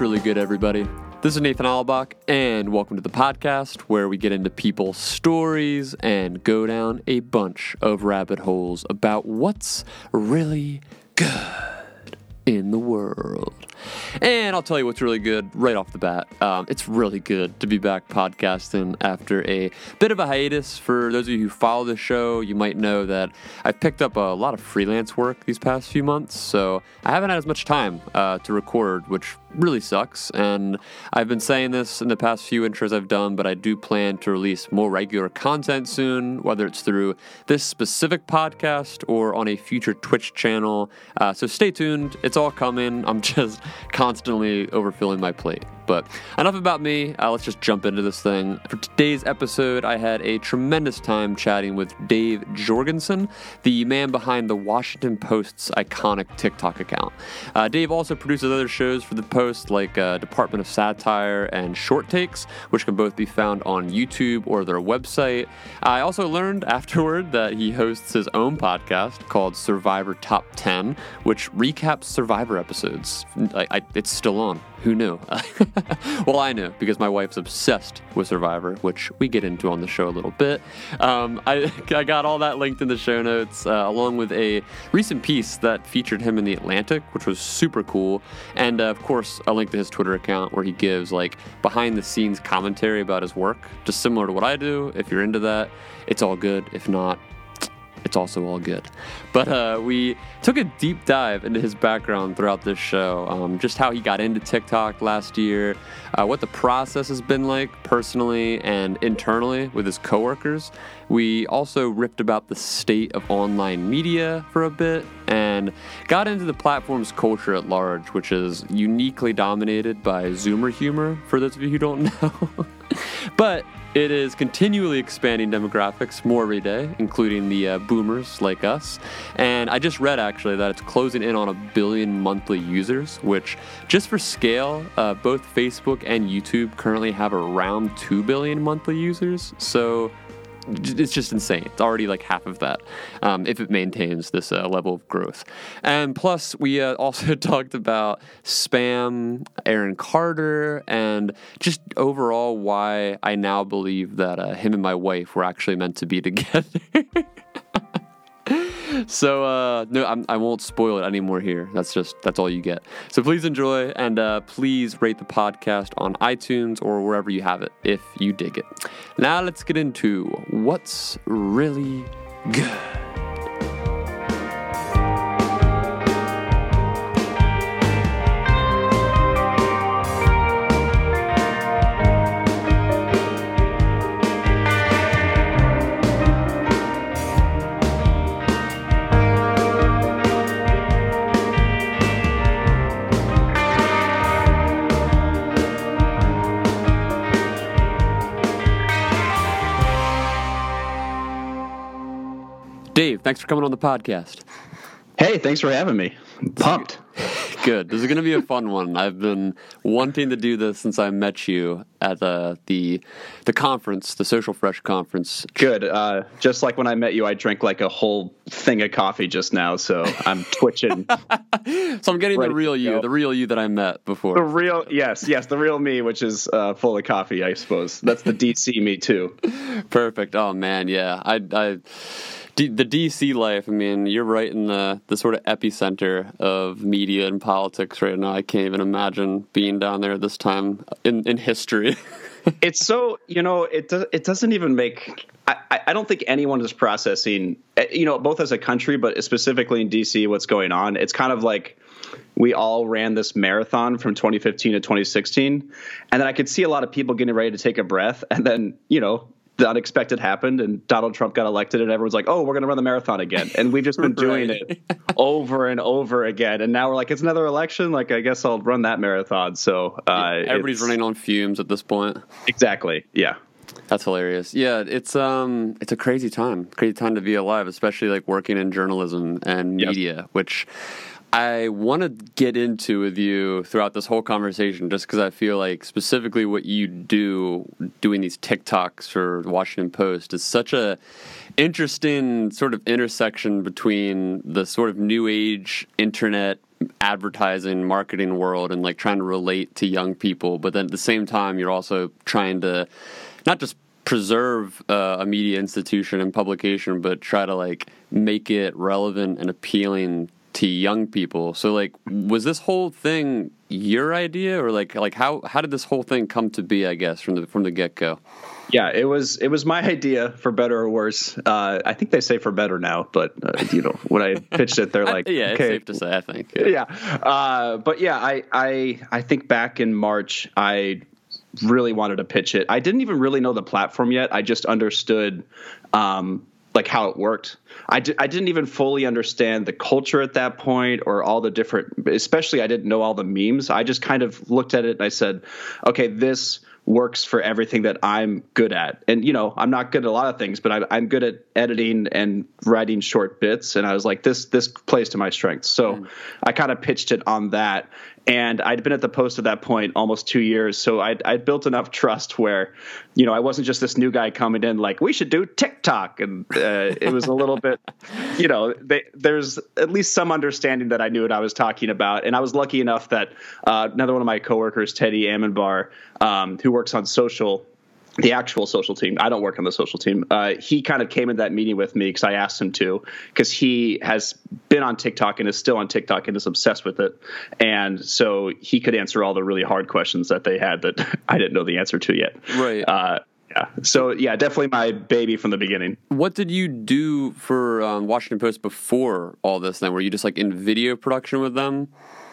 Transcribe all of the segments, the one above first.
Really good, everybody? This is Nathan Allenbach, and welcome to the podcast where we get into people's stories and go down a bunch of rabbit holes about what's really good in the world. And I'll tell you what's really good right off the bat. Um, it's really good to be back podcasting after a bit of a hiatus. For those of you who follow the show, you might know that I've picked up a lot of freelance work these past few months, so I haven't had as much time uh, to record, which really sucks. And I've been saying this in the past few intros I've done, but I do plan to release more regular content soon, whether it's through this specific podcast or on a future Twitch channel. Uh, so stay tuned. It's all coming. I'm just constantly overfilling my plate. But enough about me. Uh, let's just jump into this thing. For today's episode, I had a tremendous time chatting with Dave Jorgenson, the man behind the Washington Post's iconic TikTok account. Uh, Dave also produces other shows for the Post, like uh, Department of Satire and Short Takes, which can both be found on YouTube or their website. I also learned afterward that he hosts his own podcast called Survivor Top 10, which recaps Survivor episodes. I, I, it's still on. Who knew? well, I knew because my wife's obsessed with Survivor, which we get into on the show a little bit. Um, I, I, got all that linked in the show notes, uh, along with a recent piece that featured him in the Atlantic, which was super cool. And uh, of course, a link to his Twitter account where he gives like behind the scenes commentary about his work, just similar to what I do. If you're into that, it's all good. If not, it's also all good. But uh, we took a deep dive into his background throughout this show, um, just how he got into TikTok last year, uh, what the process has been like personally and internally with his coworkers. We also ripped about the state of online media for a bit and got into the platform's culture at large, which is uniquely dominated by Zoomer humor, for those of you who don't know. but it is continually expanding demographics more every day, including the uh, boomers like us. And I just read actually that it's closing in on a billion monthly users, which, just for scale, uh, both Facebook and YouTube currently have around 2 billion monthly users. So it's just insane. It's already like half of that um, if it maintains this uh, level of growth. And plus, we uh, also talked about spam, Aaron Carter, and just overall why I now believe that uh, him and my wife were actually meant to be together. So uh, no, I'm, I will not spoil it anymore here. That's just that's all you get. So please enjoy and uh, please rate the podcast on iTunes or wherever you have it if you dig it. Now let's get into what's really good. Dave, thanks for coming on the podcast. Hey, thanks for having me. I'm pumped. Good. This is going to be a fun one. I've been wanting to do this since I met you at uh, the the conference, the Social Fresh conference. Good. Uh, just like when I met you, I drank like a whole thing of coffee just now, so I'm twitching. so I'm getting the real you, the real you that I met before. The real, yes, yes, the real me, which is uh, full of coffee, I suppose. That's the DC me too. Perfect. Oh man, yeah. I, I The DC life. I mean, you're right in the the sort of epicenter of media and politics right now. I can't even imagine being down there this time in in history. it's so you know it does it doesn't even make I, I don't think anyone is processing eh, you know both as a country but specifically in DC what's going on. It's kind of like we all ran this marathon from 2015 to 2016 and then I could see a lot of people getting ready to take a breath and then you know the unexpected happened and Donald Trump got elected and everyone's like, "Oh, we're going to run the marathon again." And we've just been doing it over and over again. And now we're like, "It's another election. Like, I guess I'll run that marathon." So, uh, everybody's running on fumes at this point. Exactly. Yeah. That's hilarious. Yeah, it's um it's a crazy time. Crazy time to be alive, especially like working in journalism and media, yep. which I want to get into with you throughout this whole conversation just because I feel like specifically what you do doing these TikToks for the Washington Post is such a interesting sort of intersection between the sort of new age internet advertising marketing world and like trying to relate to young people but then at the same time you're also trying to not just preserve uh, a media institution and publication but try to like make it relevant and appealing to young people so like was this whole thing your idea or like like how how did this whole thing come to be i guess from the from the get-go yeah, it was it was my idea for better or worse. Uh, I think they say for better now, but uh, you know when I pitched it, they're like, yeah, okay. safe to say, I think. Yeah, yeah. Uh, but yeah, I I I think back in March, I really wanted to pitch it. I didn't even really know the platform yet. I just understood. Um, like how it worked. I, di- I didn't even fully understand the culture at that point or all the different, especially I didn't know all the memes. I just kind of looked at it and I said, okay, this works for everything that I'm good at. And you know, I'm not good at a lot of things, but I, am good at editing and writing short bits. And I was like, this this plays to my strengths. So mm. I kind of pitched it on that. And I'd been at the post at that point almost two years, so I'd, I'd built enough trust where, you know, I wasn't just this new guy coming in like we should do TikTok, and uh, it was a little bit, you know, they, there's at least some understanding that I knew what I was talking about. And I was lucky enough that uh, another one of my coworkers, Teddy Amenabar, um, who works on social the actual social team. I don't work on the social team. Uh, he kind of came in that meeting with me because I asked him to, because he has been on TikTok and is still on TikTok and is obsessed with it, and so he could answer all the really hard questions that they had that I didn't know the answer to yet. Right. Uh, yeah. So yeah, definitely my baby from the beginning. What did you do for um, Washington Post before all this? Then were you just like in video production with them?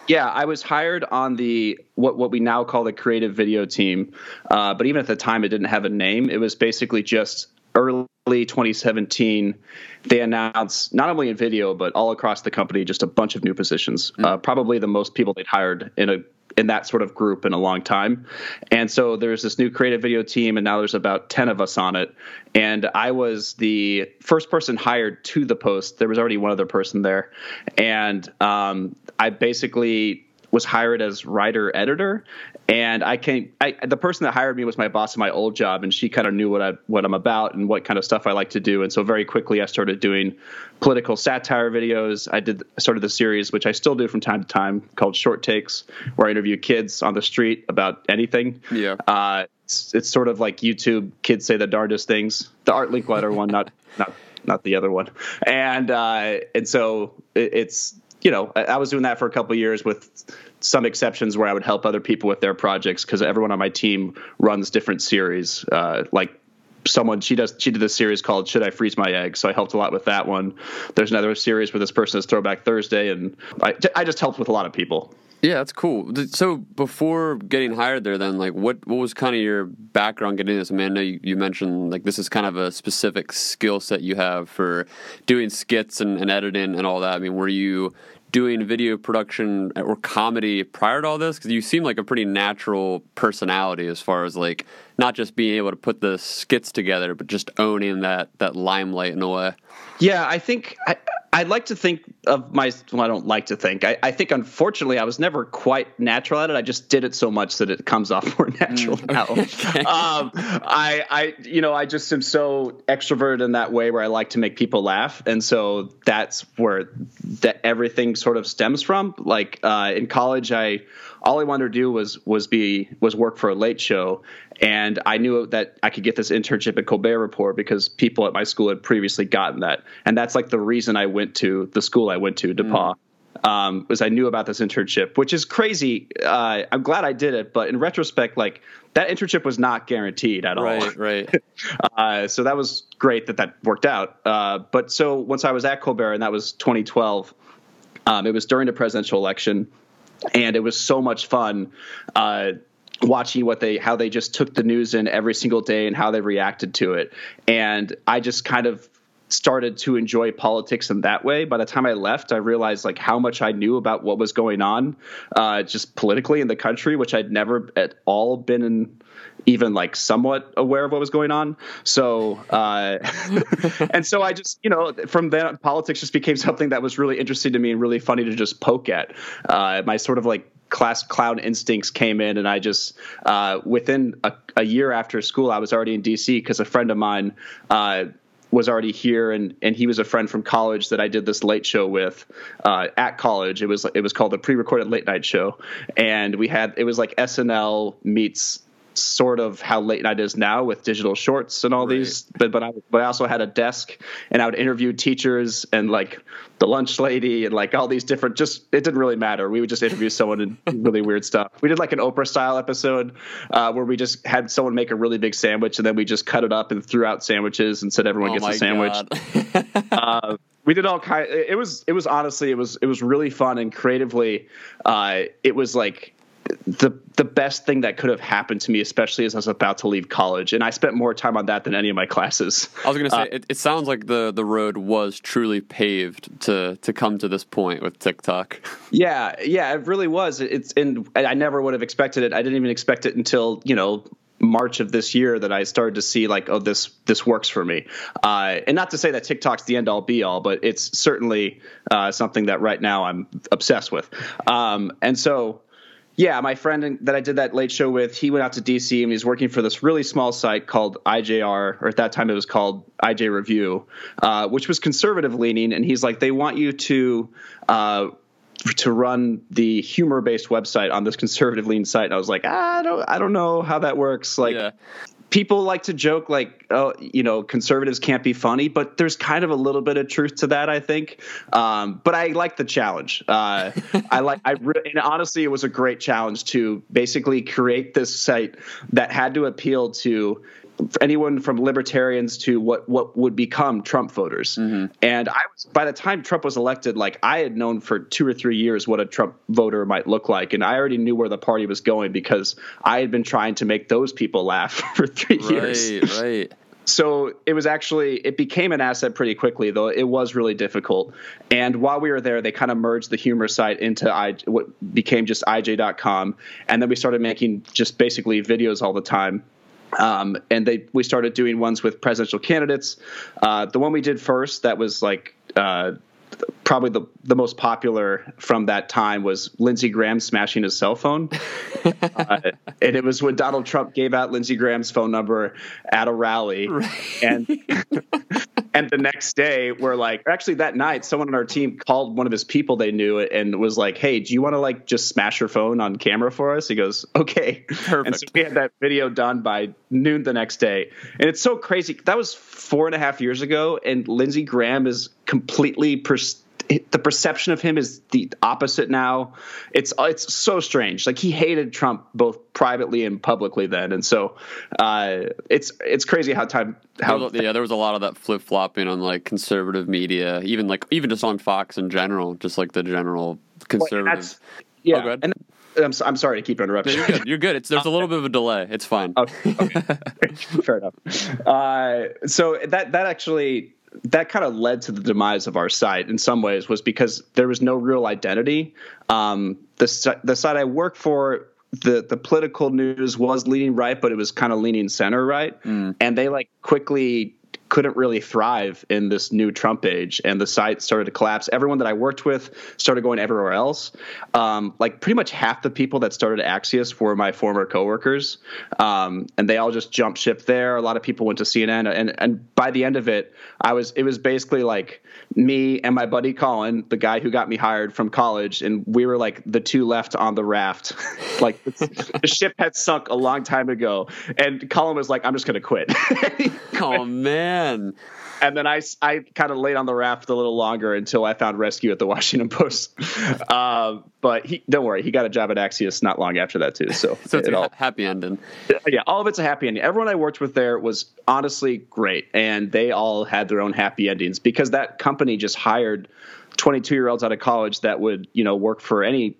Yeah, I was hired on the what what we now call the creative video team, uh, but even at the time, it didn't have a name. It was basically just early 2017. They announced not only in video but all across the company just a bunch of new positions. Mm-hmm. Uh, probably the most people they'd hired in a in that sort of group in a long time. And so there's this new creative video team, and now there's about 10 of us on it. And I was the first person hired to the post. There was already one other person there. And um, I basically was hired as writer editor and I came. I, the person that hired me was my boss in my old job, and she kind of knew what I what I'm about and what kind of stuff I like to do. And so very quickly, I started doing political satire videos. I did started the series, which I still do from time to time, called Short Takes, where I interview kids on the street about anything. Yeah. Uh, it's, it's sort of like YouTube. Kids say the darndest things. The Art Linkletter one, not not not the other one. And uh, and so it, it's you know, I, was doing that for a couple years with some exceptions where I would help other people with their projects because everyone on my team runs different series. Uh, like someone she does she did this series called Should I Freeze My Eggs? So I helped a lot with that one. There's another series where this person is Throwback Thursday, and I, I just helped with a lot of people. Yeah, that's cool. So before getting hired there, then like what what was kind of your background getting this? I know you, you mentioned like this is kind of a specific skill set you have for doing skits and, and editing and all that. I mean, were you doing video production or comedy prior to all this? Because you seem like a pretty natural personality as far as like not just being able to put the skits together, but just owning that that limelight in a way. Yeah, I think I, I like to think of my. Well, I don't like to think. I, I, think, unfortunately, I was never quite natural at it. I just did it so much that it comes off more natural mm, now. Okay. Um, I, I, you know, I just am so extroverted in that way where I like to make people laugh, and so that's where that everything sort of stems from. Like uh, in college, I all I wanted to do was was be was work for a late show, and I knew that I could get this internship at Colbert Report because people at my school had previously gotten that, and that's like the reason I went to the school I went to, DePauw. Mm. Um, was I knew about this internship, which is crazy. Uh, I'm glad I did it, but in retrospect, like that internship was not guaranteed at all. Right, right. uh, so that was great that that worked out. Uh, but so once I was at Colbert, and that was 2012, um, it was during the presidential election and it was so much fun uh, watching what they how they just took the news in every single day and how they reacted to it. And i just kind of started to enjoy politics in that way. By the time i left i realized like how much i knew about what was going on uh, just politically in the country which i'd never at all been in even like somewhat aware of what was going on. So, uh, and so I just, you know, from then politics just became something that was really interesting to me and really funny to just poke at. Uh, my sort of like class clown instincts came in and i just uh, within a, a, year after school i was already in dc because a friend of mine uh, was already here, and and he was a friend from college that I did this late show with uh, at college. It was it was called the pre-recorded late night show, and we had it was like SNL meets sort of how late night is now with digital shorts and all right. these. But but I but I also had a desk and I would interview teachers and like the lunch lady and like all these different. Just it didn't really matter. We would just interview someone and really weird stuff. We did like an Oprah style episode uh, where we just had someone make a really big sandwich and then we just cut it up and threw out sandwiches and said everyone oh gets a sandwich. uh, we did all kind. It was it was honestly it was it was really fun and creatively. Uh, it was like the the best thing that could have happened to me, especially as I was about to leave college, and I spent more time on that than any of my classes. I was going to say, uh, it, it, sounds like the the road was truly paved to to come to this point with TikTok. Yeah, yeah, it really was. It's and I never would have expected it. I didn't even expect it until you know March of this year that I started to see like, oh, this this works for me. Uh, and not to say that TikTok's the end all be all, but it's certainly uh, something that right now I'm obsessed with. Um, and so yeah, my friend that I did that late show with, he went out to DC and he's working for this really small site called IJR, or at that time it was called IJ Review, uh, which was conservative leaning. And he's like, they want you to uh, to run the humor based website on this conservative lean site. And I was like, ah, I don't, I don't know how that works. Like, yeah people like to joke like oh you know conservatives can't be funny but there's kind of a little bit of truth to that i think. Um, but i like the challenge. Uh, i like i re- and honestly it was a great challenge to basically create this site that had to appeal to anyone from libertarians to what what would become Trump voters. Mm-hmm. And I was by the time Trump was elected, like I had known for two or three years what a Trump voter might look like, and I already knew where the party was going because I had been trying to make those people laugh for three right, years. Right. So it was actually it became an asset pretty quickly, though it was really difficult. And while we were there, they kind of merged the humor site into I, what became just IJ.com, and then we started making just basically videos all the time um, and they we started doing ones with presidential candidates. Uh, the one we did first that was like uh, probably the, the most popular from that time was Lindsey Graham smashing his cell phone. uh, and it was when Donald Trump gave out Lindsey Graham's phone number at a rally. Right. And and the next day we're like actually that night someone on our team called one of his people they knew and was like, "Hey, do you want to like just smash your phone on camera for us?" He goes, "Okay." Perfect. And so we had that video done by noon the next day. And it's so crazy. That was four and a half years ago and Lindsey Graham is completely pers- the perception of him is the opposite now. It's it's so strange. Like he hated Trump both privately and publicly then, and so uh, it's it's crazy how time how yeah there was a lot of that flip flopping on like conservative media, even like even just on Fox in general, just like the general conservative. Yeah, oh, and I'm, I'm sorry to keep interrupting. you're good. You're good. It's, there's a little bit of a delay. It's fine. Okay, okay. Fair enough. Uh, so that that actually that kind of led to the demise of our site in some ways was because there was no real identity. Um, the the site I work for, the the political news was leaning right, but it was kind of leaning center right, mm. and they like quickly couldn't really thrive in this new Trump age, and the site started to collapse. Everyone that I worked with started going everywhere else. Um, like pretty much half the people that started Axios were my former coworkers, um, and they all just jumped ship there. A lot of people went to CNN, and and by the end of it, I was it was basically like me and my buddy Colin, the guy who got me hired from college, and we were like the two left on the raft. like the ship had sunk a long time ago, and Colin was like, "I'm just gonna quit." oh man man. And then I, I kind of laid on the raft a little longer until I found rescue at the Washington Post. Uh, but he, don't worry, he got a job at Axios not long after that too. So, so it's it a all, happy ending. Yeah, all of it's a happy ending. Everyone I worked with there was honestly great, and they all had their own happy endings because that company just hired 22 year olds out of college that would you know work for any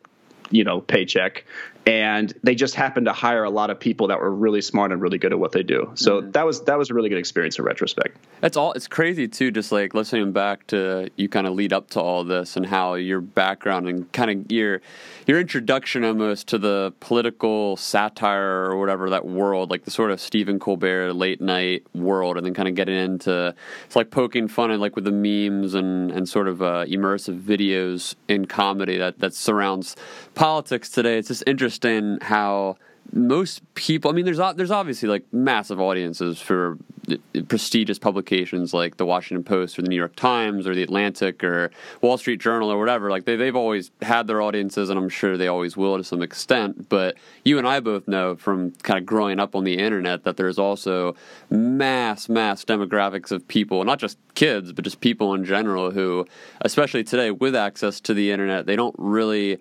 you know paycheck and they just happened to hire a lot of people that were really smart and really good at what they do. So mm-hmm. that was that was a really good experience in retrospect. That's all. It's crazy too, just like listening back to you kind of lead up to all this and how your background and kind of your your introduction almost to the political satire or whatever that world, like the sort of Stephen Colbert late night world, and then kind of getting into it's like poking fun and like with the memes and and sort of uh, immersive videos in comedy that that surrounds politics today. It's just interesting interesting how most people. I mean, there's there's obviously like massive audiences for prestigious publications like the Washington Post or the New York Times or the Atlantic or Wall Street Journal or whatever. Like they they've always had their audiences, and I'm sure they always will to some extent. But you and I both know from kind of growing up on the internet that there's also mass mass demographics of people, not just kids, but just people in general who, especially today with access to the internet, they don't really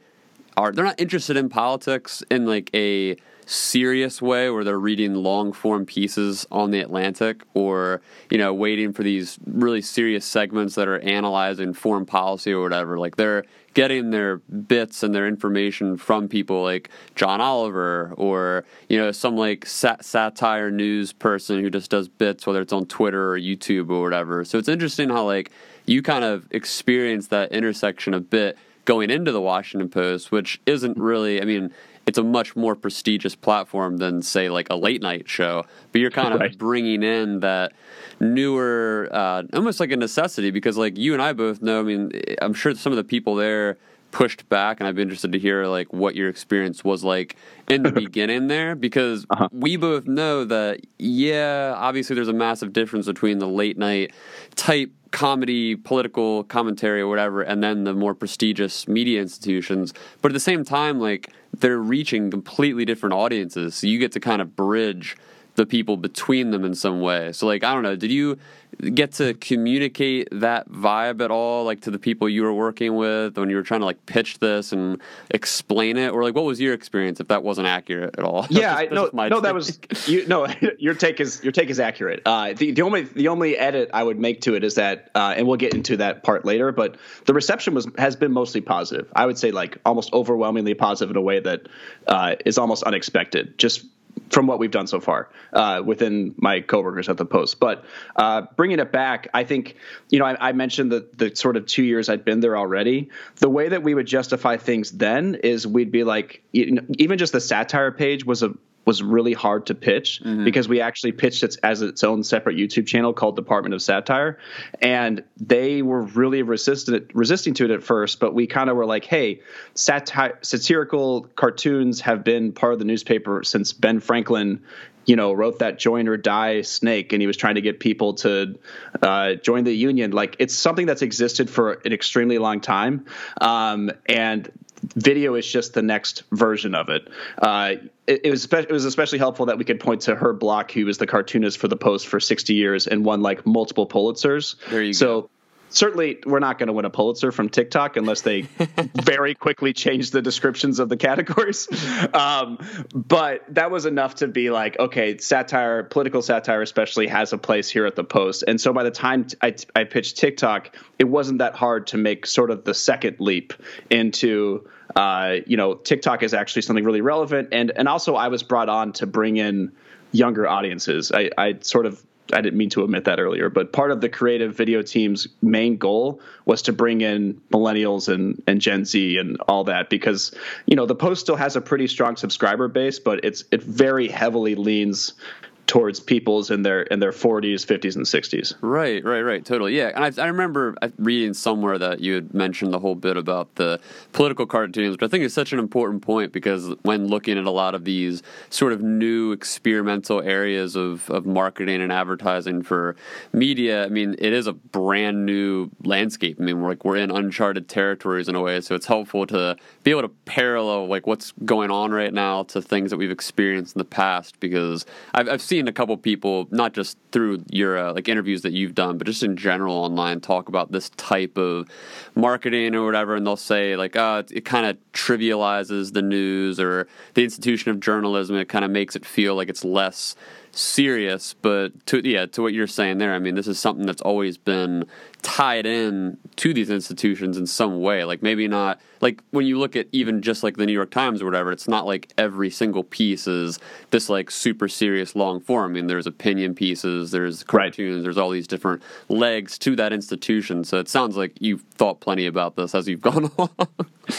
are they're not interested in politics in like a serious way where they're reading long form pieces on the Atlantic or, you know, waiting for these really serious segments that are analyzing foreign policy or whatever. Like they're getting their bits and their information from people like John Oliver or, you know, some like sat- satire news person who just does bits, whether it's on Twitter or YouTube or whatever. So it's interesting how, like, you kind of experience that intersection a bit going into the Washington Post, which isn't really, I mean, it's a much more prestigious platform than say like a late night show but you're kind of right. bringing in that newer uh, almost like a necessity because like you and i both know i mean i'm sure some of the people there pushed back and i'd be interested to hear like what your experience was like in the beginning there because uh-huh. we both know that yeah obviously there's a massive difference between the late night type comedy, political commentary, or whatever, and then the more prestigious media institutions. But at the same time, like they're reaching completely different audiences. So you get to kind of bridge the people between them in some way. So like I don't know, did you get to communicate that vibe at all like to the people you were working with when you were trying to like pitch this and explain it or like what was your experience if that wasn't accurate at all? Yeah, I, no, no, take. that was you no your take is your take is accurate. Uh, the the only the only edit I would make to it is that uh, and we'll get into that part later, but the reception was has been mostly positive. I would say like almost overwhelmingly positive in a way that uh, is almost unexpected. Just from what we've done so far uh, within my coworkers at the Post. But uh, bringing it back, I think you know I, I, mentioned the the sort of two years I'd been there already. The way that we would justify things then is we'd be like, you know, even just the satire page was a was really hard to pitch mm-hmm. because we actually pitched it as its own separate YouTube channel called Department of Satire, and they were really resistant resisting to it at first. But we kind of were like, "Hey, satire, satirical cartoons have been part of the newspaper since Ben Franklin." You know, wrote that join or die snake, and he was trying to get people to uh, join the union. Like it's something that's existed for an extremely long time, um, and video is just the next version of it. Uh, it, it, was it was especially helpful that we could point to Herb Block, who was the cartoonist for the Post for 60 years and won like multiple Pulitzers. There you so, go certainly we're not going to win a Pulitzer from TikTok unless they very quickly change the descriptions of the categories. Um, but that was enough to be like, okay, satire, political satire especially, has a place here at the Post. And so by the time I, I pitched TikTok, it wasn't that hard to make sort of the second leap into. Uh, you know, TikTok is actually something really relevant, and and also I was brought on to bring in younger audiences. I, I sort of I didn't mean to omit that earlier, but part of the creative video team's main goal was to bring in millennials and, and Gen Z and all that because you know the post still has a pretty strong subscriber base, but it's it very heavily leans towards people's in their in their 40s 50s and 60s right right right. Totally. Yeah. And I, I remember uh, reading somewhere that you had mentioned the whole bit about the political cartoons which i think is such an important point because when looking at a lot of these sort of new experimental areas of, of marketing and advertising for media i mean it is a brand new landscape. I mean we're like we're in uncharted territories in a way so it's helpful to be able to parallel like what's going on right now to things that we've experienced in the past because i've, I've seen seen a couple people, not just through your uh, like interviews that you've done, but just in general online, talk about this type of marketing or whatever, and they'll say like, "Oh, it, it kind of trivializes the news or the institution of journalism. It kind of makes it feel like it's less." serious, but to yeah, to what you're saying there, I mean, this is something that's always been tied in to these institutions in some way. Like maybe not like when you look at even just like the New York Times or whatever, it's not like every single piece is this like super serious long form. I mean, there's opinion pieces, there's cartoons, right. there's all these different legs to that institution. So it sounds like you've thought plenty about this as you've gone along.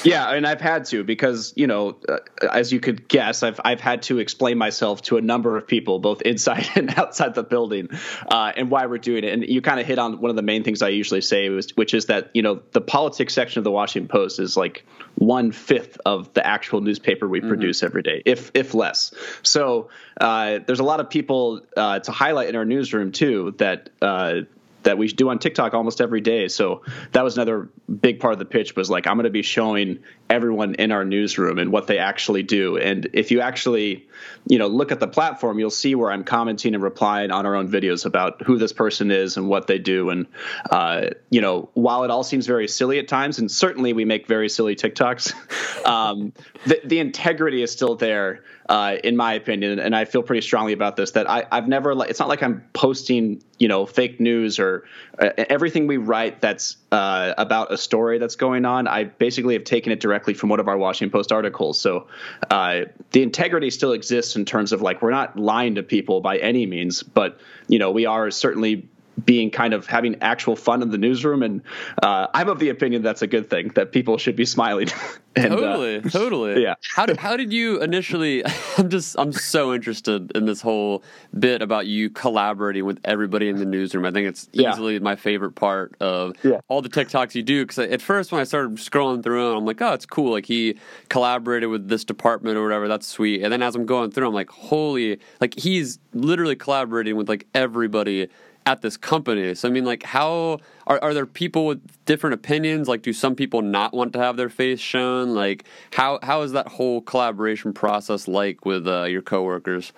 yeah, and I've had to because you know, uh, as you could guess, I've I've had to explain myself to a number of people, both inside and outside the building, uh, and why we're doing it. And you kind of hit on one of the main things I usually say, which is that you know the politics section of the Washington Post is like one fifth of the actual newspaper we mm-hmm. produce every day, if if less. So uh, there's a lot of people uh, to highlight in our newsroom too that uh, that we do on TikTok almost every day. So that was another big part of the pitch was like I'm going to be showing everyone in our newsroom and what they actually do. And if you actually, you know, look at the platform, you'll see where I'm commenting and replying on our own videos about who this person is and what they do. And uh, you know, while it all seems very silly at times, and certainly we make very silly TikToks, um, the, the integrity is still there uh, in my opinion, and I feel pretty strongly about this. That I, have never it's not like I'm posting you know fake news or uh, everything we write that's uh, about a story that's going on. I basically have taken it directly from one of our Washington Post articles. So uh, the integrity still exists in terms of like we're not lying to people by any means, but you know we are certainly being kind of having actual fun in the newsroom. And uh, I'm of the opinion that's a good thing that people should be smiling. and, totally, uh, totally. Yeah. How did how did you initially? I'm just I'm so interested in this whole bit about you collaborating with everybody in the newsroom. I think it's easily yeah. my favorite part of yeah. all the TikToks you do. Because at first when I started scrolling through, them, I'm like, oh, it's cool. Like he collaborated with this department or whatever. That's sweet. And then as I'm going through, I'm like, holy, like he's literally collaborating with like everybody at this company. So I mean, like, how are are there people with different opinions? Like, do some people not want to have their face shown? Like, how how is that whole collaboration process like with uh, your coworkers?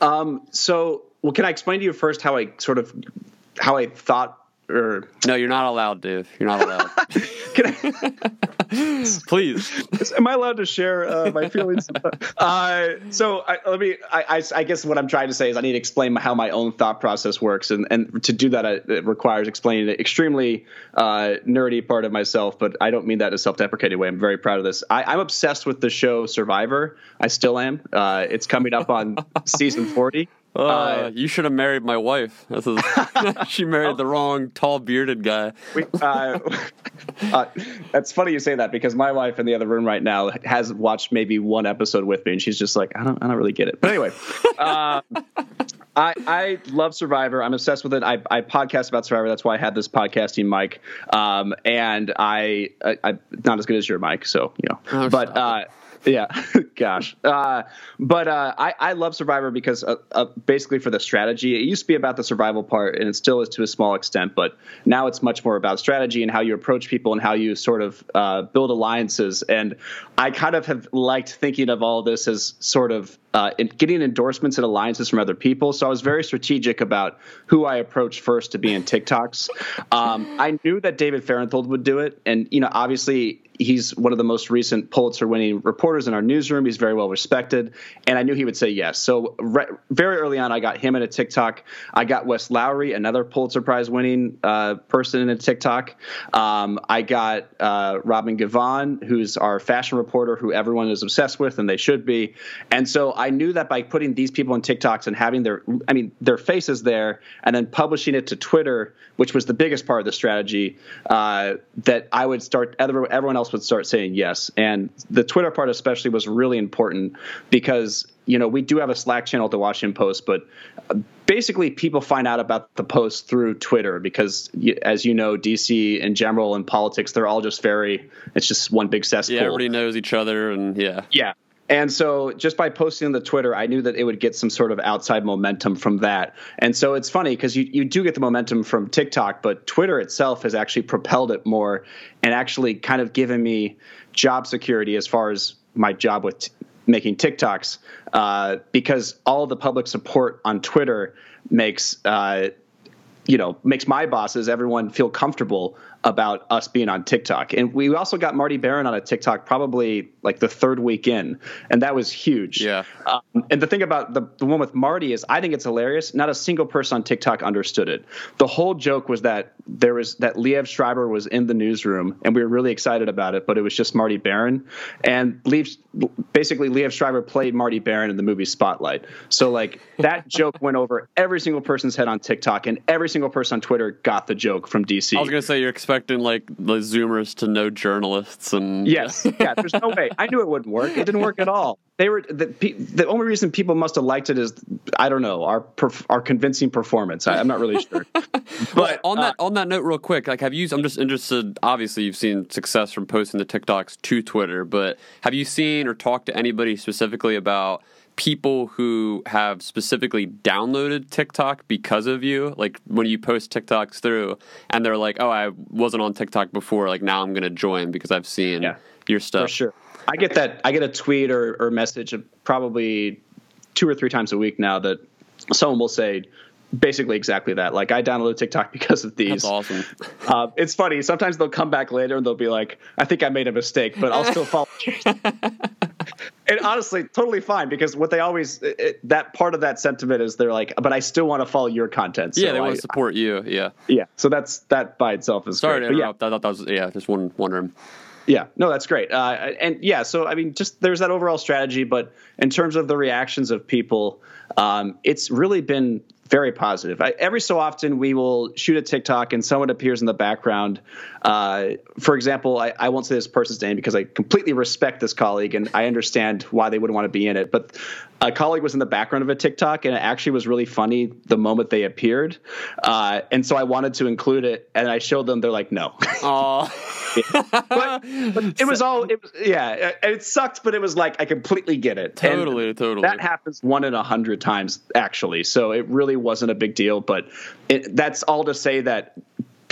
Um, so, well, can I explain to you first how I sort of how I thought or no, you're not allowed, Dave. You're not allowed. I, Please, am I allowed to share uh, my feelings? uh, so I, let me. I, I, guess what I'm trying to say is I need to explain how my own thought process works, and and to do that, it requires explaining an extremely uh, nerdy part of myself. But I don't mean that in a self-deprecating way. I'm very proud of this. I, am obsessed with the show Survivor. I still am. Uh, it's coming up on season 40. Uh, uh, you should have married my wife. Is, she married the wrong tall bearded guy. We, uh, uh, it's funny you say that because my wife in the other room right now has watched maybe one episode with me, and she's just like, I don't, I don't really get it. But anyway, uh, I, I love Survivor. I'm obsessed with it. I, I podcast about Survivor. That's why I had this podcasting mic. Um, and I, I, am not as good as your mic, so you know. Oh, but uh, yeah, gosh. Uh, but uh, I, I love Survivor because uh, uh, basically for the strategy. It used to be about the survival part, and it still is to a small extent. But now it's much more about strategy and how you approach people and how you sort of uh, build alliances. And I kind of have liked thinking of all this as sort of uh, getting endorsements and alliances from other people. So I was very strategic about who I approached first to be in TikToks. Um, I knew that David Fahrenthold would do it, and you know, obviously he's one of the most recent Pulitzer winning reporters in our newsroom. He's very well respected, and I knew he would say yes. So re- very early on, I got him in a TikTok. I got Wes Lowery, another Pulitzer Prize winning uh, person in a TikTok. Um, I got uh, Robin Givhan, who's our fashion reporter, who everyone is obsessed with, and they should be. And so I knew that by putting these people in TikToks and having their, I mean, their faces there, and then publishing it to Twitter, which was the biggest part of the strategy, uh, that I would start. Everyone else else would start saying yes. And the Twitter part, especially, was really important because you know we do have a Slack channel at the Washington Post, but uh, basically people find out about the post through Twitter because, as you know, DC in general and politics, they're all just very. It's just one big cesspool. Yeah, everybody knows each other, and yeah, yeah. And so just by posting on the Twitter, I knew that it would get some sort of outside momentum from that. And so it's funny because you, you do get the momentum from TikTok, but Twitter itself has actually propelled it more and actually kind of given me job security as far as my job with t- making TikToks uh, because all the public support on Twitter makes uh, you know makes my bosses everyone feel comfortable about us being on TikTok. And we also got Marty Baron on a TikTok probably like the third week in, and that was huge. Yeah. Um, and the thing about the, the one with Marty is I think it's hilarious. Not a single person on TikTok understood it. The whole joke was that there was that Liev Schreiber was in the newsroom, and we were really excited about it, but it was just Marty Baron. And Liev, basically, Liev Schreiber played Marty Baron in the movie Spotlight. So, like, that joke went over every single person's head on TikTok, and every single person on Twitter got the joke from DC. I was going to say, you're expecting expecting like the Zoomers to know journalists and yes, yeah. There's no way. I knew it wouldn't work. It didn't work at all. They were the the only reason people must have liked it is I don't know our our convincing performance. I, am not really sure. but on that uh, on that note, real quick, like have you? I'm just interested. Obviously, you've seen success from posting the TikToks to Twitter, but have you seen or talked to anybody specifically about? People who have specifically downloaded TikTok because of you, like when you post TikToks through, and they're like, "Oh, I wasn't on TikTok before. Like now I'm going to join because I've seen yeah, your stuff." For sure, I get that. I get a tweet or, or message probably two or three times a week now that someone will say, basically exactly that. Like I downloaded TikTok because of these. That's awesome. Uh, it's funny. Sometimes they'll come back later and they'll be like, "I think I made a mistake, but I'll still follow." and honestly, totally fine because what they always it, that part of that sentiment is they're like, "But I still want to follow your content." So yeah, they want to support you. Yeah. Yeah. So that's that by itself is sorry great. to interrupt. Yeah. I thought that was yeah, just one wondering. Yeah, no, that's great. Uh, and yeah, so I mean, just there's that overall strategy, but in terms of the reactions of people, um, it's really been very positive. I, every so often, we will shoot a TikTok and someone appears in the background. Uh, for example, I, I, won't say this person's name because I completely respect this colleague and I understand why they wouldn't want to be in it. But a colleague was in the background of a TikTok and it actually was really funny the moment they appeared. Uh, and so I wanted to include it and I showed them. They're like, no. Aww. but, but, it was all it was yeah it sucked but it was like i completely get it totally and totally that happens one in a hundred times actually so it really wasn't a big deal but it, that's all to say that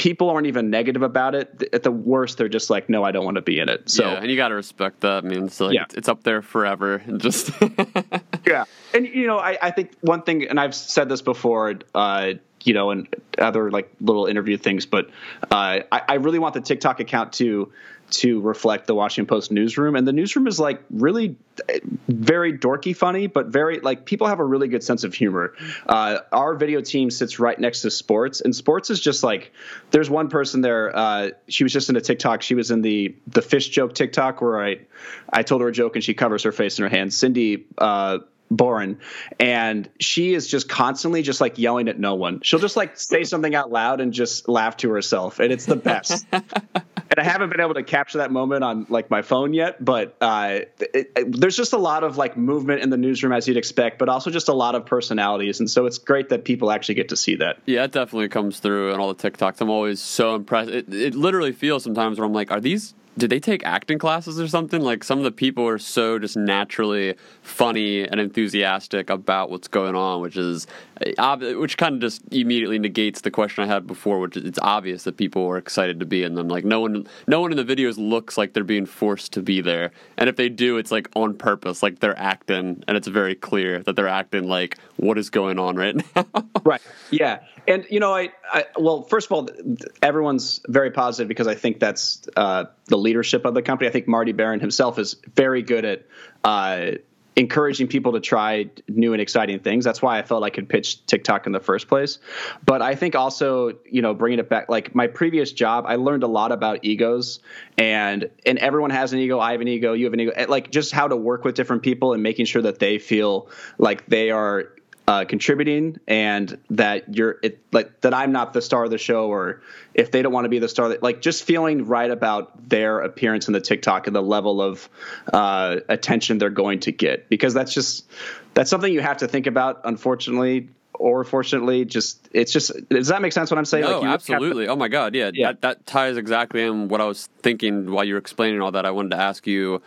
people aren't even negative about it. At the worst, they're just like, no, I don't want to be in it. So, yeah, and you got to respect that. I mean, it's like, yeah. it's up there forever. And just, yeah. And, you know, I, I think one thing, and I've said this before, uh, you know, and other like little interview things. But uh, I, I, really want the TikTok account to to reflect the Washington Post newsroom, and the newsroom is like really very dorky funny, but very like people have a really good sense of humor. Uh, our video team sits right next to sports, and sports is just like there's one person there. Uh, she was just in a TikTok. She was in the the fish joke TikTok where I I told her a joke and she covers her face in her hands. Cindy uh, Boren, and she is just constantly just like yelling at no one. She'll just like say something out loud and just laugh to herself, and it's the best. and I haven't been able to capture that moment on like my phone yet, but uh, it, it, there's just a lot of like movement in the newsroom as you'd expect, but also just a lot of personalities, and so it's great that people actually get to see that. Yeah, it definitely comes through in all the TikToks. I'm always so impressed. It, it literally feels sometimes where I'm like, are these did they take acting classes or something? Like some of the people are so just naturally funny and enthusiastic about what's going on, which is which kind of just immediately negates the question I had before, which is it's obvious that people are excited to be in them. Like no one, no one in the videos looks like they're being forced to be there, and if they do, it's like on purpose, like they're acting, and it's very clear that they're acting like what is going on right now. right. Yeah. And you know, I, I, well, first of all, everyone's very positive because I think that's uh, the leadership of the company. I think Marty Baron himself is very good at uh, encouraging people to try new and exciting things. That's why I felt I could pitch TikTok in the first place. But I think also, you know, bringing it back, like my previous job, I learned a lot about egos, and and everyone has an ego. I have an ego. You have an ego. Like just how to work with different people and making sure that they feel like they are uh, contributing and that you're it, like that I'm not the star of the show or if they don't want to be the star that like just feeling right about their appearance in the TikTok and the level of uh, attention they're going to get. Because that's just that's something you have to think about unfortunately or fortunately just it's just does that make sense what I'm saying? No, like absolutely to, oh my god yeah, yeah. That, that ties exactly in what I was thinking while you were explaining all that. I wanted to ask you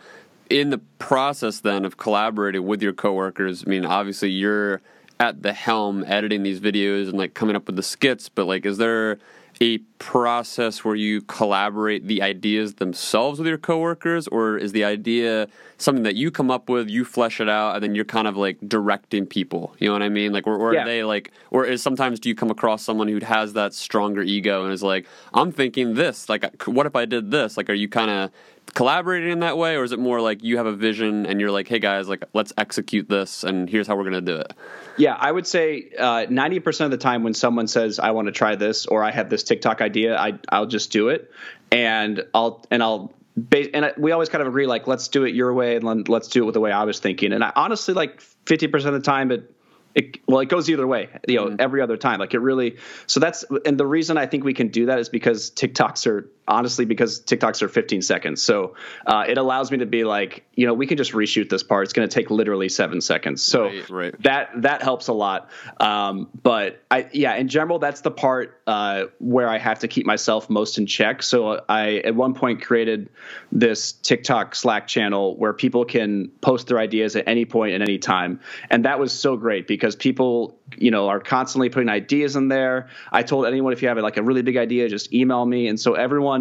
in the process then of collaborating with your coworkers I mean obviously you're at the helm editing these videos and like coming up with the skits, but like, is there a process where you collaborate the ideas themselves with your coworkers, or is the idea something that you come up with, you flesh it out, and then you're kind of like directing people? You know what I mean? Like, or, or yeah. are they like, or is sometimes do you come across someone who has that stronger ego and is like, I'm thinking this, like, what if I did this? Like, are you kind of collaborating in that way, or is it more like you have a vision and you're like, hey guys, like, let's execute this, and here's how we're gonna do it? Yeah, I would say uh, ninety uh, percent of the time when someone says I want to try this or I have this TikTok idea, I I'll just do it, and I'll and I'll and we always kind of agree like let's do it your way and let's do it with the way I was thinking. And I honestly like fifty percent of the time it it, well, it goes either way, you know, mm-hmm. every other time. Like it really, so that's, and the reason I think we can do that is because TikToks are, honestly, because TikToks are 15 seconds. So uh, it allows me to be like, you know, we can just reshoot this part. It's going to take literally seven seconds. So right, right. that, that helps a lot. Um, but I, yeah, in general, that's the part uh, where I have to keep myself most in check. So I, at one point, created this TikTok Slack channel where people can post their ideas at any point at any time. And that was so great because because people, you know, are constantly putting ideas in there. I told anyone if you have like a really big idea, just email me. And so everyone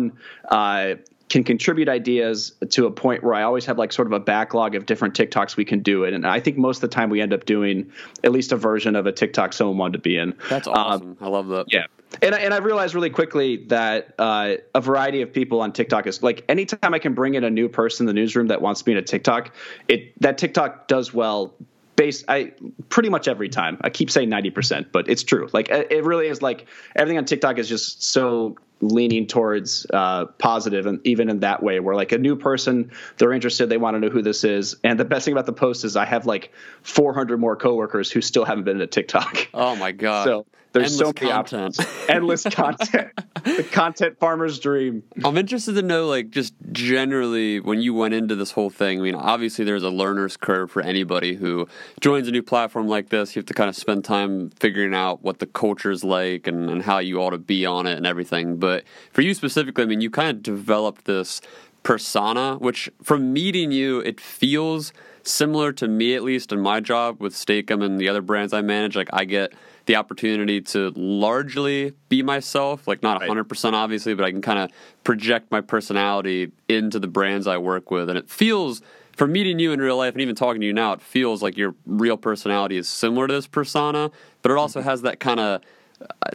uh, can contribute ideas to a point where I always have like sort of a backlog of different TikToks we can do it. And I think most of the time we end up doing at least a version of a TikTok someone wanted to be in. That's awesome. Um, I love that. Yeah. And, and I realized really quickly that uh, a variety of people on TikTok is like anytime I can bring in a new person in the newsroom that wants to be in a TikTok, it that TikTok does well base I pretty much every time. I keep saying 90%, but it's true. Like it really is like everything on TikTok is just so leaning towards uh, positive and even in that way where like a new person they're interested they want to know who this is and the best thing about the post is i have like 400 more coworkers who still haven't been to tiktok oh my god so there's endless so many content. options. endless content. the content farmer's dream. I'm interested to know, like, just generally when you went into this whole thing. I mean, obviously there's a learner's curve for anybody who joins a new platform like this. You have to kind of spend time figuring out what the culture is like and, and how you ought to be on it and everything. But for you specifically, I mean, you kind of developed this persona, which from meeting you, it feels similar to me at least in my job with Steak-umm and the other brands I manage. Like I get the opportunity to largely be myself, like not 100% obviously, but I can kind of project my personality into the brands I work with. And it feels, from meeting you in real life and even talking to you now, it feels like your real personality is similar to this persona, but it also mm-hmm. has that kind of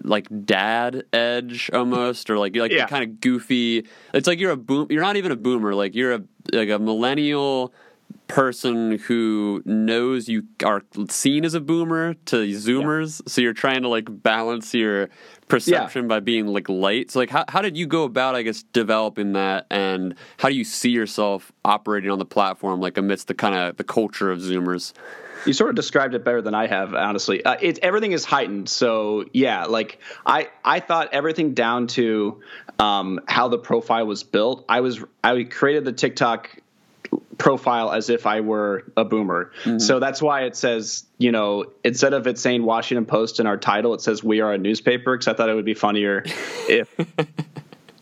like dad edge almost or like like yeah. kind of goofy it's like you're a boom you're not even a boomer like you're a like a millennial person who knows you are seen as a boomer to zoomers yeah. so you're trying to like balance your perception yeah. by being like light so like how, how did you go about i guess developing that and how do you see yourself operating on the platform like amidst the kind of the culture of zoomers you sort of described it better than I have, honestly. Uh, it, everything is heightened, so yeah. Like I, I thought everything down to um, how the profile was built. I was, I created the TikTok profile as if I were a boomer. Mm-hmm. So that's why it says, you know, instead of it saying Washington Post in our title, it says we are a newspaper because I thought it would be funnier if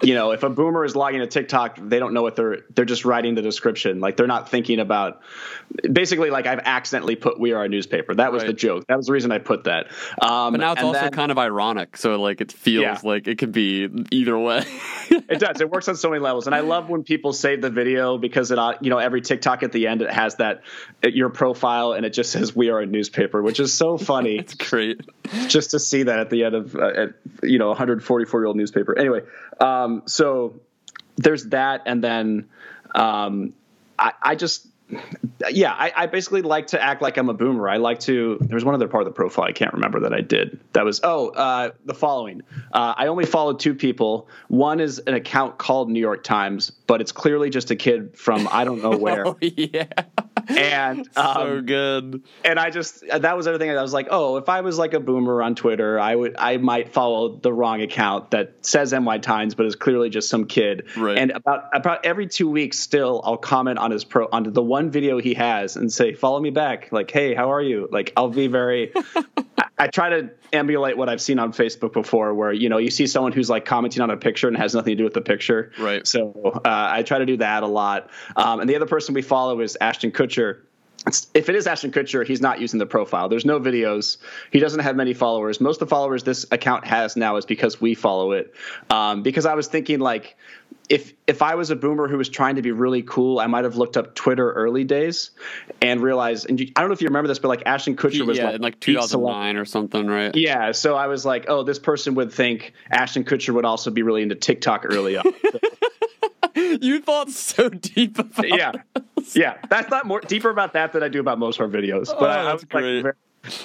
you know, if a boomer is logging a TikTok, they don't know what they're they're just writing the description. Like they're not thinking about basically like I've accidentally put we are a newspaper. That was right. the joke. That was the reason I put that. Um, but now it's also then, kind of ironic. So like it feels yeah. like it could be either way. it does. It works on so many levels. And I love when people save the video because it uh, you know every TikTok at the end it has that your profile and it just says we are a newspaper, which is so funny. it's great. Just to see that at the end of uh, at, you know 144 year old newspaper. Anyway, um, so there's that, and then um, I, I just yeah, I, I, basically like to act like I'm a boomer. I like to. There's one other part of the profile I can't remember that I did. That was oh, uh, the following. Uh, I only followed two people. One is an account called New York Times, but it's clearly just a kid from I don't know where. oh, yeah and um, so good. And I just that was everything. I was like, oh, if I was like a boomer on Twitter, I would I might follow the wrong account that says NY Times, but is clearly just some kid. Right. And about about every two weeks, still, I'll comment on his pro on the one video he has and say, follow me back. Like, hey, how are you? Like, I'll be very. I, I try to emulate what I've seen on Facebook before, where you know you see someone who's like commenting on a picture and has nothing to do with the picture. Right. So uh, I try to do that a lot. Um, and the other person we follow is Ashton Kutcher. if it is Ashton Kutcher, he's not using the profile. There's no videos. He doesn't have many followers. Most of the followers this account has now is because we follow it. Um, because I was thinking like if if I was a boomer who was trying to be really cool, I might have looked up Twitter early days and realized. And you, I don't know if you remember this, but like Ashton Kutcher was yeah, like, in like 2009 or something, right? Yeah. So I was like, oh, this person would think Ashton Kutcher would also be really into TikTok early on. you thought so deep about yeah, this. yeah. That's not more deeper about that than I do about most of our videos. But oh, I, I was great. like, very,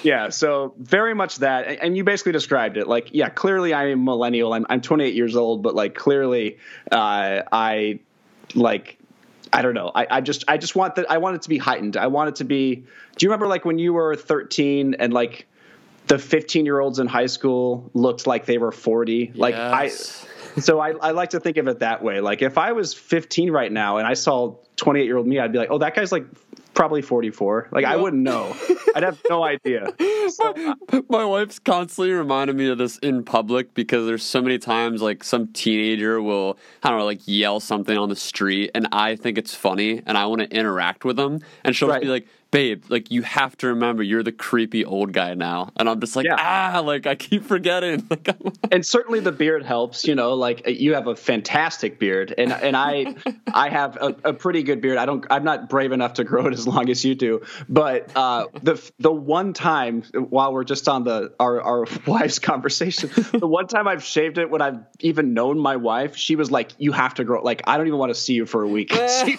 yeah, so very much that, and you basically described it. Like, yeah, clearly I'm a millennial. I'm I'm 28 years old, but like clearly, uh, I like I don't know. I, I just I just want that I want it to be heightened. I want it to be. Do you remember like when you were 13 and like the 15 year olds in high school looked like they were 40? Like Yes. I. So I, I like to think of it that way. Like if I was 15 right now and I saw 28 year old me, I'd be like, oh, that guy's like probably 44. Like I wouldn't know. I'd have no idea. So, My wife's constantly reminding me of this in public because there's so many times like some teenager will I don't know like yell something on the street and I think it's funny and I want to interact with them and she'll Right. be like, "Babe, like you have to remember you're the creepy old guy now," and I'm just like, Yeah. ah, like I keep forgetting. Like, and certainly the beard helps. You know, like you have a fantastic beard, and and I I have a, a pretty good beard. I don't. I'm not brave enough to grow it as long as you do. But uh, the the one time while we're just on the our our wives conversation, the one time I've shaved it when I've even known my wife, she was like, "You have to grow." Like I don't even want to see you for a week. she,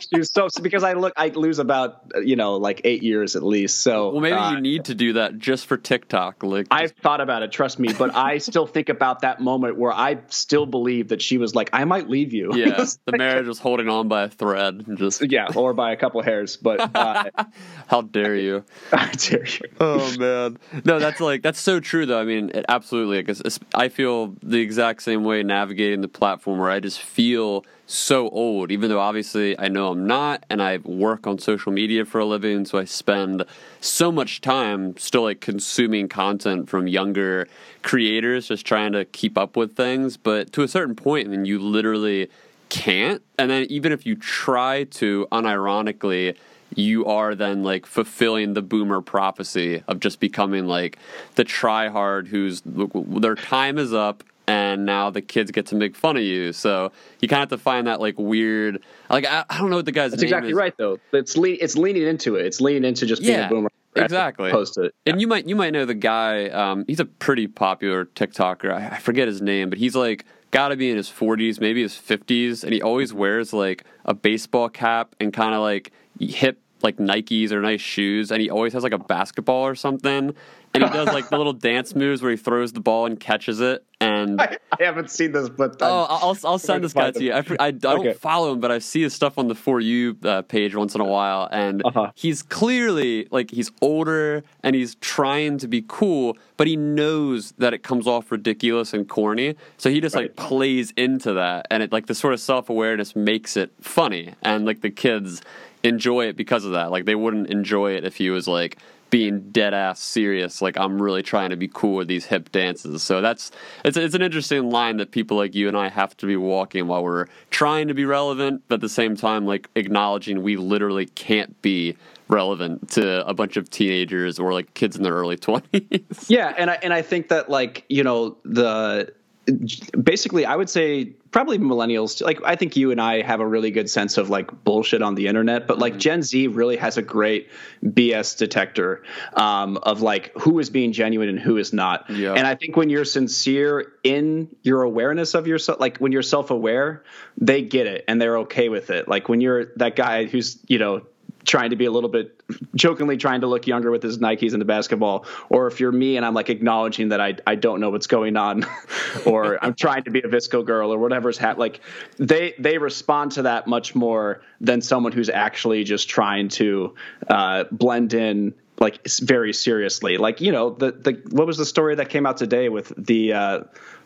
she was so because I look I lose about you know like eight years at least. So well, maybe uh, you need to do that just for TikTok. Like, I've thought about it, trust me, but I still think about that moment where I still believe that she was like, I might leave you. yeah, the marriage was holding on by a thread. and Just yeah, or by a couple hairs, but uh, how dare you? I dare you. Oh man, no, that's like that's so true though. I mean, it, absolutely. Because I feel the exact same way navigating the platform where I just feel so old, even though obviously I know I'm not, and I work on social media for a living, so I spend so much time still like consuming content from younger creators, just trying to keep up with things. But to a certain point, mean, you literally can't. And then even if you try to, unironically, you are then like fulfilling the boomer prophecy of just becoming like the tryhard who's their time is up and now the kids get to make fun of you. So you kind of have to find that like weird, like I, I don't know what the guy's That's exactly is. right, though. It's le- it's leaning into it. It's leaning into just being Yeah, a boomer. exactly. Post it. And you might you might know the guy. Um, he's a pretty popular TikToker. I, I forget his name, but he's like got to be in his 40s, maybe his 50s, and he always wears like a baseball cap and kind of like hip like Nikes or nice shoes, and he always has like a basketball or something. And he does like the little dance moves where he throws the ball and catches it. And I, haven't seen this, but Oh, I'm- I'll I'll send this guy to you. I, I, I don't Okay. follow him, but I see his stuff on the for you uh, page once in a while, and Uh-huh. he's clearly like he's older and he's trying to be cool, but he knows that it comes off ridiculous and corny, so he just like plays into that, and it like the sort of self awareness makes it funny, and like the kids enjoy it because of that. Like they wouldn't enjoy it if he was like being dead ass serious like i'm really trying to be cool with these hip dances. So that's it's, it's an interesting line that people like you and i have to be walking while we're trying to be relevant but at the same time like acknowledging we literally can't be relevant to a bunch of teenagers or like kids in their early 20s yeah, and I and I think that like you know the basically I would say probably millennials like I think you and I have a really good sense of like bullshit on the internet but like Gen Z really has a great BS detector um, of like who is being genuine and who is not. Yeah. and I think when you're sincere in your awareness of yourself like when you're self-aware they get it and they're okay with it. Like when you're that guy who's you know trying to be a little bit jokingly trying to look younger with his Nikes and the basketball, or if you're me and I'm like acknowledging that I I don't know what's going on, or I'm trying to be a VSCO girl or whatever's hap like they they respond to that much more than someone who's actually just trying to uh, blend in like very seriously. Like you know the the what was the story that came out today with the. Uh,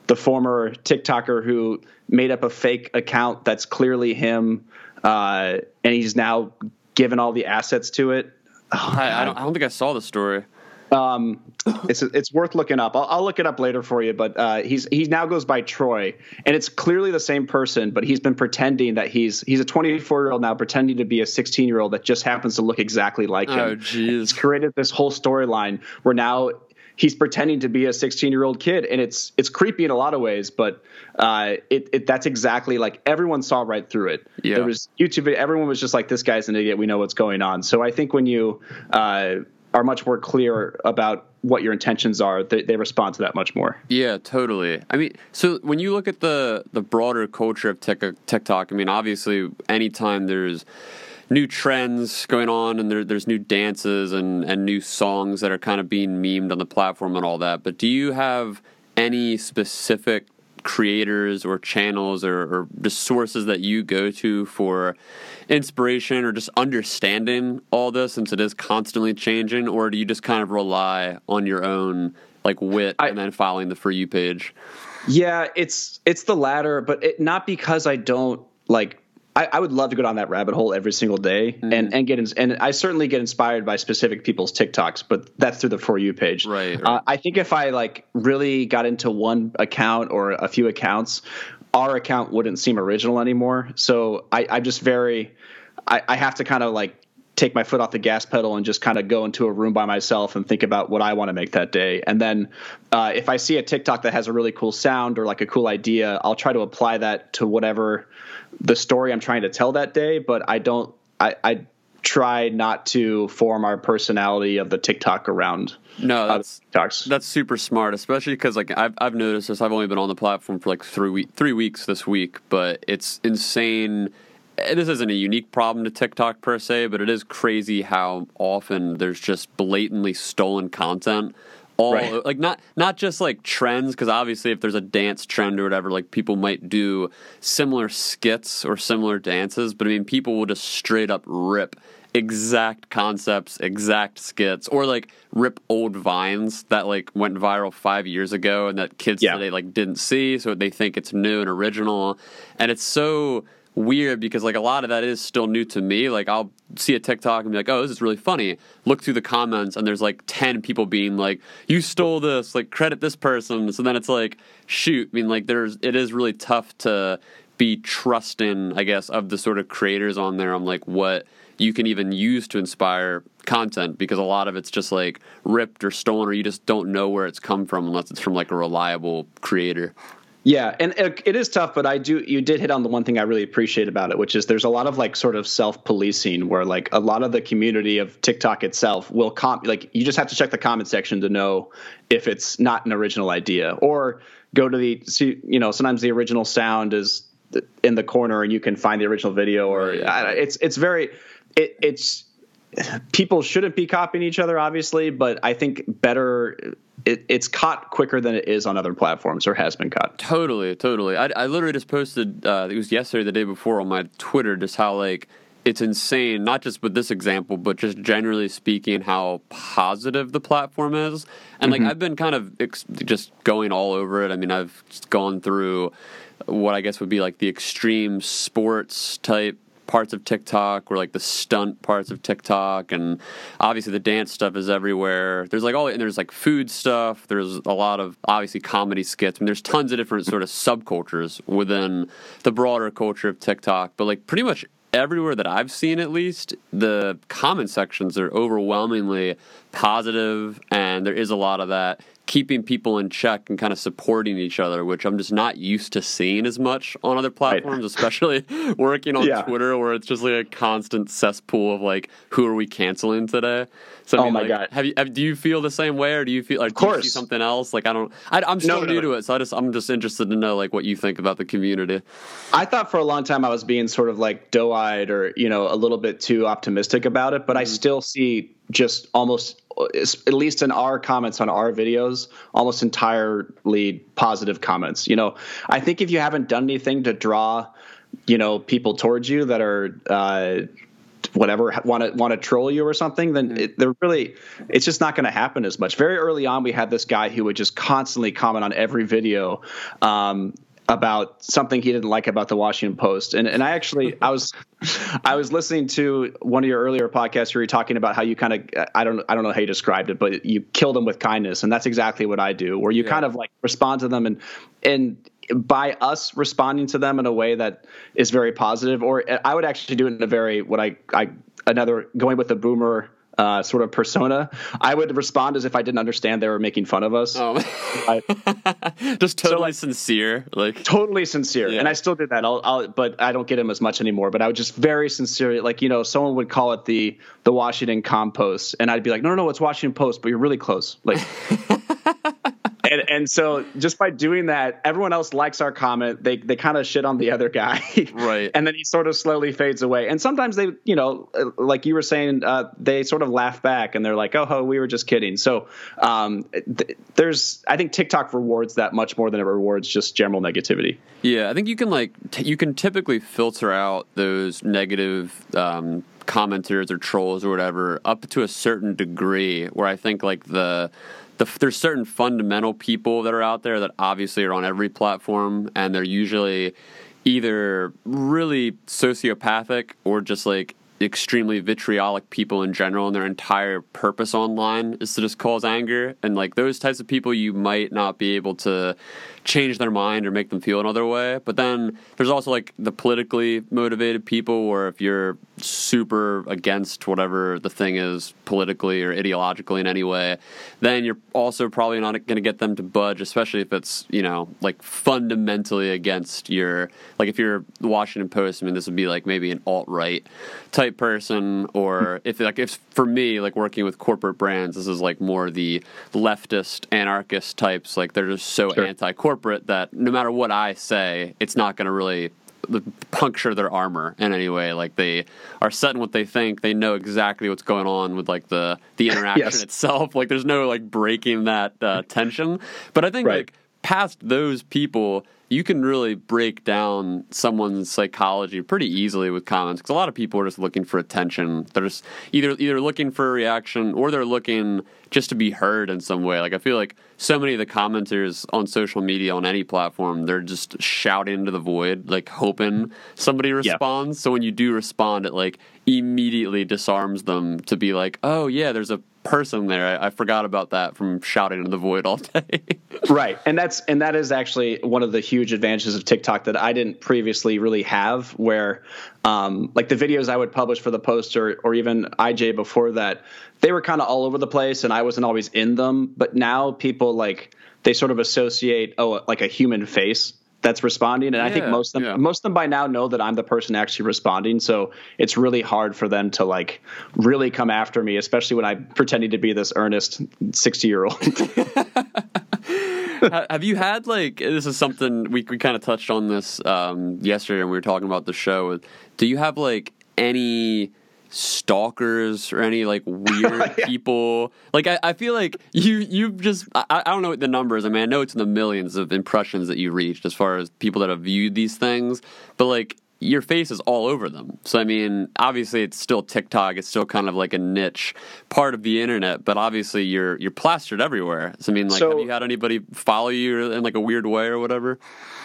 the former TikToker who made up a fake account that's clearly him, uh, and he's now given all the assets to it. Oh, I, I, don't, I don't think i saw the story um, it's it's worth looking up. I'll, I'll look it up later for you. But uh, he's he now goes by Troy, and it's clearly the same person. But he's been pretending that he's he's a 24 year old now, pretending to be a 16 year old that just happens to look exactly like him. Oh, jeez. It's created this whole storyline where now he's pretending to be a 16 year old kid, and it's it's creepy in a lot of ways. But uh, it, it that's exactly like everyone saw right through it. Yeah. There was YouTube. Everyone was just like, "This guy's an idiot. We know what's going on." So I think when you uh, are much more clear about what your intentions are, they, they respond to that much more. Yeah, totally. I mean, so when you look at the the broader culture of Tik- TikTok, I mean, obviously, anytime there's new trends going on and there, there's new dances and, and new songs that are kind of being memed on the platform and all that, but do you have any specific creators or channels or, or just sources that you go to for inspiration or just understanding all this since it is constantly changing, or do you just kind of rely on your own like wit I, and then following the for you page? Yeah, it's it's the latter, but it, not because I don't like I, I, would love to go down that rabbit hole every single day mm. and and get in, and I certainly get inspired by specific people's TikToks, but that's through the for you page. Right. right. Uh, I think if I like really got into one account or a few accounts, our account wouldn't seem original anymore. So I, I'm just very, I, I have to kind of like take my foot off the gas pedal and just kind of go into a room by myself and think about what I want to make that day. And then uh, if I see a TikTok that has a really cool sound or like a cool idea, I'll try to apply that to whatever the story I'm trying to tell that day, but I don't. I, I try not to form our personality of the TikTok around. No, that's TikToks. that's super smart, especially because like I've I've noticed this. I've only been on the platform for like three week, three weeks this week, but it's insane. This isn't a unique problem to TikTok per se, but it is crazy how often there's just blatantly stolen content all right. Uh, like not not just like trends because obviously if there's a dance trend or whatever like people might do similar skits or similar dances but i mean people will just straight up rip exact concepts exact skits or like rip old vines that like went viral five years ago and that kids yeah. today like didn't see so they think it's new and original and it's so weird because like a lot of that is still new to me. Like I'll see a TikTok and be like, "Oh, this is really funny." Look through the comments and there's like 10 people being like, "You stole this." Like credit this person. So then it's like, shoot, I mean like there's it is really tough to be trusting, I guess, of the sort of creators on there on like what you can even use to inspire content because a lot of it's just like ripped or stolen or you just don't know where it's come from unless it's from like a reliable creator. Yeah, and it, it is tough, but I do. You did hit on the one thing I really appreciate about it, which is there's a lot of like sort of self policing where like a lot of the community of TikTok itself will comp like you just have to check the comment section to know if it's not an original idea or go to the see you know sometimes the original sound is in the corner and you can find the original video or it's it's very it, it's people shouldn't be copying each other obviously but i think better it, it's caught quicker than it is on other platforms or has been caught. Totally, totally. I, I literally just posted, uh, it was yesterday, the day before on my Twitter, just how like it's insane, not just with this example, but just generally speaking, how positive the platform is. And like mm-hmm. I've been kind of ex- just going all over it. I mean, I've gone through what I guess would be like the extreme sports type parts of TikTok or like the stunt parts of TikTok, and obviously the dance stuff is everywhere. There's like all and there's like food stuff. There's a lot of obviously comedy skits. I mean, there's tons of different sort of subcultures within the broader culture of TikTok. But like pretty much everywhere that I've seen, at least, the comment sections are overwhelmingly positive, and there is a lot of that keeping people in check and kind of supporting each other, which I'm just not used to seeing as much on other platforms, right. especially working on yeah. Twitter, where it's just like a constant cesspool of like, who are we canceling today? So, I oh mean, oh my like, god, have you have, do you feel the same way, or do you feel like do you see something else? Like I don't, I, am still no, no, new no. to it, so I just I'm just interested to know like what you think about the community. I thought for a long time I was being sort of like doe eyed or you know a little bit too optimistic about it, but mm-hmm. I still see just almost at least in our comments on our videos almost entirely positive comments you know i think if you haven't done anything to draw you know people towards you that are uh, whatever want to want to troll you or something then mm-hmm. it, they're really it's just not going to happen as much very early on we had this guy who would just constantly comment on every video um, about something he didn't like about the Washington Post. And and I actually I was I was listening to one of your earlier podcasts where you're talking about how you kind of I don't I don't know how you described it, but you kill them with kindness, and that's exactly what I do. Where you yeah. kind of like respond to them and and by us responding to them in a way that is very positive, or I would actually do it in a very what I I another going with the boomer uh, sort of persona, I would respond as if I didn't understand they were making fun of us. Oh. I, Just totally so like, sincere, like totally sincere. Yeah. And I still did that. I'll, I'll, but I don't get him as much anymore. But I would just very sincere, like you know, someone would call it the the Washington Compost, and I'd be like, no, no, no, it's Washington Post, but you're really close, like. and, and so just by doing that, everyone else likes our comment. They they kind of shit on the other guy, right? And then he sort of slowly fades away. And sometimes they, you know, like you were saying, uh, they sort of laugh back and they're like, "Oh, ho, we were just kidding." So um, th- there's, I think TikTok rewards that much more than it rewards just general negativity. Yeah, I think you can like t- you can typically filter out those negative. Um, commenters or trolls or whatever up to a certain degree where I think like the the, there's certain fundamental people that are out there that obviously are on every platform, and they're usually either really sociopathic or just like extremely vitriolic people in general and their entire purpose online is to just cause anger. And like those types of people you might not be able to change their mind or make them feel another way but then there's also like the politically motivated people or if you're super against whatever the thing is politically or ideologically in any way then you're also probably not going to get them to budge especially if it's you know like fundamentally against your like if you're the washington post i mean this would be like maybe an alt-right type person or if like if for me like working with corporate brands this is like more the leftist anarchist types like they're just so sure. Anti-corporate that no matter what i say it's not going to really puncture their armor in any way like they are set in what they think they know exactly what's going on with like the the interaction yes. itself like there's no like breaking that uh, tension but i think right. like past those people you can really break down someone's psychology pretty easily with comments because a lot of people are just looking for attention. They're just either either looking for a reaction or they're looking just to be heard in some way. Like I feel like so many of the commenters on social media on any platform, they're just shouting into the void, like hoping somebody responds. Yeah. So when you do respond, it like immediately disarms them to be like, oh yeah, there's a person there. I, I, forgot about that from shouting into the void all day. right, and that's and that is actually one of the huge advantages of TikTok that I didn't previously really have. Where, um, like the videos I would publish for the poster or even IJ before that, they were kind of all over the place, and I wasn't always in them. But now people like they sort of associate oh like a human face that's responding. And yeah, i think most of them yeah. most of them by now know that i'm the person actually responding. So it's really hard for them to like really come after me especially when i'm pretending to be this earnest 60 year old have you had like this is something we, we kind of touched on this um, yesterday and we were talking about the show. Do you have like any stalkers or any like oh, weird yeah. people. Like I, I feel like you you've just I, I don't know what the numbers. I mean I know it's in the millions of impressions that you reached as far as people that have viewed these things, but like your face is all over them. So I mean, obviously it's still TikTok. It's still kind of like a niche part of the internet, but obviously you're you're plastered everywhere. So I mean, like, so, have you had anybody follow you in like a weird way or whatever?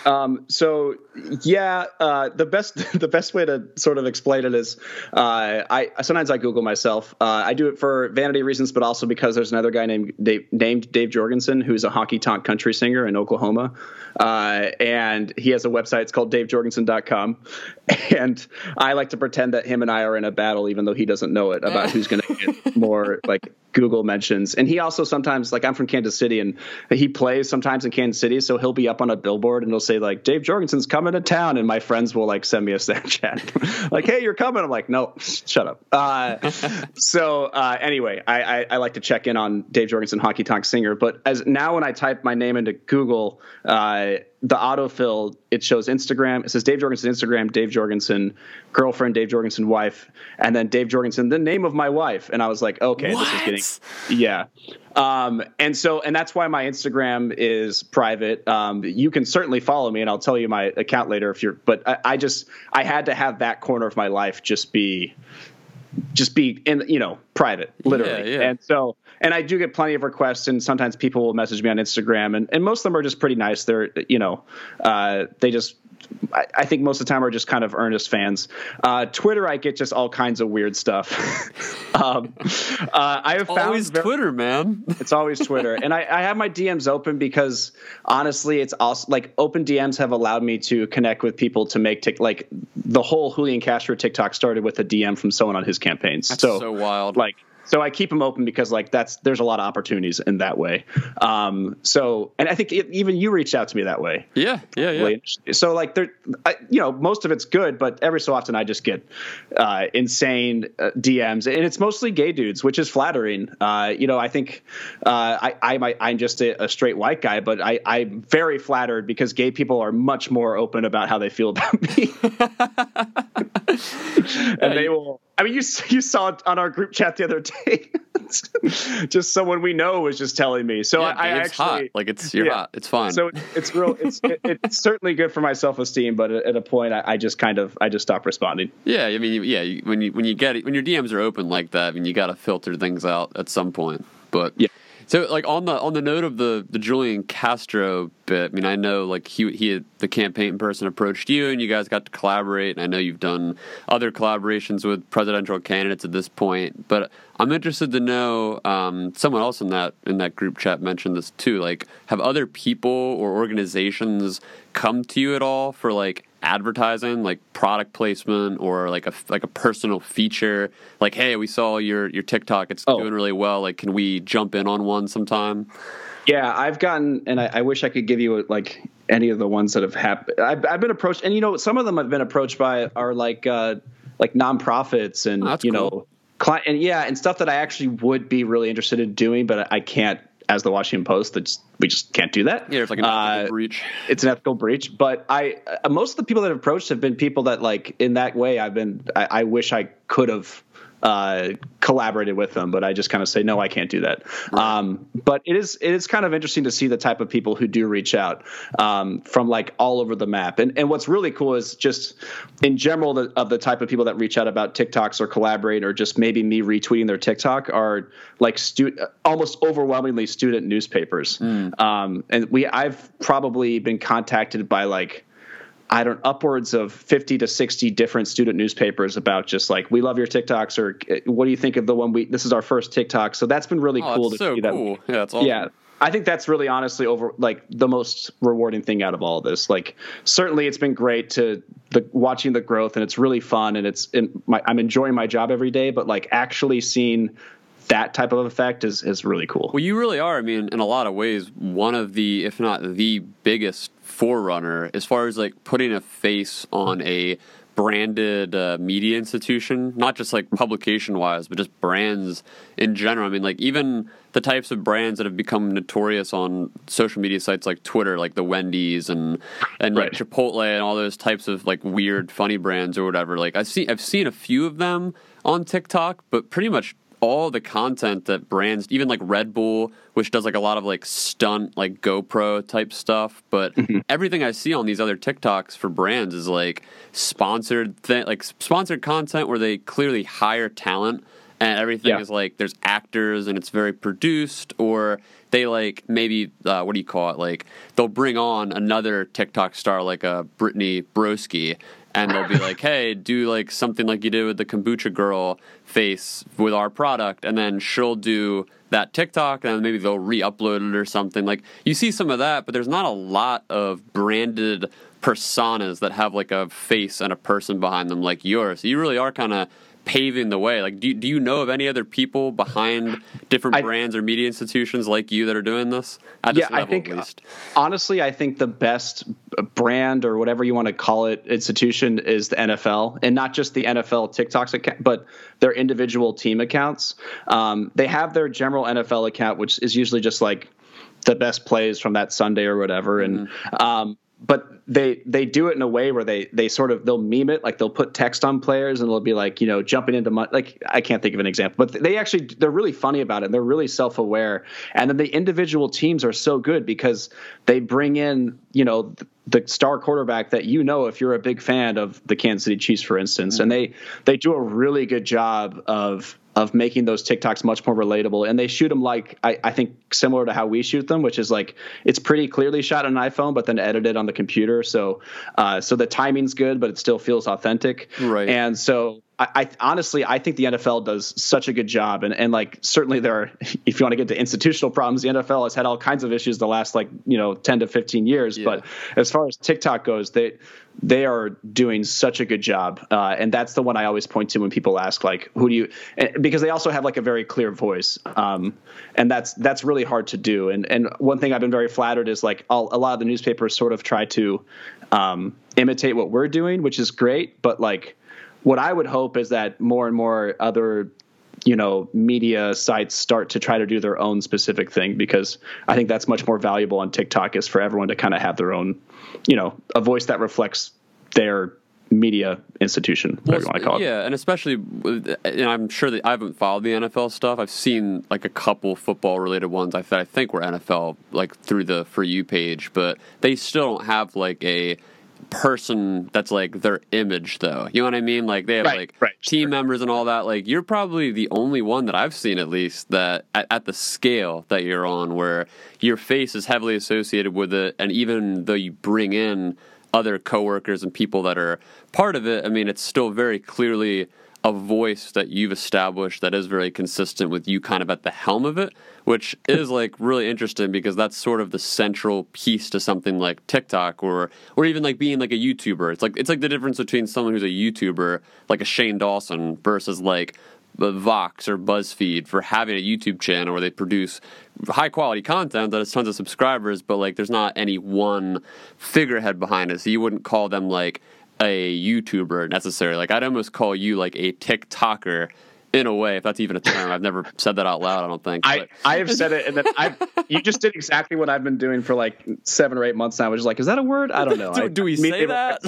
Um, so yeah, uh, the best the best way to sort of explain it is uh, I sometimes I Google myself. Uh, I do it for vanity reasons, but also because there's another guy named Dave, named Dave Jorgensen who's a honky tonk country singer in Oklahoma, uh, and he has a website. It's called DaveJorgensen.com, and I like to pretend that him and I are in a battle, even though he doesn't know it about who's going to get more like Google mentions. And he also sometimes like I'm from Kansas City, and he plays sometimes in Kansas City, so he'll be up on a billboard and he'll say like Dave Jorgensen's coming to town, and my friends will like send me a Snapchat like, "Hey, you're coming." I'm like, "No, shut up." Uh, so uh, anyway, I, I, I, like to check in on Dave Jorgensen, Honky Tonk Singer. But as now when I type my name into Google, uh, the autofill it shows Instagram. It says Dave Jorgenson Instagram, Dave Jorgenson girlfriend, Dave Jorgenson wife, and then Dave Jorgenson the name of my wife. And I was like, okay, what? this is getting yeah. Um, and so and that's why my Instagram is private. Um, you can certainly follow me, and I'll tell you my account later if you're. But I, I just I had to have that corner of my life just be just be in you know private literally yeah, yeah. and so and i do get plenty of requests and sometimes people will message me on instagram and, and most of them are just pretty nice they're you know uh, they just I, I, think most of the time are just kind of earnest fans. Uh, Twitter, I get just all kinds of weird stuff. um, uh, I have found always very, Twitter, man. it's always Twitter, and I, I, have my DMs open because honestly, it's also like open DMs have allowed me to connect with people to make tick like the whole Julian Castro TikTok started with a DM from someone on his campaigns. That's so, so wild. Like so I keep them open because like that's there's a lot of opportunities in that way. Um, so and I think it, even you reached out to me that way. Yeah, yeah, yeah. So like there, I, you know, most of it's good, but every so often I just get uh, insane uh, DMs, and it's mostly gay dudes, which is flattering. Uh, you know, I think uh, I, I I'm just a, a, straight white guy, but I I'm very flattered because gay people are much more open about how they feel about me, and they will I mean, you you saw it on our group chat the other day. just someone we know was just telling me. So yeah, I, I actually hot. like it's you're yeah. hot. It's fine. So it's real. It's it, it's certainly good for my self esteem, but at a point, I, I, just kind of I just stopped responding. Yeah, I mean, yeah, when you when you get it, when your DMs are open like that, I mean, you got to filter things out at some point. But yeah. So like on the on the note of the the Julian Castro bit, I mean I know like he he the campaign person approached you and you guys got to collaborate and I know you've done other collaborations with presidential candidates at this point, but I'm interested to know um, someone else in that in that group chat mentioned this too. Like, have other people or organizations come to you at all for like advertising, like product placement or like a like a personal feature? Like, hey, we saw your your TikTok; it's oh. doing really well. Like, can we jump in on one sometime? Yeah, I've gotten, and I, I wish I could give you like any of the ones that have happened. I've, I've, been approached, and you know, some of them I've been approached by are like uh, like nonprofits and oh, you cool. know client and yeah and stuff that i actually would be really interested in doing but i can't as the washington post that's we just can't do that. Yeah it's like an ethical uh, breach. it's an ethical breach but i uh, most of the people that have approached have been people that like in that way i've been i, I wish i could have uh, collaborated with them, but I just kind of say no, I can't do that. Right. Um, but it is it is kind of interesting to see the type of people who do reach out um, from like all over the map. And and what's really cool is just in general the, of the type of people that reach out about TikToks or collaborate or just maybe me retweeting their TikTok are like stu- almost overwhelmingly student newspapers. Mm. Um, and we I've probably been contacted by like I don't upwards of 50 to 60 different student newspapers about just like we love your TikToks or uh, what do you think of the one we this is our first TikTok. So that's been really oh, cool to so see cool. that. Yeah, that's awesome. Yeah. I think that's really honestly over like the most rewarding thing out of all of this. Like certainly it's been great to the watching the growth and it's really fun and it's in my, I'm enjoying my job every day, but like actually seeing that type of effect is is really cool. Well, you really are. I mean, in a lot of ways, one of the, if not the biggest forerunner as far as like putting a face on a branded uh, media institution, not just like publication wise, but just brands in general. I mean, like even the types of brands that have become notorious on social media sites like Twitter, like the Wendy's and and right. like Chipotle and all those types of like weird, funny brands or whatever. Like I see, I've seen a few of them on TikTok, but pretty much all the content that brands, even like Red Bull, which does like a lot of like stunt, like GoPro type stuff, but mm-hmm. everything I see on these other TikToks for brands is like sponsored, th- like sponsored content where they clearly hire talent and everything yeah. is like there's actors and it's very produced or they like maybe uh, what do you call it like they'll bring on another tiktok star like a brittany broski and they'll be like, "Hey, do like something like you did with the kombucha girl face with our product," and then she'll do that TikTok, and maybe they'll re-upload it or something. Like you see some of that, but there's not a lot of branded personas that have like a face and a person behind them like yours. So you really are kind of paving the way. Like, do do you know of any other people behind different I, brands or media institutions like you that are doing this? yeah, I think honestly, I think the best brand or whatever you want to call it institution is the NFL, and not just the NFL TikToks account, but their individual team accounts. Um, they have their general NFL account, which is usually just like the best plays from that Sunday or whatever, and mm-hmm. um, but they they do it in a way where they they sort of they'll meme it like they'll put text on players and they'll be like you know jumping into my, like I can't think of an example but they actually they're really funny about it they're really self-aware and then the individual teams are so good because they bring in you know the star quarterback that you know if you're a big fan of the Kansas City Chiefs for instance mm-hmm. and they they do a really good job of of making those TikToks much more relatable. And they shoot them like I, I, think similar to how we shoot them, which is like it's pretty clearly shot on an iPhone, but then edited on the computer. So uh, so the timing's good, but it still feels authentic. Right. And so I, I, honestly I think the NFL does such a good job, and and like certainly there are if you want to get to institutional problems, the NFL has had all kinds of issues the last like you know ten to fifteen years. Yeah. But as far as TikTok goes, they they are doing such a good job, uh, and that's the one I always point to when people ask like, "Who do you?" because they also have like a very clear voice, um, and that's that's really hard to do. And and one thing I've been very flattered is like all, a lot of the newspapers sort of try to um, imitate what we're doing, which is great. But like, what I would hope is that more and more other you know media sites start to try to do their own specific thing because I think that's much more valuable on TikTok is for everyone to kind of have their own you know a voice that reflects their media institution, whatever well, you want to call it. Yeah, and especially, and I'm sure that I haven't followed the NFL stuff. I've seen like a couple football related ones I, I think were NFL, like through the For You page, but they still don't have like a person that's like their image though. You know what I mean? Like they have right, like right, team sure. members and all that. Like you're probably the only one that I've seen at least that at, at, the scale that you're on where your face is heavily associated with it and even though you bring in other coworkers and people that are part of it, I mean it's still very clearly a voice that you've established that is very consistent with you kind of at the helm of it, which is like really interesting because that's sort of the central piece to something like TikTok or or even like being like a YouTuber. It's like it's like the difference between someone who's a YouTuber, like a Shane Dawson, versus like Vox or BuzzFeed for having a YouTube channel where they produce high quality content that has tons of subscribers, but like there's not any one figurehead behind it. So you wouldn't call them like a YouTuber necessarily. Like I'd almost call you like a TikToker in a way, if that's even a term. I've never said that out loud. I don't think. I, I have said it, and then I you just did exactly what I've been doing for like seven or eight months now. Which is like, is that a word? I don't know. do, I, do we say that?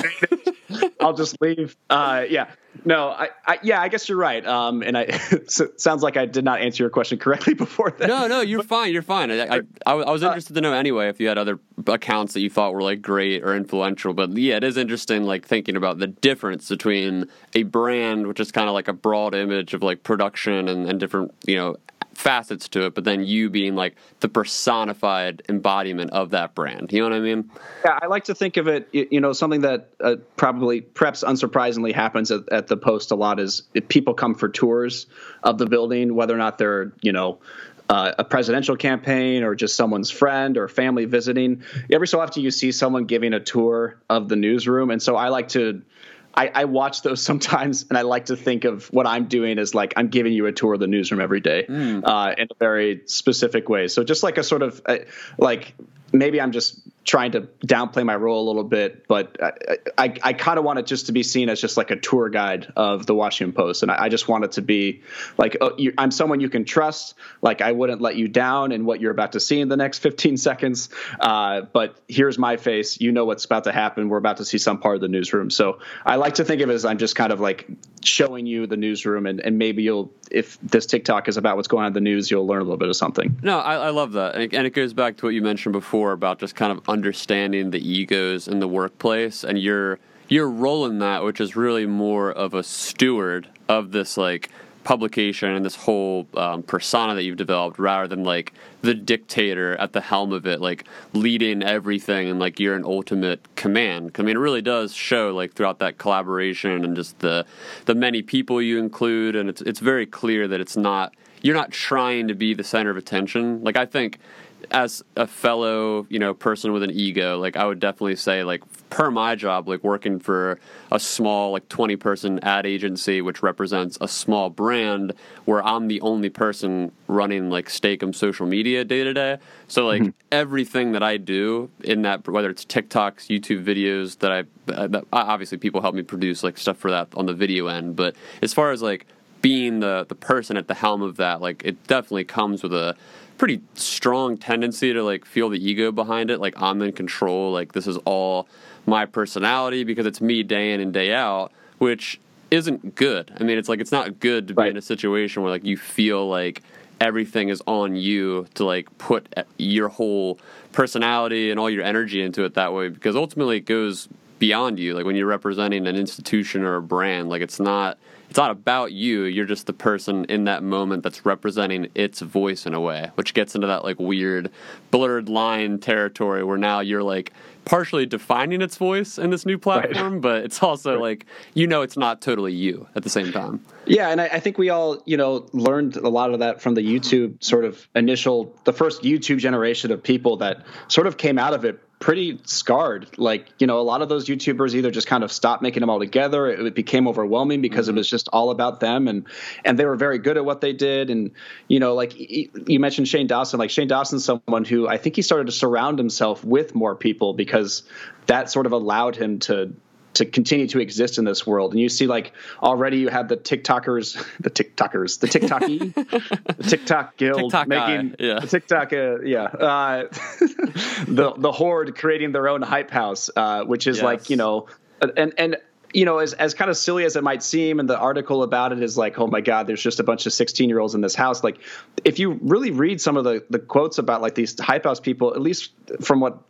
I'll just leave. Uh, yeah, no, I, I, yeah, I guess you're right. Um, and I sounds like I did not answer your question correctly before that. No, no, you're fine. You're fine. I, I, I was uh, interested to know anyway if you had other accounts that you thought were like great or influential. But yeah, it is interesting, like thinking about the difference between a brand, which is kind of like a broad image of like production and, and different, you know, facets to it, but then you being like the personified embodiment of that brand. You know what I mean? Yeah, I like to think of it. You know, something that uh, probably, perhaps unsurprisingly, happens at, at the post a lot is people come for tours of the building, whether or not they're you know uh, a presidential campaign or just someone's friend or family visiting. Every so often you see someone giving a tour of the newsroom, and so I like to I, I, watch those sometimes, and I like to think of what I'm doing as like I'm giving you a tour of the newsroom every day mm. uh, in a very specific way. So just like a sort of uh, like maybe I'm just trying to downplay my role a little bit, but I, I, I kind of want it just to be seen as just like a tour guide of the Washington Post, and I, I just want it to be like oh, you, I'm someone you can trust. Like I wouldn't let you down in what you're about to see in the next 15 seconds. Uh, but here's my face. You know what's about to happen. We're about to see some part of the newsroom. So I like to think of it as I'm just kind of like showing you the newsroom, and, and maybe you'll if this TikTok is about what's going on in the news, you'll learn a little bit of something. No, I, I love that, and it, and it goes back to what you mentioned before about just kind of understanding the egos in the workplace and your your role in that, which is really more of a steward of this like publication and this whole um, persona that you've developed rather than like the dictator at the helm of it like leading everything and like you're an ultimate command. I mean it really does show like throughout that collaboration and just the the many people you include and it's it's very clear that it's not you're not trying to be the center of attention. Like i think as a fellow, you know, person with an ego, like I would definitely say, like per my job, like working for a small, like twenty person ad agency, which represents a small brand, where I'm the only person running like Steak-umm social media day to day. So like mm-hmm. everything that I do in that, whether it's TikToks, YouTube videos that I, uh, that obviously people help me produce like stuff for that on the video end, but as far as like being the the person at the helm of that, like it definitely comes with a pretty strong tendency to like feel the ego behind it like i'm in control like this is all my personality because it's me day in and day out which isn't good i mean it's like it's not good to be right. in a situation where like you feel like everything is on you to like put your whole personality and all your energy into it that way because ultimately it goes beyond you like when you're representing an institution or a brand like it's not it's not about you. You're just the person in that moment that's representing its voice in a way, which gets into that like weird blurred line territory where now you're like partially defining its voice in this new platform, right. but it's also right. like you know it's not totally you at the same time. Yeah, and I, I, think we all you know learned a lot of that from the YouTube sort of initial, the first YouTube generation of people that sort of came out of it pretty scarred. Like, you know, a lot of those YouTubers either just kind of stopped making them all together. It became overwhelming because mm-hmm. it was just all about them and and they were very good at what they did. And, you know, like you mentioned Shane Dawson, like Shane Dawson's someone who I think he started to surround himself with more people because that sort of allowed him to to continue to exist in this world. And you see, like already, you have the TikTokers, the TikTokers, the TikToky, the TikTok guild TikTok making yeah. the TikTok, uh, yeah, uh, the the horde creating their own hype house, uh, which is yes. like you know, and and you know, as as kind of silly as it might seem, and the article about it is like, oh my god, there's just a bunch of 16 year olds in this house. Like, if you really read some of the the quotes about like these hype house people, at least from what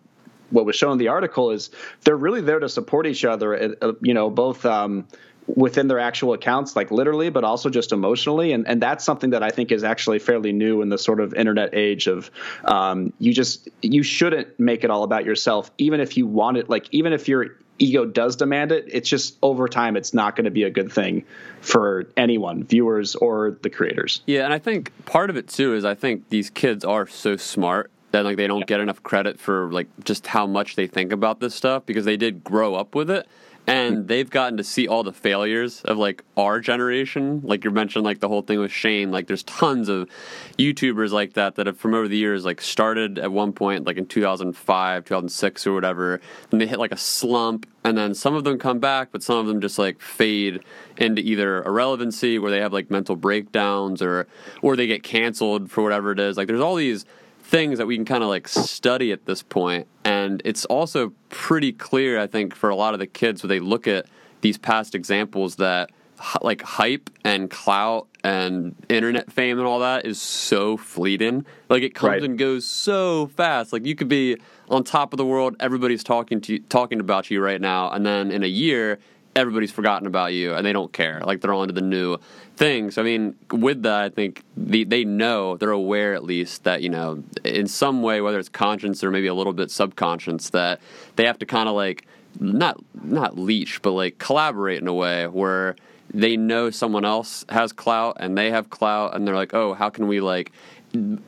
what was shown in the article is they're really there to support each other. Uh, uh, you know, both. Um, within their actual accounts, like literally, but also just emotionally. And, and that's something that I think is actually fairly new in the sort of internet age of um, you just, you shouldn't make it all about yourself, even if you want it, like, even if your ego does demand it, it's just over time, it's not going to be a good thing for anyone, viewers or the creators. Yeah. And I think part of it too is I think these kids are so smart that like they don't get enough credit for like just how much they think about this stuff because they did grow up with it. And hmm. they've gotten to see all the failures of like our generation. Like you mentioned like the whole thing with shane. Like there's tons of youtubers like that that have from over the years like started at one point like in 2005 2006 or whatever and they hit like a slump. And then some of them come back but some of them just like fade into either irrelevancy where they have like mental breakdowns or or they get canceled for whatever it is. Like there's all these things that we can kind of like study at this point. And it's also pretty clear, I think, for a lot of the kids when they look at these past examples that like hype and clout and internet fame and all that is so fleeting. Like it comes right. and goes so fast. Like you could be on top of the world, everybody's talking to you, talking about you right now, and then in a year, everybody's forgotten about you and they don't care. Like they're on to the new things. I mean, with that, I think the, they know, they're aware at least that, you know, in some way, whether it's conscious or maybe a little bit subconscious, that they have to kind of like, not not leech, but like collaborate in a way where they know someone else has clout and they have clout and they're like, oh, how can we like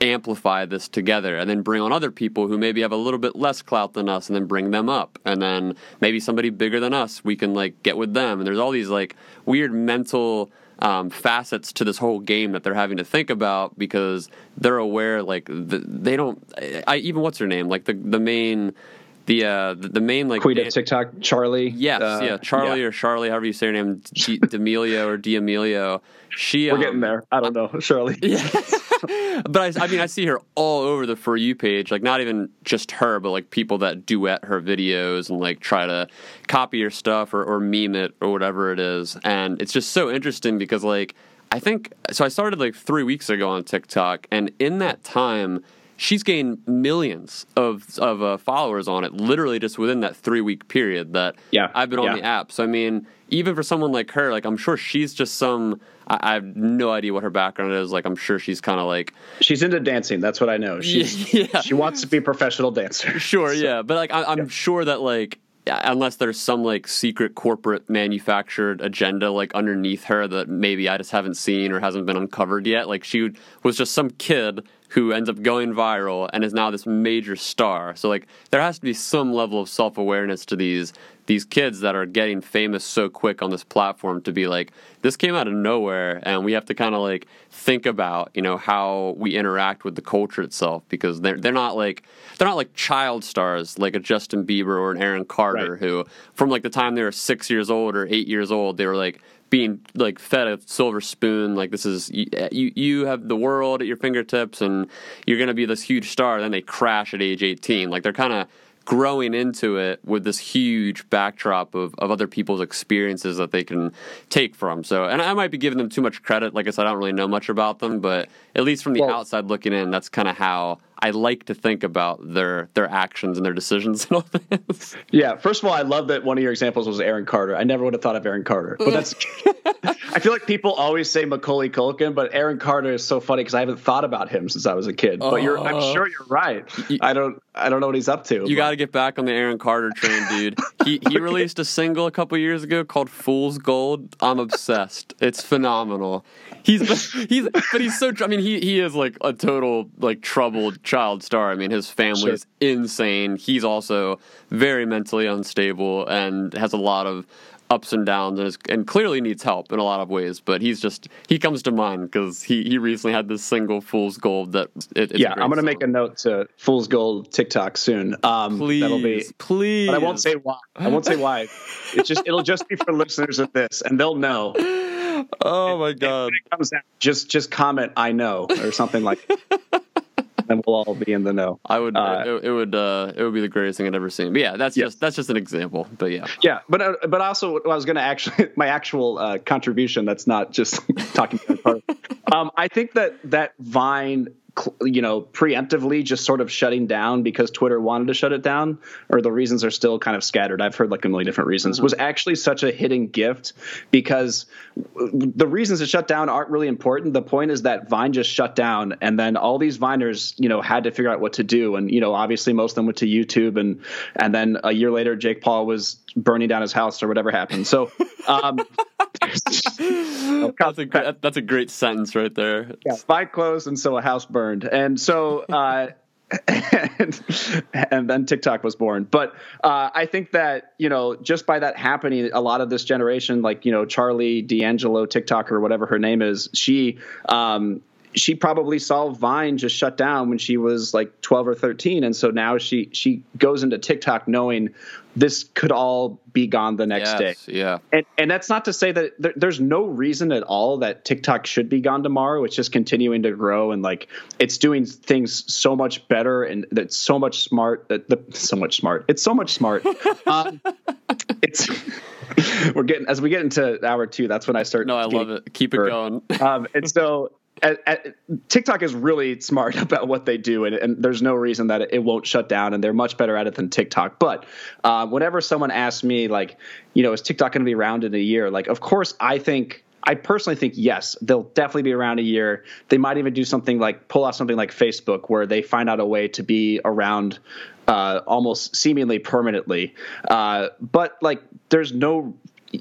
amplify this together and then bring on other people who maybe have a little bit less clout than us and then bring them up. And then maybe somebody bigger than us we can like get with them. And there's all these like weird mental um, facets to this whole game that they're having to think about because they're aware like the, they don't I even what's her name? Like the the main the uh the, main like Queen of TikTok Charli yes uh, yeah Charli yeah. or Charli however you say her name D'Amelio or D'Amelio. She we're um, getting there. I don't know Charli. Yeah but I, I mean, I see her all over the for you page. Like not even just her, but like people that duet her videos and like try to copy her stuff or, or meme it or whatever it is. And it's just so interesting because like I think so. I started like three weeks ago on TikTok, and in that time she's gained millions of of uh, followers on it, literally just within that three week period that yeah. I've been on yeah. the app. So I mean, even for someone like her, like I'm sure she's just some. I, I have no idea what her background is. Like I'm sure she's kind of like she's into dancing. That's what I know. She's, yeah, she wants to be a professional dancer. Sure, so. yeah, but like I, am yeah. sure that like unless there's some like secret corporate manufactured agenda like underneath her that maybe I just haven't seen or hasn't been uncovered yet. Like she was just some kid who ends up going viral and is now this major star. So like there has to be some level of self-awareness to these these kids that are getting famous so quick on this platform to be like this came out of nowhere and we have to kind of like think about, you know, how we interact with the culture itself because they're they're not like they're not like child stars like a Justin Bieber or an Aaron Carter right. who from like the time they were 6 years old or 8 years old they were like being like fed a silver spoon like this is eh, you, you have the world at your fingertips and you're going to be this huge star then they crash at age 18 like they're kind of growing into it with this huge backdrop of, of other people's experiences that they can take from. So, and I might be giving them too much credit. Like I said, I don't really know much about them, but at least from the well, outside looking in, that's kind of how I like to think about their their actions and their decisions and all this. Yeah, first of all, I love that one of your examples was Aaron Carter. I never would have thought of Aaron Carter, but that's. I feel like people always say Macaulay Culkin, but Aaron Carter is so funny because I haven't thought about him since I was a kid. But you're, I'm Oh. sure you're right. I don't, I don't know what he's up to. You got to get back on the Aaron Carter train, dude. He he released a single a couple years ago called "Fool's Gold." I'm obsessed. It's phenomenal. He's he's but he's so. I mean, he he is like a total like troubled child star. I mean, his family family's insane. He's also very mentally unstable and has a lot of ups and downs and, is, and clearly needs help in a lot of ways. But he's just he comes to mind because he he recently had this single "Fool's Gold" that it, it's yeah, I'm going to song. make a note to Fool's Gold TikTok soon. Um, Please, that'll be. please. But I won't say why. I won't say why. It's just it'll just be for listeners of this, and they'll know. Oh my god. When it comes out, just just comment "I know" or something like. and we'll all be in the know. I would. Uh, it, it would. Uh, it would be the greatest thing I'd ever seen. But yeah, that's Yes. just that's just an example. But yeah, Yeah, but uh, but also I was going to actually my actual uh, contribution. That's not just talking. About um, I think that that Vine, you know, preemptively just sort of shutting down because Twitter wanted to shut it down, or the reasons are still kind of scattered. I've heard like a million different reasons. Mm-hmm. Was actually such a hidden gift because the reasons it shut down aren't really important. The point is that Vine just shut down, and then all these Viners, you know, had to figure out what to do. And you know, obviously most of them went to YouTube, and and then a year later, Jake Paul was burning down his house or whatever happened. So. Um, that's a great, that's a great sentence right there. yeah, closed, and so a house burned, and so. Uh, and, and then TikTok was born. But uh, I think that you know, just by that happening, a lot of this generation, like you know, Charli D'Angelo, TikTok or whatever her name is, she um, she probably saw Vine just shut down when she was like 12 or 13, and so now she she goes into TikTok knowing this could all be gone the next day. Yeah. And, and that's not to say that there, there's no reason at all that TikTok should be gone tomorrow. It's just continuing to grow and like it's doing things so much better and that's so much smart. That the so much smart. It's so much smart. um, it's we're getting as we get into hour two. That's when I start. No, I love it. Keep it going. Um, and so. At, at, TikTok is really smart about what they do, and, and there's no reason that it, won't shut down. And they're much better at it than TikTok. But uh, whenever someone asks me, like, you know, is TikTok going to be around in a year? Like, of course, I think I personally think yes, they'll definitely be around a year. They might even do something like pull off something like Facebook, where they find out a way to be around uh, almost seemingly permanently. Uh, but like, there's no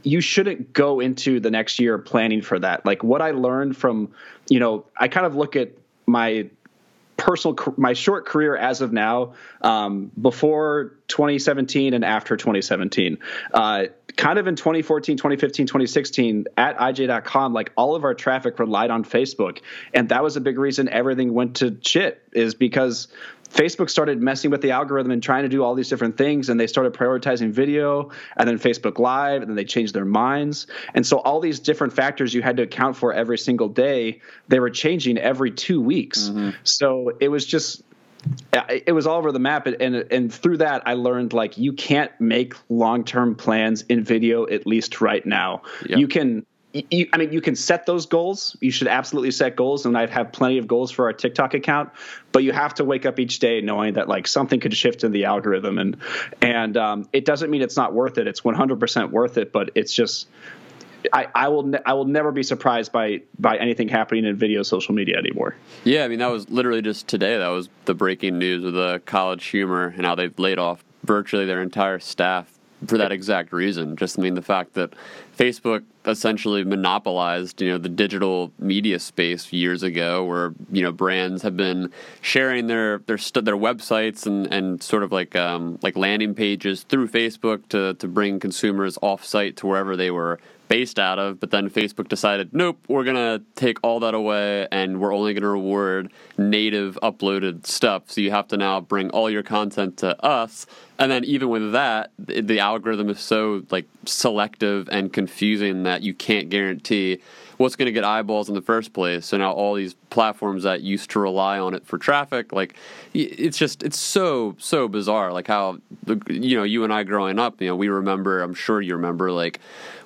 you shouldn't go into the next year planning for that. Like what I learned from, you know, I kind of look at my personal my short career as of now um, before 2017 and after 2017 uh, kind of in 2014 2015 2016 at ij.com like all of our traffic relied on facebook and that was a big reason everything went to shit is because Facebook started messing with the algorithm and trying to do all these different things, and they started prioritizing video, and then Facebook Live, and then they changed their minds. And so, all these different factors you had to account for every single day, they were changing every two weeks. Mm-hmm. So, it was just it was all over the map and and through that I learned like you can't make long-term plans in video at least right now. Yeah. You can you, I mean, you can set those goals. You should absolutely set goals, and I have plenty of goals for our TikTok account. But you have to wake up each day knowing that like something could shift in the algorithm, and and um, it doesn't mean it's not worth it. It's 100% worth it, but it's just I, I will ne- I will never be surprised by by anything happening in video social media anymore. Yeah, I mean that was literally just today. That was the breaking news of the College Humor and how they've laid off virtually their entire staff for that exact reason. Just I mean the fact that Facebook essentially monopolized, you know, the digital media space years ago, where you know brands have been sharing their their st- their websites and, and sort of like um, like landing pages through Facebook to to bring consumers off site to wherever they were based out of, but then Facebook decided, nope, we're gonna take all that away, and we're only gonna reward native uploaded stuff. So you have to now bring all your content to us, and then even with that, the, the algorithm is so like selective and confusing that you can't guarantee what's going to get eyeballs in the first place. So now all these platforms that used to rely on it for traffic, like it's just it's so so bizarre. Like how the you know you and I growing up, you know, we remember. I'm sure you remember like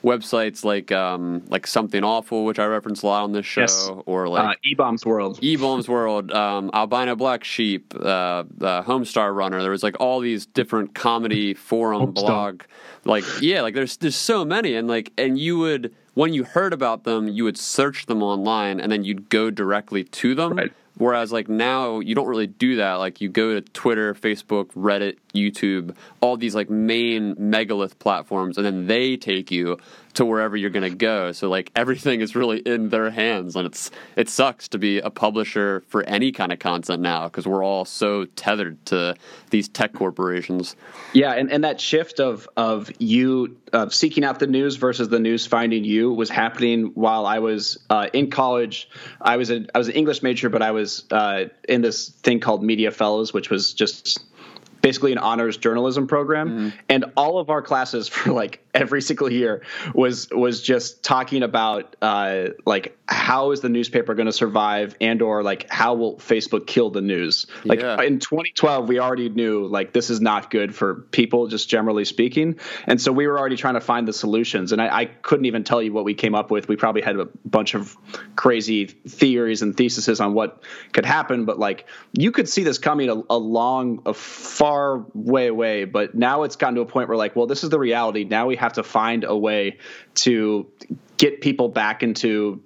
websites like um, like something awful, which I reference a lot on this show, Yes. or like Uh, eBaum's World. eBaum's World, um, Albino Black Sheep, uh, uh, Homestar Runner. There was like all these different comedy forum Homestar. blog, like yeah, like there's there's so many, and like and you would when you heard about them, you would search them online, and then you'd go directly to them. Right. Whereas like now you don't really do that. Like you go to Twitter, Facebook, Reddit, YouTube, all these like main megalith platforms, and then they take you to wherever you're gonna go. So like everything is really in their hands, and it's it sucks to be a publisher for any kind of content now because we're all so tethered to these tech corporations. Yeah, and, and that shift of of you uh, seeking out the news versus the news finding you was happening while I was uh, in college. I was a I was an English major, but I was uh, in this thing called Media Fellows, which was just basically an honors journalism program. Mm-hmm. And all of our classes for like every single year was was just talking about uh, like how is the newspaper going to survive and or like how will facebook kill the news? Like Yeah. in 2012 we already knew like this is not good for people just generally speaking. And so we were already trying to find the solutions. And I, I couldn't even tell you what we came up with. We probably had a bunch of crazy theories and theses on what could happen. But like you could see this coming a, a long a far way away. But now it's gotten to a point where like well this is the reality. Now we have to find a way to get people back into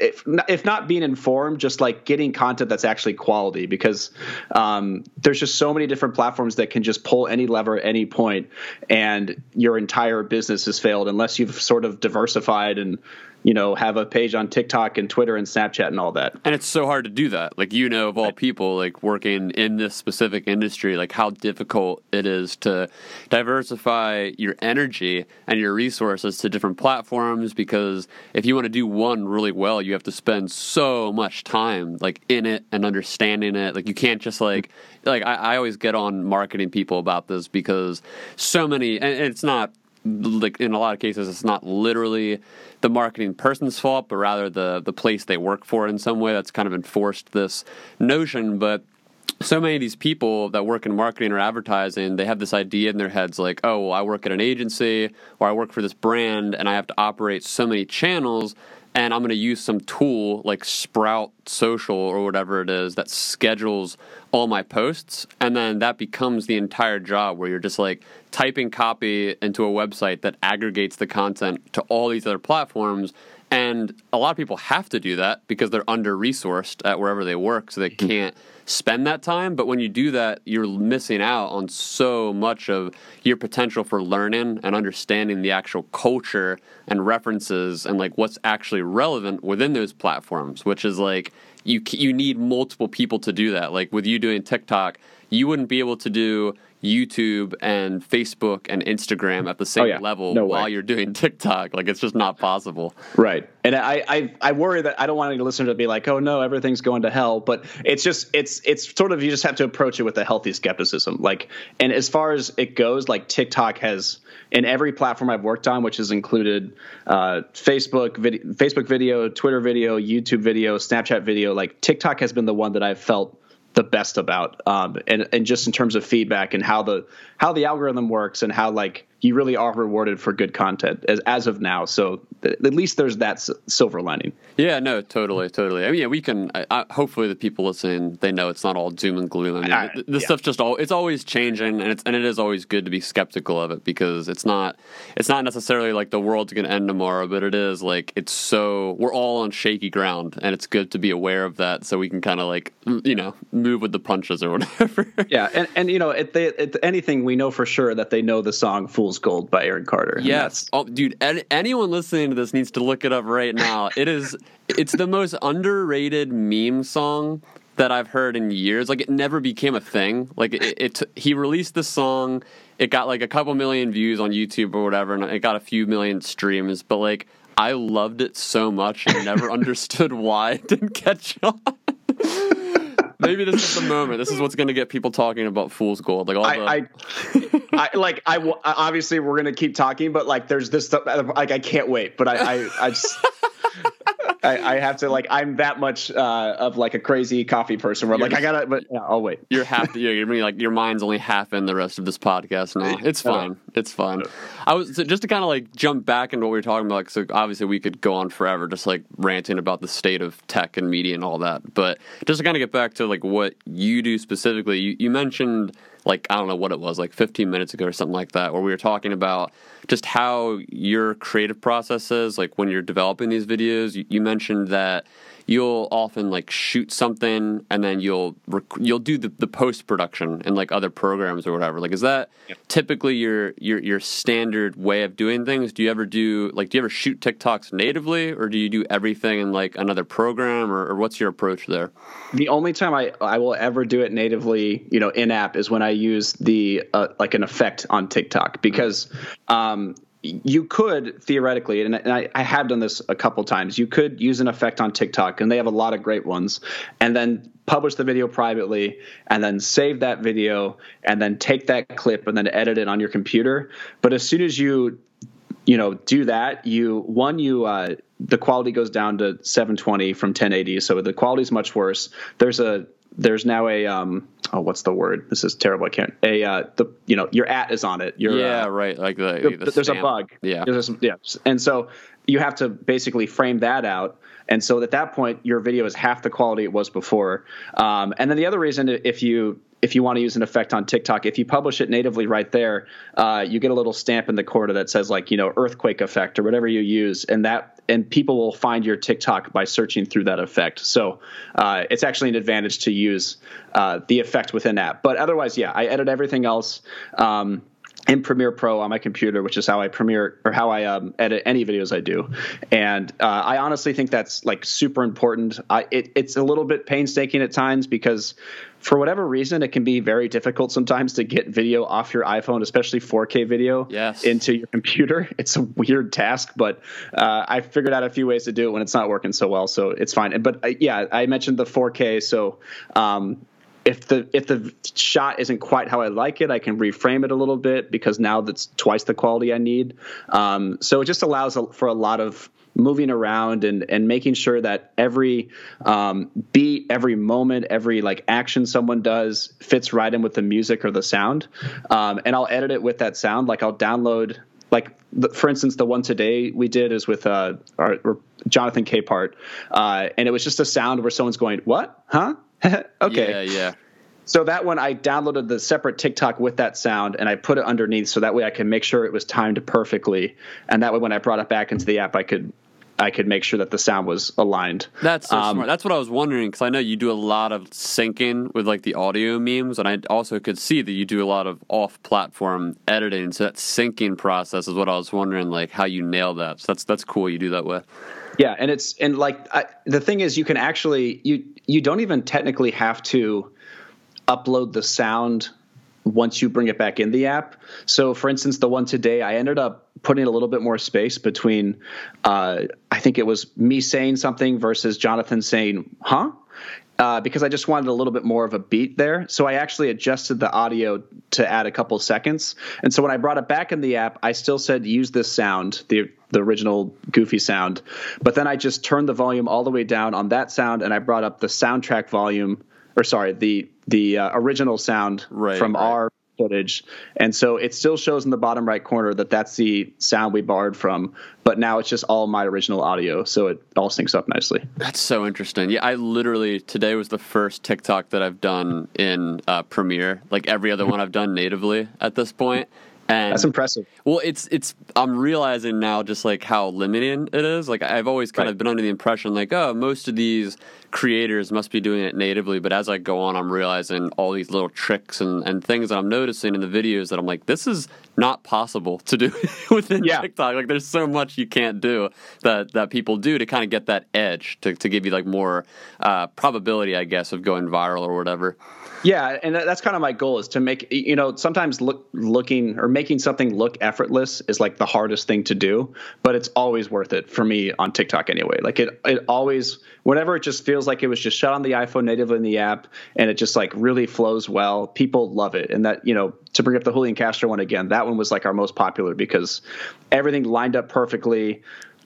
if if not being informed, just like getting content that's actually quality, because um, there's just so many different platforms that can just pull any lever at any point, and your entire business has failed unless you've sort of diversified and you know have a page on TikTok and Twitter and Snapchat and all that. And it's so hard to do that. Like you know of all people like working in this specific industry, like how difficult it is to diversify your energy and your resources to different platforms because if you want to do one really well, you have to spend so much time like in it and understanding it. Like you can't just like like I, I always get on marketing people about this because so many and it's not like in a lot of cases it's not literally the marketing person's fault but rather the the place they work for in some way that's kind of enforced this notion. But so many of these people that work in marketing or advertising they have this idea in their heads like oh well i work at an agency or i work for this brand and i have to operate so many channels and I'm going to use some tool like Sprout Social or whatever it is that schedules all my posts. And then that becomes the entire job where you're just like typing copy into a website that aggregates the content to all these other platforms. And a lot of people have to do that because they're under resourced at wherever they work, so they hmm. can't spend that time. But when you do that, you're missing out on so much of your potential for learning and understanding the actual culture and references and like what's actually relevant within those platforms, which is like you you need multiple people to do that. Like with you doing TikTok, you wouldn't be able to do YouTube and Facebook and Instagram at the same Oh, yeah. level No while way. you're doing TikTok. Like it's just not possible. Right. And I, I I worry that I don't want any listener to be like, oh no, everything's going to hell. But it's just it's it's sort of you just have to approach it with a healthy skepticism. Like and as far as it goes, like TikTok has in every platform I've worked on, which has included uh, Facebook video, Facebook video, Twitter video, YouTube video, Snapchat video. Like TikTok has been the one that I've felt the best about um, and and just in terms of feedback and how the how the algorithm works and how like you really are rewarded for good content as, as of now so th- at least there's that s- silver lining Yeah, no, totally, totally. I mean, yeah, we can. I, I, hopefully, the people listening they know it's not all doom and gloom. I mean, I- this yeah. stuff's just all. It's always changing, and it's and it is always good to be skeptical of it because it's not. It's not necessarily like the world's going to end tomorrow, but it is like it's so we're all on shaky ground, and it's good to be aware of that so we can kind of like you know move with the punches or whatever. yeah and and you know if they if anything we know for sure that they know the song fool's gold by aaron carter Yes. Oh, dude, an- anyone listening to this needs to look it up right now. It is it's the most underrated meme song that I've heard in years. Like it never became a thing. Like it, it he released the song, it got like a couple million views on YouTube or whatever and it got a few million streams, but like I loved it so much and never understood why it didn't catch on. Maybe this is the moment. This is what's going to get people talking about Fool's Gold. Like all the I, I, I like I w- obviously we're gonna keep talking, but like there's this stuff like I can't wait. But I, I, I just I, I, have to like I'm that much uh, of like a crazy coffee person where I'm like I gotta but yeah, I'll wait. You're half you're, you're like your mind's only half in the rest of this podcast now. It's fine. It's fine. I was so just to kind of like jump back into what we were talking about. Like, so obviously we could go on forever just like ranting about the state of tech and media and all that. But just to kind of get back to like what you do specifically, you, you mentioned like I don't know what it was, like 15 minutes ago or something like that, where we were talking about just how your creative process is, like when you're developing these videos. You, you mentioned that you'll often like shoot something and then you'll rec- you'll do the, the post production in like other programs or whatever. Like, is that yep. typically your your your standard way of doing things? Do you ever do like do you ever shoot TikToks natively, or do you do everything in like another program, or, or what's your approach there? The only time I I will ever do it natively, you know, in app is when I use the uh, like an effect on TikTok because. Um, you could theoretically, and I, I, have done this a couple times. You could use an effect on TikTok, and they have a lot of great ones, and then publish the video privately, and then save that video, and then take that clip and then edit it on your computer. But as soon as you, you know, do that, you one you uh, the quality goes down to 720 from 1080, so the quality is much worse. There's a there's now a um oh what's the word? This is terrible. I can't. A uh the you know your at is on it. Your, yeah uh, right like the, the there's a bug. Yeah. There's a, yeah. And so you have to basically frame that out and so at that point your video is half the quality it was before um, and then the other reason if you if you want to use an effect on TikTok, if you publish it natively right there, uh, you get a little stamp in the corner that says like you know earthquake effect or whatever you use, and that and people will find your TikTok by searching through that effect. So uh, it's actually an advantage to use uh, the effect within app. But otherwise, yeah, I edit everything else. Um, in Premiere Pro on my computer, which is how I premiere or how I um, edit any videos I do. And uh, I honestly think that's like super important. I, it, it's a little bit painstaking at times because for whatever reason, it can be very difficult sometimes to get video off your iPhone, especially 4K video, yes. into your computer. It's a weird task, but uh, I figured out a few ways to do it when it's not working so well, so it's fine. But uh, yeah, I mentioned the 4K, so um, if the if the shot isn't quite how I like it, I can reframe it a little bit because now that's twice the quality I need. Um, so it just allows for a lot of moving around and and making sure that every um, beat, every moment, every like action someone does fits right in with the music or the sound. Um, and I'll edit it with that sound. Like I'll download like for instance, the one today we did is with uh, our, Jonathan Capehart, uh, and it was just a sound where someone's going, "What? Huh? okay. Yeah, yeah. So that one, I downloaded the separate TikTok with that sound, and I put it underneath, so that way I can make sure it was timed perfectly, and that way when I brought it back into the app, I could I could make sure that the sound was aligned. That's so um, smart. That's what I was wondering because I know you do a lot of syncing with like the audio memes, and I also could see that you do a lot of off-platform editing. So that syncing process is what I was wondering, like how you nail that. So that's that's cool. You do that way. Yeah, and it's and like I, the thing is, you can actually you you don't even technically have to upload the sound once you bring it back in the app. So, for instance, the one today, I ended up putting a little bit more space between, uh, I think it was me saying something versus Jonathan saying, huh? Uh, because I just wanted a little bit more of a beat there. So I actually adjusted the audio to add a couple seconds. And so when I brought it back in the app, I still said use this sound, the the original goofy sound. But then I just turned the volume all the way down on that sound and I brought up the soundtrack volume or sorry, the the uh, original sound right, from right. our footage. And so it still shows in the bottom right corner that that's the sound we borrowed from, but now it's just all my original audio. So it all syncs up nicely. That's so interesting. Yeah, I literally, today was the first TikTok that I've done in uh, Premiere. Like every other one I've done natively at this point. And That's impressive. Well, it's it's I'm realizing now just like how limiting it is. Like I've always kind right. of been under the impression like, oh, most of these creators must be doing it natively, but as I go on, I'm realizing all these little tricks and, and things that I'm noticing in the videos that I'm like, this is not possible to do within yeah. TikTok. Like there's so much you can't do that that people do to kind of get that edge to to give you like more uh, probability, I guess, of going viral or whatever. Yeah, and that's kind of my goal is to make you know sometimes look looking or making something look effortless is like the hardest thing to do, but it's always worth it for me on TikTok anyway. Like it it always whenever it just feels like it was just shot on the iPhone natively in the app and it just like really flows well, people love it. And that, you know, to bring up the Julian Castro one again, that one was like our most popular because everything lined up perfectly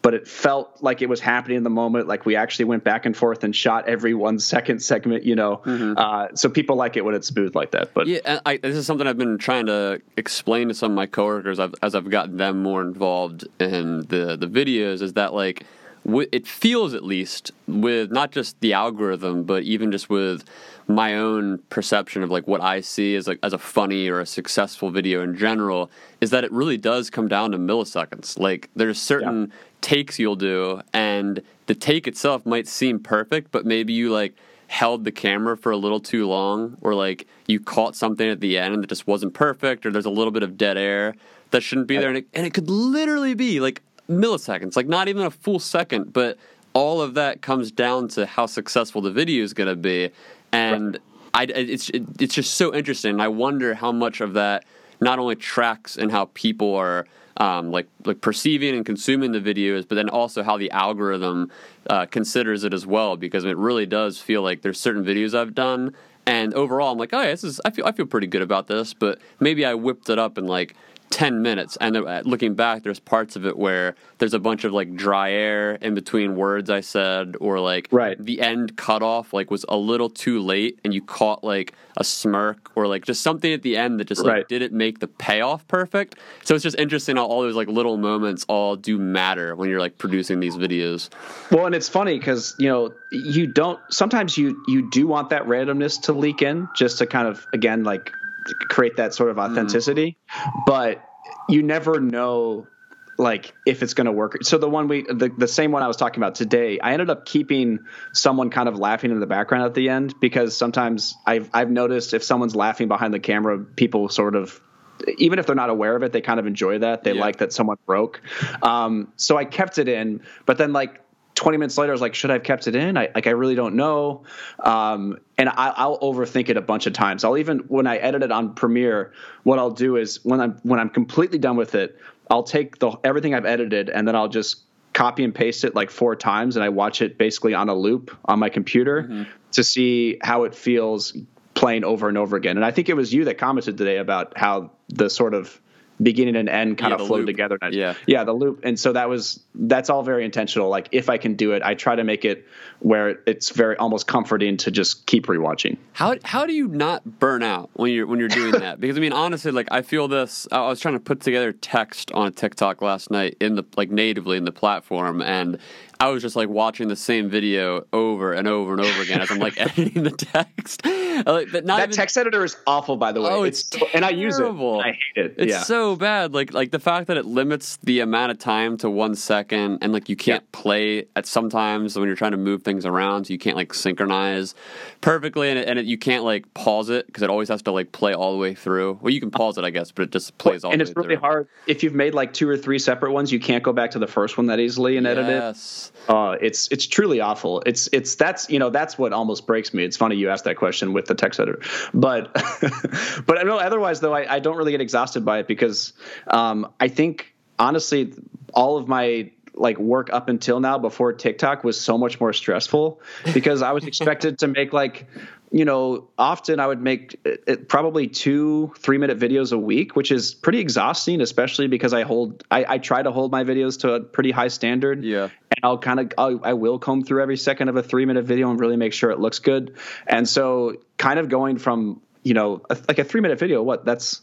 but it felt like it was happening in the moment. Like we actually went back and forth and shot every one second segment, you know. Mm-hmm. Uh, so people like it when it's smooth like that. But yeah, I, this is something I've been trying to explain to some of my coworkers as, as I've gotten them more involved in the the videos. Is that like it feels at least with not just the algorithm, but even just with my own perception of like what I see as like as a funny or a successful video in general is that it really does come down to milliseconds. Like there's certain yeah. takes you'll do and the take itself might seem perfect, but maybe you like held the camera for a little too long or like you caught something at the end that just wasn't perfect or there's a little bit of dead air that shouldn't be there and it, and it could literally be like milliseconds, like not even a full second, but all of that comes down to how successful the video is going to be and right. I, it's it, it's just so interesting. I wonder how much of that not only tracks and how people are um, like like perceiving and consuming the videos, but then also how the algorithm uh, considers it as well. Because it really does feel like there's certain videos I've done, and overall I'm like, oh, yeah, this is I feel I feel pretty good about this, but maybe I whipped it up and like 10 minutes and uh, looking back there's parts of it where there's a bunch of like dry air in between words i said or like right. the end cutoff like was a little too late and you caught like a smirk or like just something at the end that just like right. didn't make the payoff perfect so it's just interesting how all those like little moments all do matter when you're like producing these videos well and it's funny because you know you don't sometimes you you do want that randomness to leak in just to kind of again like create that sort of mm. authenticity. Mm. But you never know like if it's going to work. So the one we the, the same one I was talking about today, I ended up keeping someone kind of laughing in the background at the end because sometimes I've I've noticed if someone's laughing behind the camera, people sort of even if they're not aware of it, they kind of enjoy that. They yeah. like that someone broke. Um, so I kept it in, but then like 20 minutes later, I was like, should I have kept it in? I like, I really don't know. Um, and I, will overthink it a bunch of times. I'll even, when I edit it on Premiere, what I'll do is when I'm, when I'm completely done with it, I'll take the, everything I've edited and then I'll just copy and paste it like four times. And I watch it basically on a loop on my computer mm-hmm. to see how it feels playing over and over again. And I think it was you that commented today about how the sort of, beginning and end kind yeah, of flow together. Yeah, yeah, the loop. And so that was that's all very intentional. Like if I can do it, I try to make it where it's very almost comforting to just keep rewatching. How how do you not burn out when you're when you're doing that? because I mean, honestly, like I feel this. I was trying to put together text on a TikTok last night in the like natively in the platform, and I was just like watching the same video over and over and over again as I'm like editing the text. like, that even, text editor is awful, by the way. Oh, it's, it's and I use it. I hate it. It's yeah. so bad. Like like the fact that it limits the amount of time to one second, and like you can't yeah. play at sometimes when you're trying to move things around, so you can't like synchronize perfectly, and, it, and it, you can't like pause it because it always has to like play all the way through. Well, you can pause it, I guess, but it just plays all. The way through. And it's really through. hard if you've made like two or three separate ones. You can't go back to the first one that easily and edit it. yes. Uh, it's it's truly awful. It's it's that's you know that's what almost breaks me. It's funny you asked that question with the text editor, but but I know otherwise though I, I don't really get exhausted by it because um, I think honestly all of my like work up until now before TikTok was so much more stressful because I was expected to make like you know, often I would make it, uh, uh, probably two three minute videos a week, which is pretty exhausting, especially because I hold I, I try to hold my videos to a pretty high standard. Yeah, and I'll kind of I will comb through every second of a three minute video and really make sure it looks good. And so, kind of going from you know a, like a three minute video, what that's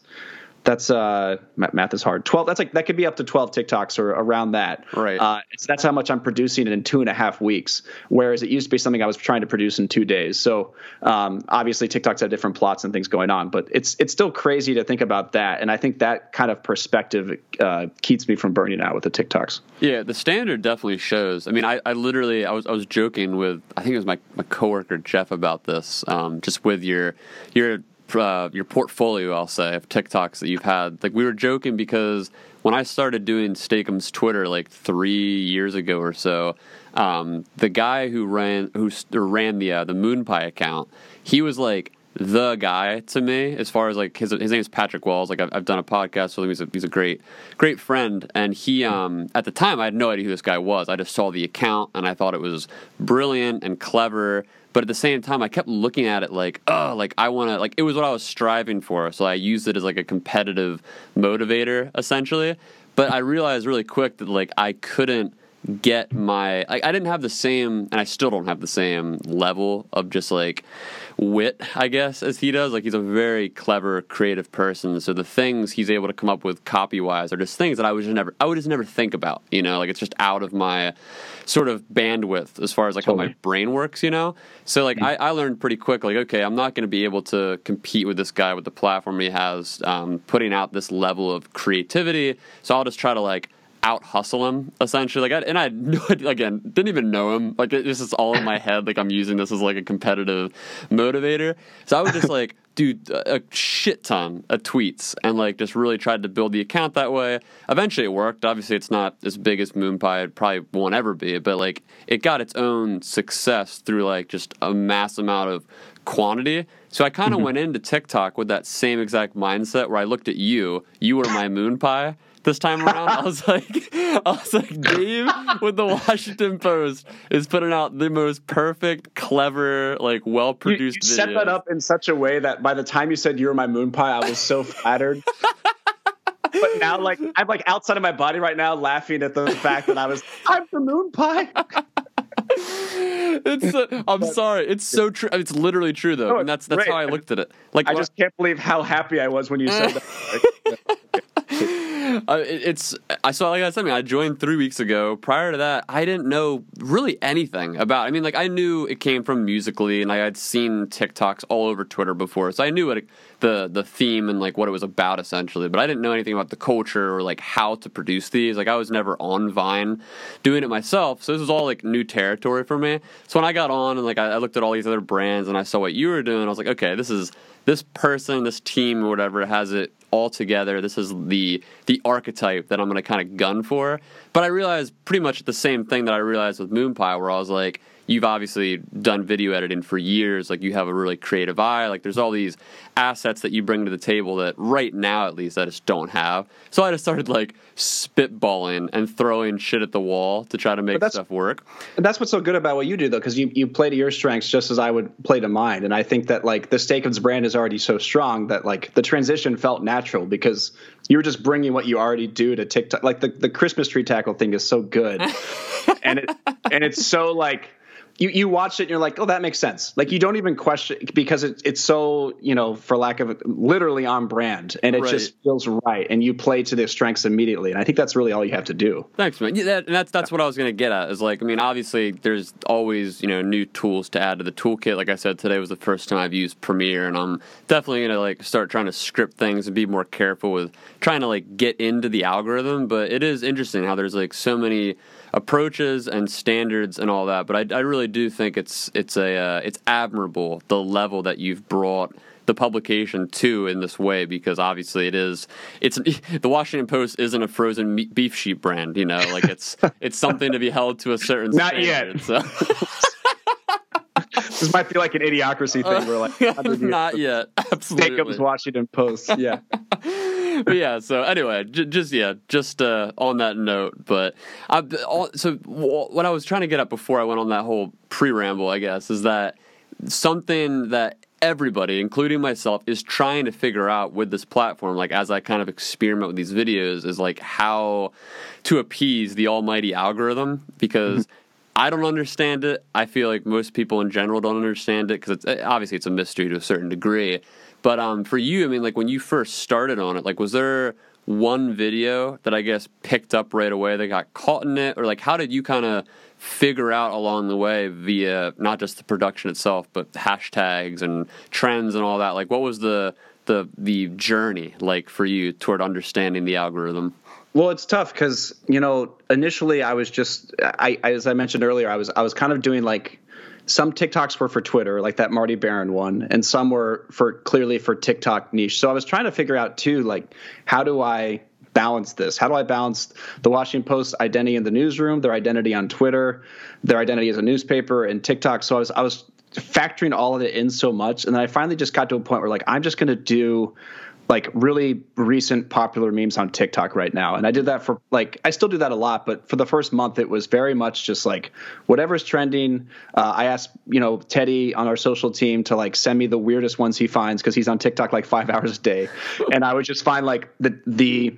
that's uh math is hard. 12 that's like that could be up to 12 tiktoks or around that. Right. Uh, that's how much i'm producing in two and a half weeks whereas it used to be something i was trying to produce in two days. So um, obviously tiktok's have different plots and things going on but it's it's still crazy to think about that. And i think that kind of perspective uh, keeps me from burning out with the tiktoks. Yeah the standard definitely shows. I mean i, I literally I was, I was joking with i think it was my, my coworker jeff about this um, just with your your uh, your portfolio, I'll say, of TikToks that you've had. Like we were joking because when I started doing Steak-umm's Twitter like three years ago or so, um, the guy who ran who ran the uh, the MoonPie account, he was like the guy to me as far as like his his name is Patrick Walls. Like I've, I've done a podcast with him. He's a, he's a great great friend. And he um at the time I had no idea who this guy was. I just saw the account and I thought it was brilliant and clever. But at the same time, I kept looking at it like, oh, like I want to, like it was what I was striving for. So I used it as like a competitive motivator, essentially. But I realized really quick that like I couldn't get my like I didn't have the same and I still don't have the same level of just like wit, I guess, as he does. Like he's a very clever, creative person. So the things he's able to come up with copy wise are just things that I would just never I would just never think about, you know, like it's just out of my sort of bandwidth as far as like totally. how my brain works, you know? So like mm-hmm. I, I learned pretty quick, like, okay, I'm not gonna be able to compete with this guy with the platform he has, um, putting out this level of creativity. So I'll just try to like out hustle him essentially. Like, I, and I again didn't even know him. Like, it's just all in my head. Like, I'm using this as like a competitive motivator. So I would just like do a shit ton of tweets and like just really tried to build the account that way. Eventually, it worked. Obviously, it's not as big as MoonPie. It probably won't ever be, but like it got its own success through like just a mass amount of quantity. So I kind of mm-hmm. went into TikTok with that same exact mindset where I looked at you. You were my MoonPie this time around. I was like, I was like, Dave with the Washington Post is putting out the most perfect, clever, like well produced. You, you set that up in such a way that by the time you said you were my moon pie, I was so flattered. but now, like, I'm like outside of my body right now, laughing at the fact that I was, I'm the moon pie. it's I'm sorry. It's so true. It's literally true though, no, and that's that's great. how I looked at it. Like I just can't believe how happy I was when you said that. uh, it, it's I saw like I said, I, I joined three weeks ago. Prior to that, I didn't know really anything about. I mean, like I knew it came from Musical.ly, and I had seen TikToks all over Twitter before, so I knew what it, the the theme and like what it was about essentially. But I didn't know anything about the culture or like how to produce these. Like I was never on Vine doing it myself, so this was all like new territory for me. So when I got on and like I, I looked at all these other brands and I saw what you were doing, I was like, okay, this is this person, this team, or whatever, has it all together. This is the the archetype that I'm going to kind of gun for. But I realized pretty much the same thing that I realized with MoonPie, where I was like, you've obviously done video editing for years. Like you have a really creative eye. Like there's all these assets that you bring to the table that right now at least I just don't have. So I just started like spitballing and throwing shit at the wall to try to make stuff work. And that's what's so good about what you do though, because you, you play to your strengths just as I would play to mine. And I think that like the Steak-umms brand is already so strong that like the transition felt natural because you were just bringing what you already do to TikTok. Like the, the Christmas tree tackle thing is so good. and it and it's so like you you watch it and you're like, oh, that makes sense. Like you don't even question because it, it's so you know, for lack of literally on brand, and it right. just feels right, and you play to their strengths immediately. And I think that's really all you have to do. Thanks, man. Yeah, that, and that's that's what I was gonna get at. Is like, I mean, obviously, there's always you know new tools to add to the toolkit. Like I said, today was the first time I've used Premiere, and I'm definitely gonna like start trying to script things and be more careful with trying to like get into the algorithm. But it is interesting how there's like so many approaches and standards and all that. But I, I really do think it's it's a uh, it's admirable the level that you've brought the publication to in this way because obviously it is it's the Washington Post isn't a frozen meat, beef sheep brand, you know, like it's it's something to be held to a certain Not standard. Yet. So. this might be like an idiocracy thing. We're like, not yet. Absolutely. Jacob's Washington Post. Yeah. but yeah. So anyway, j- just yeah, just uh, on that note. But I, all, so w- what I was trying to get at before I went on that whole pre-ramble, I guess, is that something that everybody, including myself, is trying to figure out with this platform, like as I kind of experiment with these videos, is like how to appease the almighty algorithm because. I don't understand it. I feel like most people in general don't understand it because it's obviously it's a mystery to a certain degree. But um, for you, I mean, like when you first started on it, like was there one video that I guess picked up right away that got caught in it, or like how did you kind of figure out along the way via not just the production itself, but hashtags and trends and all that? Like, what was the the the journey like for you toward understanding the algorithm? Well, it's tough because you know initially I was just I as I mentioned earlier I was I was kind of doing like some TikToks were for Twitter, like that Marty Baron one, and some were for clearly for TikTok niche. So I was trying to figure out too, like, how do I balance this? How do I balance the Washington Post identity in the newsroom, their identity on Twitter, their identity as a newspaper, and TikTok? So I was I was factoring all of it in so much, and then I finally just got to a point where like I'm just going to do like really recent popular memes on TikTok right now. And I did that for like I still do that a lot, but for the first month it was very much just like whatever's trending. Uh, I asked you know Teddy on our social team to like send me the weirdest ones he finds because he's on TikTok like five hours a day, and I would just find like the the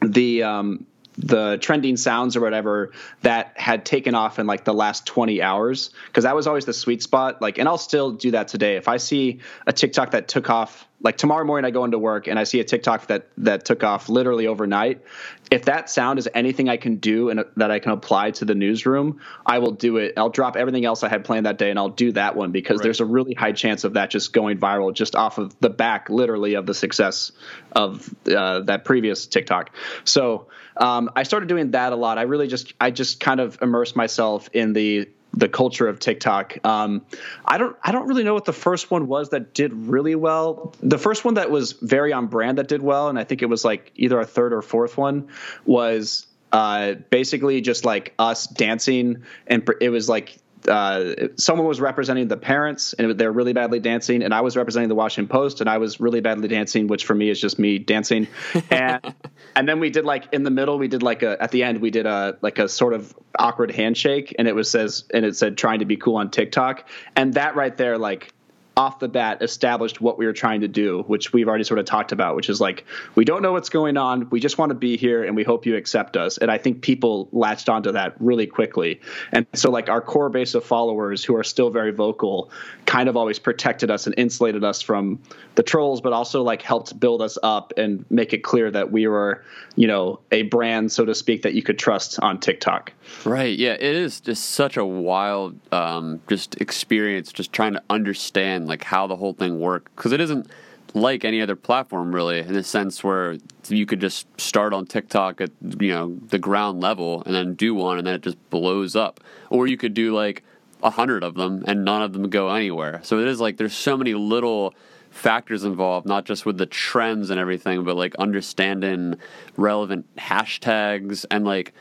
the um the trending sounds or whatever that had taken off in like the last 20 hours because that was always the sweet spot like and I'll still do that today. If I see a TikTok that took off like tomorrow morning I go into work and I see a TikTok that that took off literally overnight if that sound is anything I can do and that I can apply to the newsroom I will do it. I'll drop everything else I had planned that day and I'll do that one because right. there's a really high chance of that just going viral just off of the back literally of the success of uh, that previous TikTok. So um, I started doing that a lot. I really just I just kind of immersed myself in the the culture of TikTok. Um, I don't I don't really know what the first one was that did really well. The first one that was very on brand that did well, and I think it was like either a third or fourth one was uh, basically just like us dancing, and it was like uh, someone was representing the parents and they're really badly dancing, and I was representing the Washington Post and I was really badly dancing, which for me is just me dancing. And and then we did like in the middle, we did like a at the end we did a like a sort of awkward handshake, and it was says and it said trying to be cool on TikTok, and that right there like off the bat established what we were trying to do, which we've already sort of talked about, which is like we don't know what's going on, we just want to be here, and we hope you accept us. And I think people latched onto that really quickly. And so, like our core base of followers who are still very vocal, kind of always protected us and insulated us from the trolls, but also like helped build us up and make it clear that we were, you know, a brand, so to speak, that you could trust on TikTok. Right. Yeah. It is just such a wild, um, just experience, just trying to understand understand like how the whole thing works because it isn't like any other platform really in the sense where you could just start on TikTok at you know the ground level and then do one and then it just blows up. Or you could do like a hundred of them and none of them go anywhere. So it is like there's so many little factors involved not just with the trends and everything but like understanding relevant hashtags and like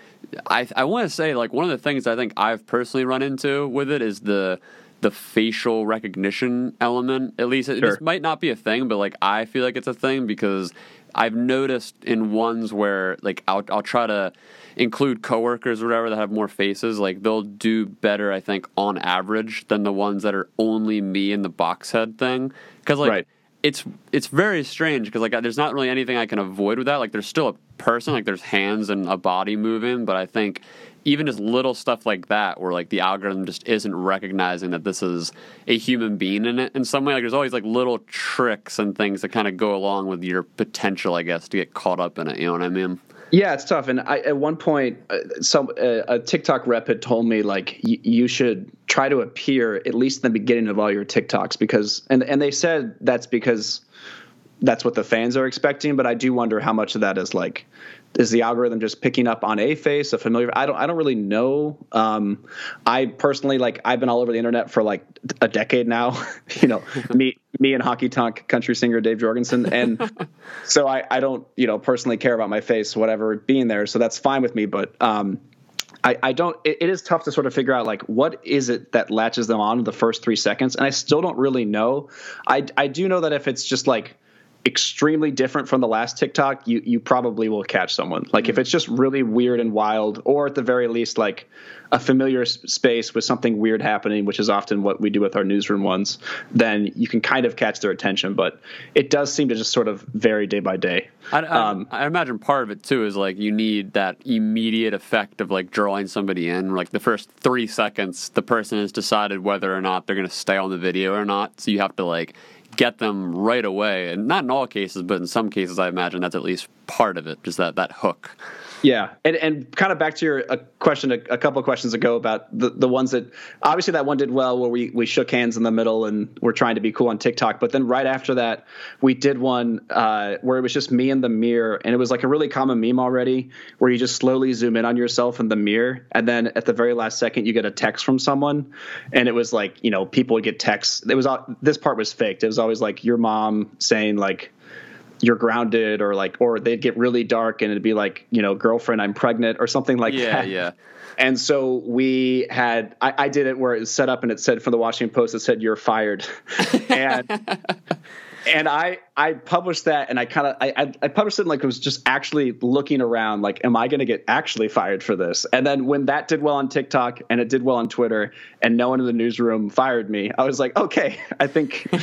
I I want to say like one of the things I think I've personally run into with it is the the facial recognition element. At least sure. this might not be a thing, but like I feel like it's a thing because I've noticed in ones where like I'll I'll try to include coworkers or whatever that have more faces, like they'll do better, I think, on average than the ones that are only me in the box head thing. Because like right. it's it's very strange because like there's not really anything I can avoid with that. Like there's still a person, like there's hands and a body moving, but I think even just little stuff like that where like the algorithm just isn't recognizing that this is a human being in it in some way. Like there's always like little tricks and things that kind of go along with your potential i guess to get caught up in it you know what i mean? Yeah it's tough and I, at one point uh, some uh, a tiktok rep had told me like you should try to appear at least in the beginning of all your tiktoks because and and they said that's because that's what the fans are expecting but i do wonder how much of that is like is the algorithm just picking up on a face, a familiar? I don't. I don't really know. Um, I personally like. I've been all over the internet for like a decade now. you know, me, me and honky tonk country singer Dave Jorgensen, and so I, I don't, you know, personally care about my face, whatever being there. So that's fine with me. But um, I, I, don't. It, it is tough to sort of figure out like what is it that latches them on the first three seconds, and I still don't really know. I I do know that if it's just like extremely different from the last TikTok, you you probably will catch someone. Like mm-hmm. if it's just really weird and wild, or at the very least like a familiar space with something weird happening, which is often what we do with our newsroom ones, then you can kind of catch their attention. But it does seem to just sort of vary day by day. I, I, um, I imagine part of it too is like you need that immediate effect of like drawing somebody in. Like the first three seconds, the person has decided whether or not they're going to stay on the video or not. So you have to like get them right away. And not in all cases, but in some cases, I imagine that's at least part of it, just that, that hook. Yeah, and and kind of back to your a question a, a couple of questions ago about the, the ones that obviously that one did well where we we shook hands in the middle and we're trying to be cool on TikTok, but then right after that we did one uh, where it was just me in the mirror. And it was like a really common meme already where you just slowly zoom in on yourself in the mirror. And then at the very last second you get a text from someone. And it was like you know people would get texts. It was this part was faked. It was always like your mom saying like you're grounded or like or they'd get really dark and it'd be like you know girlfriend i'm pregnant or something like yeah, that. yeah. And so we had I, I, did it where it was set up and it said from the washington post it said you're fired. And and I I published that, and I kind of I I published it like it was just actually looking around, like, am I going to get actually fired for this? And then when that did well on TikTok and it did well on Twitter, and no one in the newsroom fired me, I was like, okay, I think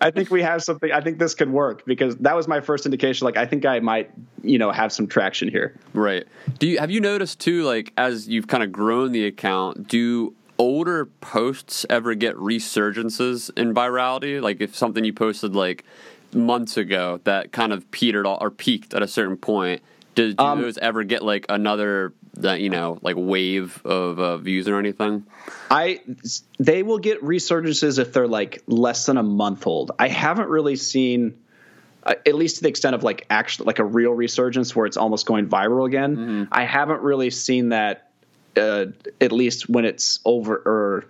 I think we have something. I think this could work because that was my first indication. Like, I think I might you know have some traction here. Right. Do you have you noticed too, like as you've kind of grown the account, do older posts ever get resurgences in virality? Like if something you posted like months ago that kind of petered or peaked at a certain point, do, do um, those ever get like another that you know like wave of uh, views or anything? I they will get resurgences if they're like less than a month old. I haven't really seen. Uh, at least to the extent of like actually like a real resurgence where it's almost going viral again. Mm-hmm. I haven't really seen that uh, at least when it's over or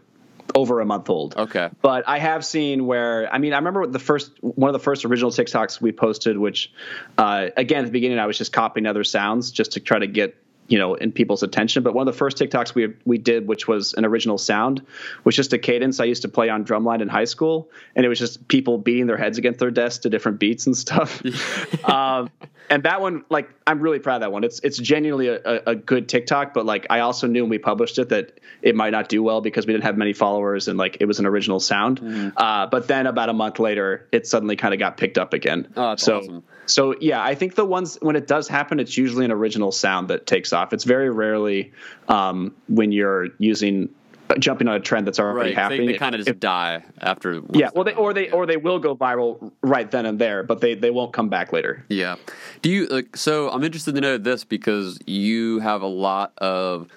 over a month old. Okay. But I have seen where I mean I remember the first one of the first original TikToks we posted, which uh, again at the beginning I was just copying other sounds just to try to get you know in people's attention. But one of the first TikToks we we did, which was an original sound, was just a cadence I used to play on drumline in high school, and it was just people beating their heads against their desks to different beats and stuff. um, and that one, like, I'm really proud of that one. It's it's genuinely a, a, good TikTok, but like, I also knew when we published it that it might not do well because we didn't have many followers and like it was an original sound. Mm. Uh, but then about a month later, it suddenly kind of got picked up again. Oh, so awesome. so yeah, I think the ones when it does happen, it's usually an original sound that takes off. It's very rarely um, when you're using jumping on a trend that's already right. happening. They, they kind of just if, die after. Yeah, well, they or they or they will go viral right then and there, but they they won't come back later. Yeah. Do you like? So I'm interested to know this because you have a lot of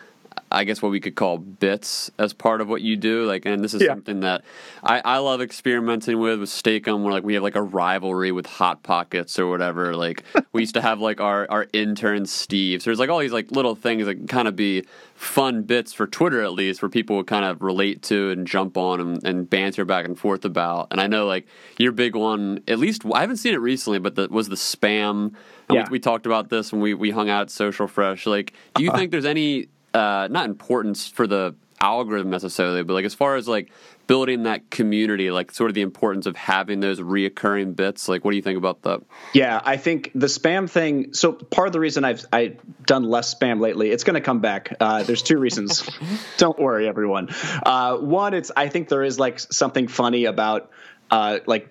I guess what we could call bits as part of what you do. Like, and this is yeah. something that I, I love experimenting with with Steak-umm, where like we have like a rivalry with Hot Pockets or whatever. Like we used to have like our our intern Steve. So there's like all these like little things that can kind of be fun bits for Twitter at least, where people would kind of relate to and jump on and, and banter back and forth about. And I know like your big one, at least I haven't seen it recently, but the, was the spam. Yeah. We, we, talked about this when we, we hung out at Social Fresh. Like, do you uh-huh. think there's any uh, not importance for the algorithm necessarily, but like as far as like building that community, like sort of the importance of having those reoccurring bits. Like, what do you think about that? Yeah, I think the spam thing. So part of the reason I've I done less spam lately, it's going to come back. Uh, there's two reasons. Don't worry, everyone. Uh, one, it's I think there is like something funny about uh, like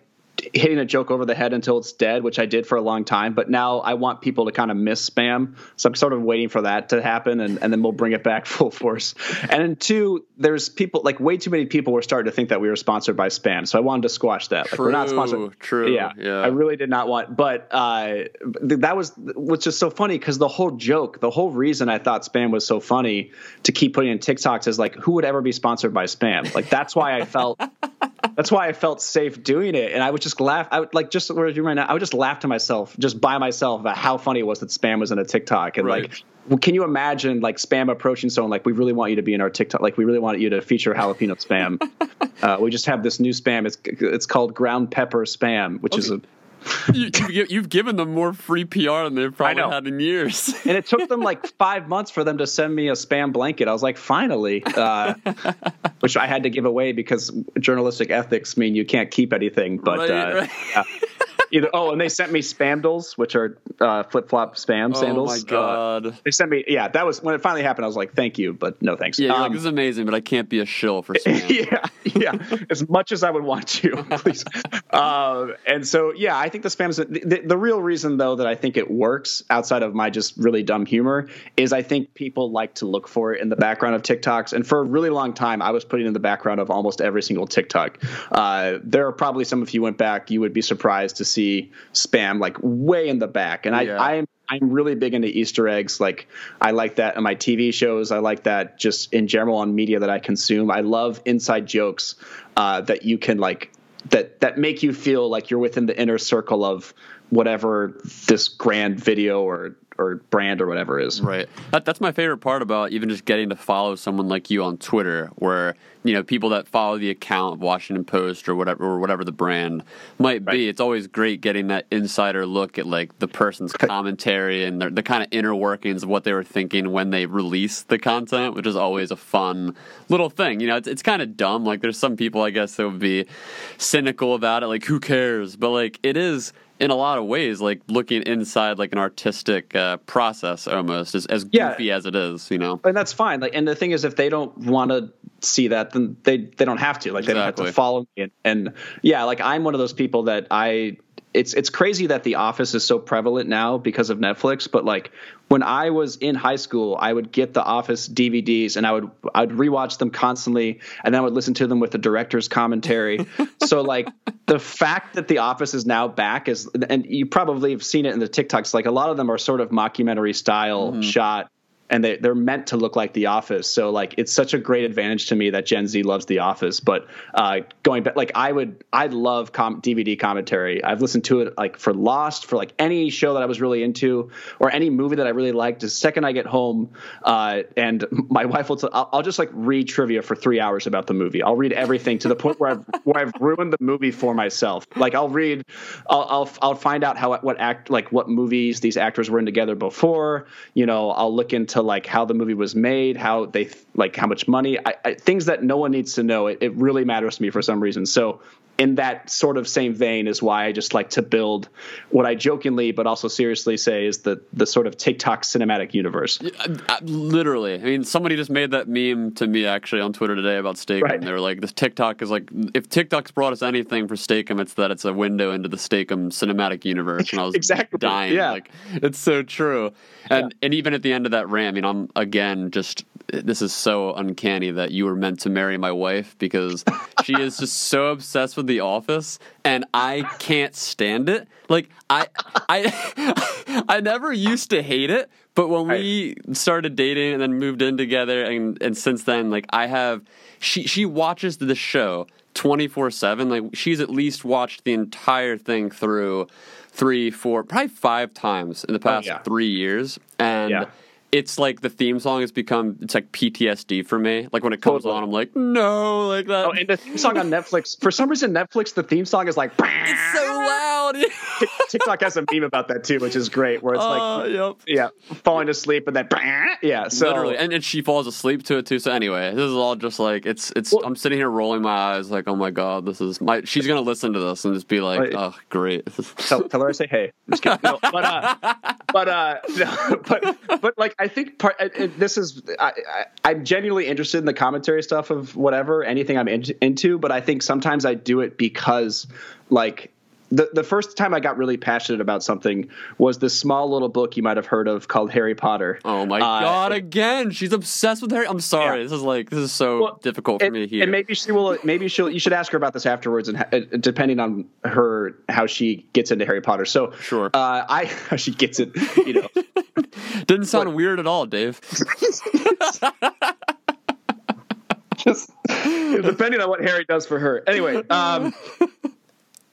hitting a joke over the head until it's dead, which I did for a long time. But now I want people to kind of miss spam. So I'm sort of waiting for that to happen and, and then we'll bring it back full force. And then two, there's people like way too many people were starting to think that we were sponsored by spam. So I wanted to squash that. True, like we're not sponsored. True. Yeah. Yeah. I really did not want, but uh, that was what's just so funny because the whole joke, the whole reason I thought spam was so funny to keep putting in TikToks is like, who would ever be sponsored by spam? Like that's why I felt that's why I felt safe doing it. And I would just laugh. I would like just where you right now. I would just laugh to myself, just by myself, about how funny it was that spam was in a TikTok. And right. like, well, can you imagine like spam approaching someone like, we really want you to be in our TikTok. Like, we really want you to feature jalapeno spam. uh, we just have this new spam. It's it's called ground pepper spam, which okay. is a you, have given them more free PR than they've probably had in years. and it took them like five months for them to send me a spam blanket. I was like, finally, uh, which I had to give away because journalistic ethics mean you can't keep anything. But right, uh, right. Yeah either oh, and they sent me spamdles, which are uh, flip flop spam sandals. Oh my god! Uh, they sent me. Yeah, that was when it finally happened. I was like, thank you, but no thanks. Yeah, um, like, this is amazing, but I can't be a shill for spam. yeah, yeah. as much as I would want to, please. uh, and so yeah, I think the spam is the, the, the real reason though that I think it works outside of my just really dumb humor is I think people like to look for it in the background of TikToks, and for a really long time I was putting in the background of almost every single TikTok. Uh, there are probably some if you went back, you would be surprised to see spam like way in the back. And I, yeah. I'm I'm really big into Easter eggs. Like I like that in my TV shows. I like that just in general on media that I consume. I love inside jokes uh, that you can like that that make you feel like you're within the inner circle of whatever this grand video or or brand or whatever is. Right. That, that's my favorite part about even just getting to follow someone like you on Twitter, where you know people that follow the account of Washington Post or whatever or whatever the brand might right. be. It's always great getting that insider look at like the person's commentary and the, the kind of inner workings of what they were thinking when they released the content, which is always a fun little thing. You know, it's, it's kind of dumb. Like there's some people I guess that would be cynical about it, like who cares? But like it is in a lot of ways like looking inside like an artistic uh, process almost as, as goofy yeah. as it is you know and that's fine like and the thing is if they don't want to see that then they they don't have to like exactly. they don't have to follow me and, and yeah like i'm one of those people that i it's it's crazy that The Office is so prevalent now because of Netflix. But like when I was in high school, I would get The Office DVDs and I would I'd rewatch them constantly, and then I would listen to them with the director's commentary. so like the fact that The Office is now back is, and you probably have seen it in the TikToks. Like a lot of them are sort of mockumentary style mm-hmm. shot and they, they're meant to look like The Office. So like it's such a great advantage to me that Gen Z loves The Office. But uh, going back, like I would, I love com- DVD commentary. I've listened to it like for Lost, for like any show that I was really into, or any movie that I really liked. The second I get home, uh, and my wife will, i will I'll just like read trivia for three hours about the movie. I'll read everything to the point where I've where I've ruined the movie for myself. Like I'll read, I'll I'll, I'll find out how what act like what movies these actors were in together before. You know, I'll look into like how the movie was made, how they like how much money, I, I, things that no one needs to know. It, it really matters to me for some reason. So in that sort of same vein is why I just like to build what I jokingly but also seriously say is the the sort of TikTok cinematic universe. Literally, I mean, somebody just made that meme to me actually on Twitter today about Steak-umm. Right. They were like, "This TikTok is like, if TikTok's brought us anything for Steak-umm, it's that it's a window into the Steak-umm cinematic universe." And I was exactly dying. Yeah. Like, it's so true. And yeah. and even at the end of that rant, I mean, I'm again just this is so uncanny that you were meant to marry my wife because she is just so obsessed with The Office, and I can't stand it. Like I, I, I never used to hate it, but when we started dating and then moved in together, and and since then, like I have, she she watches the show twenty four seven. Like she's at least watched the entire thing through three, four, probably five times in the oh, past oh, yeah. three years, and. Yeah it's like the theme song has become it's like PTSD for me. Like when it comes totally. on, I'm like, no, like that. Oh, and the theme song on Netflix, for some reason, Netflix, the theme song is like, it's so loud. TikTok has a meme about that too, which is great, where it's uh, like, yep. yeah, falling asleep and then, yeah, so literally, and, and she falls asleep to it too. So anyway, this is all just like it's it's. Well, I'm sitting here rolling my eyes, like, oh my god, this is my. She's gonna listen to this and just be like, oh, great. tell, tell her I say hey. No, but uh, but uh, no, but but like. I think part this is I, am genuinely interested in the commentary stuff of whatever anything I'm in, into, but I think sometimes I do it because like the the first time I got really passionate about something was this small little book you might have heard of called Harry Potter. Oh my uh, god! Again, she's obsessed with Harry. I'm sorry. Yeah. This is like this is so well, difficult for and, me here. And maybe she will. Maybe she'll. You should ask her about this afterwards, and uh, depending on her how she gets into Harry Potter. So sure. Uh, I how she gets it. You know, didn't sound but, weird at all, Dave. Just depending on what Harry does for her. Anyway. Um,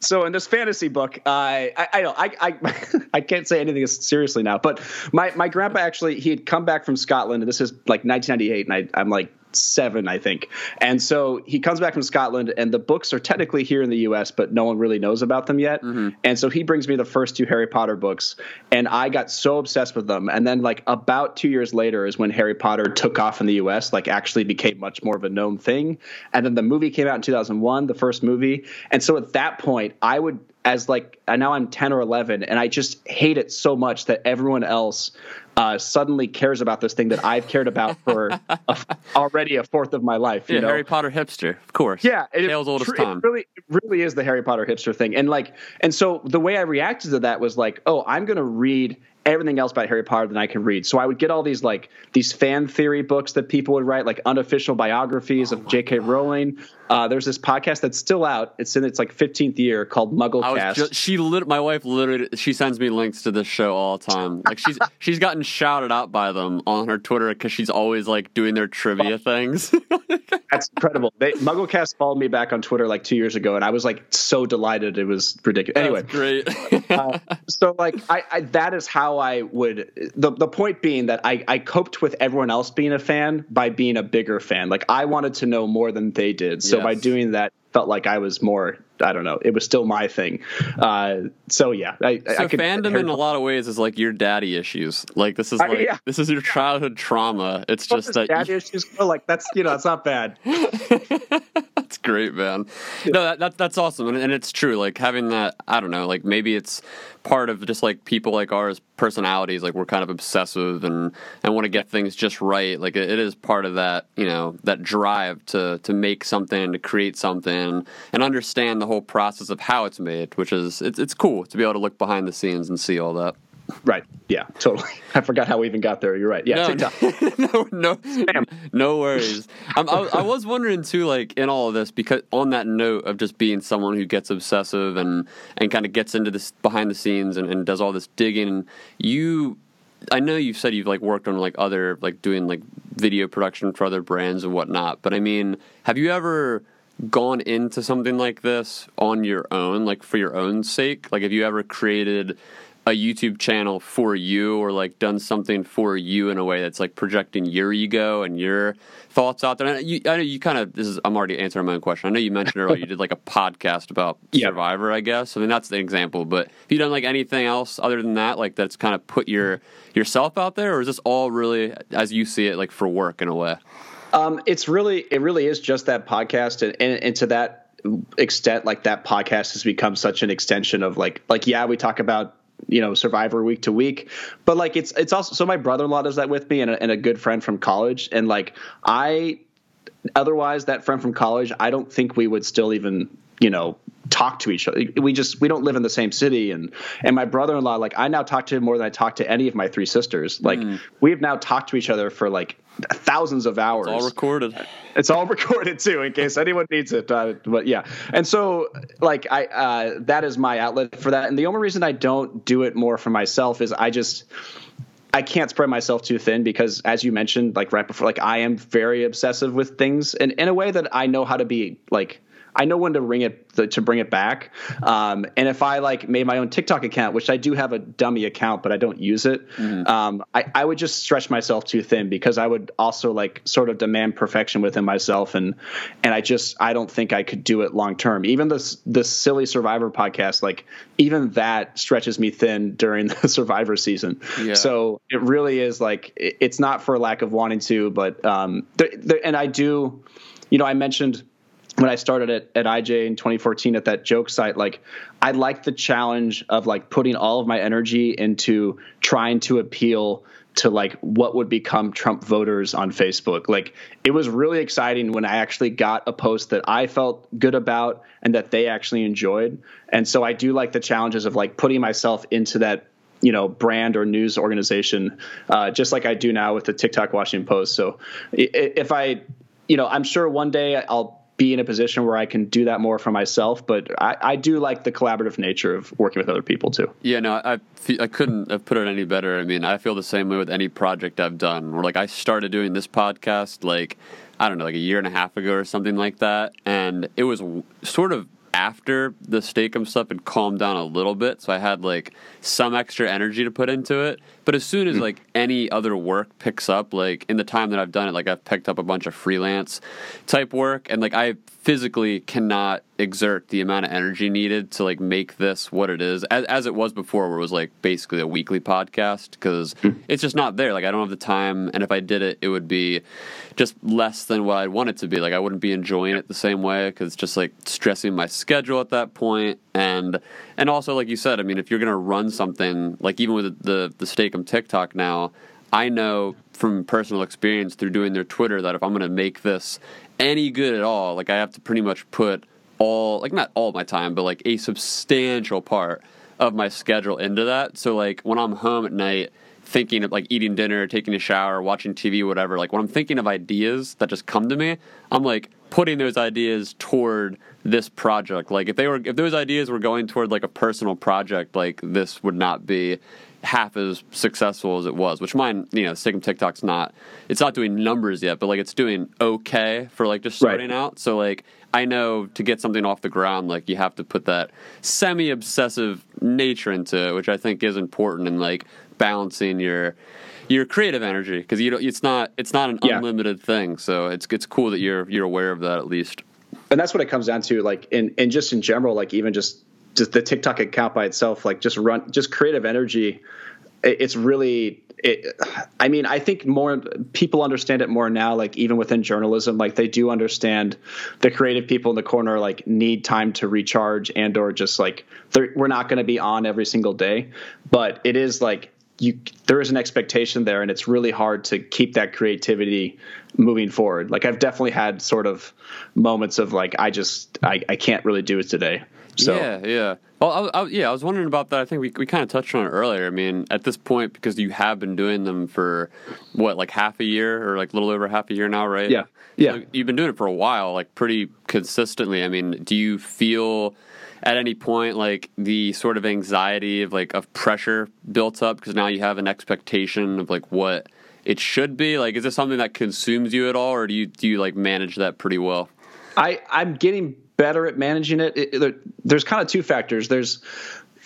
so in this fantasy book, I I know I I, I can't say anything seriously now, but my my grandpa actually he had come back from Scotland, and this is like 1998, and I I'm like seven, I think. And so he comes back from Scotland, and the books are technically here in the U.S., but no one really knows about them yet. Mm-hmm. And so he brings me the first two Harry Potter books, and I got so obsessed with them. And then, like about two years later, is when Harry Potter took off in the U.S., like actually became much more of a known thing. And then the movie came out in 2001, the first movie. And so at that point, I would as like now I'm 10 or 11 and I just hate it so much that everyone else uh, suddenly cares about this thing that I've cared about for a, already a fourth of my life. You yeah, know? Harry Potter hipster, of course. Yeah, it, Tales old as time. It really, it really is the Harry Potter hipster thing, and like, and so the way I reacted to that was like, oh, I'm going to read everything else about Harry Potter than I can read. So I would get all these like these fan theory books that people would write, like unofficial biographies oh of J.K. God. Rowling. Uh, there's this podcast that's still out. It's in its like 15th year called MuggleCast. Just, she lit, my wife literally she sends me links to this show all the time. Like she's she's gotten shouted out by them on her Twitter because she's always like doing their trivia things. That's incredible. They, MuggleCast followed me back on Twitter like two years ago, and I was like so delighted. It was ridiculous. Anyway, That's great. uh, so like I, I, that is how I would. The the point being that I I coped with everyone else being a fan by being a bigger fan. Like I wanted to know more than they did. So yes. by doing that, felt like I was more. I don't know. It was still my thing. Uh, so yeah, I, so I fandom in a lot of ways is like your daddy issues. Like this is like yeah. this is your childhood trauma. It's just that daddy you... issues. Like that's you know it's not bad. that's great, man. No, that, that that's awesome, and, and it's true. Like having that. I don't know. Like maybe it's part of just like people like ours personalities like we're kind of obsessive and and want to get things just right like it, it is part of that you know that drive to to make something to create something and understand the whole process of how it's made which is it's, it's cool to be able to look behind the scenes and see all that Right. Yeah. Totally. I forgot how we even got there. You're right. Yeah. No, no, no, no worries. I, I was wondering too, like in all of this, because on that note of just being someone who gets obsessive and and kind of gets into this behind the scenes and, and does all this digging, you I know you've said you've like worked on like other like doing like video production for other brands and whatnot, but I mean, have you ever gone into something like this on your own, like for your own sake? Like, have you ever created a YouTube channel for you or like done something for you in a way that's like projecting your ego and your thoughts out there. And you, I know you kind of this is I'm already answering my own question. I know you mentioned earlier you did like a podcast about yeah. Survivor, I guess. I mean that's the example. But have you done like anything else other than that, like that's kind of put your yourself out there, or is this all really as you see it, like for work in a way? Um, it's really it really is just that podcast, and, and, and to that extent, like that podcast has become such an extension of like like yeah, we talk about you know survivor week to week. But like it's it's also so my brother-in-law does that with me and a, and a good friend from college. And like i otherwise that friend from college i don't think we would still even you know talk to each other we just we don't live in the same city. And and my brother-in-law like i now talk to him more than i talk to any of my three sisters. Like mm. we've now talked to each other for like thousands of hours. It's all recorded. It's all recorded too in case anyone needs it. Uh, but yeah. And so like i uh, that is my outlet for that. And the only reason i don't do it more for myself is i just I can't spread myself too thin because, as you mentioned, like right before, like I am very obsessive with things, and in a way that I know how to be like I know when to ring it to bring it back. Um, and if I like made my own TikTok account, which I do have a dummy account, but I don't use it, mm-hmm. um, I, I would just stretch myself too thin because I would also like sort of demand perfection within myself, and and I just I don't think I could do it long term. Even this this silly Survivor podcast, like even that stretches me thin during the Survivor season. Yeah. So it really is like it, it's not for lack of wanting to, but um, and I do, you know, I mentioned when I started at, at IJ in 2014 at that joke site, like I liked the challenge of like putting all of my energy into trying to appeal to like what would become Trump voters on Facebook. Like it was really exciting when I actually got a post that I felt good about and that they actually enjoyed. And so I do like the challenges of like putting myself into that you know brand or news organization uh, just like i do now with the tiktok washington post so if i you know i'm sure one day i'll be in a position where I can do that more for myself. But I, I do like the collaborative nature of working with other people too. Yeah, no, I, I couldn't have put it any better. I mean, I feel the same way with any project I've done. Where like I started doing this podcast like I don't know, like a year and a half ago or something like that, and it was sort of after the Steak-umm stuff had calmed down a little bit, so I had like some extra energy to put into it. But as soon as hmm. like any other work picks up, like in the time that I've done it, like I've picked up a bunch of freelance type work, and like I physically cannot exert the amount of energy needed to like make this what it is as, as it was before where it was like basically a weekly podcast because mm. it's just not there. Like i don't have the time and if i did it it would be just less than what i'd want it to be. Like i wouldn't be enjoying it the same way because it's just like stressing my schedule at that point. And and also like you said i mean if you're gonna run something like even with the the Steak-umm tiktok now I know from personal experience through doing their Twitter that if I'm going to make this any good at all, like I have to pretty much put all, like not all my time, but like a substantial part of my schedule into that. So like when I'm home at night, thinking of like eating dinner, taking a shower, watching TV, whatever, like when I'm thinking of ideas that just come to me, I'm like putting those ideas toward this project. Like if they were if those ideas were going toward like a personal project, like this would not be half as successful as it was. Which mine, you know, Sigma TikTok's not it's not doing numbers yet, but like it's doing okay for like just starting Right. out. So like I know to get something off the ground, like you have to put that semi obsessive nature into it, which I think is important in like balancing your your creative energy because you don't it's not it's not an Yeah. unlimited thing. So it's it's cool that you're you're aware of that at least. and that's what it comes down to like in and just in general like even just just the tiktok account by itself like just run just creative energy it's really it, i mean i think more people understand it more now like even within journalism like they do understand the creative people in the corner like need time to recharge and or just like we're not going to be on every single day. But it is like you there is an expectation there and it's really hard to keep that creativity moving forward. Like i've definitely had sort of moments of like i just i, I can't really do it today so yeah, yeah. Well, I, I, yeah, I was wondering about that. I think we we kind of touched on it earlier. I mean, at this point, because you have been doing them for what, like half a year or like a little over half a year now, right? Yeah, yeah. So you've been doing it for a while, like pretty consistently. I mean, do you feel at any point like the sort of anxiety of like of pressure built up because now you have an expectation of like what it should be? Like, is this something that consumes you at all, or do you do you like manage that pretty well? I I'm getting better at managing it. It- there- there's kind of two factors. There's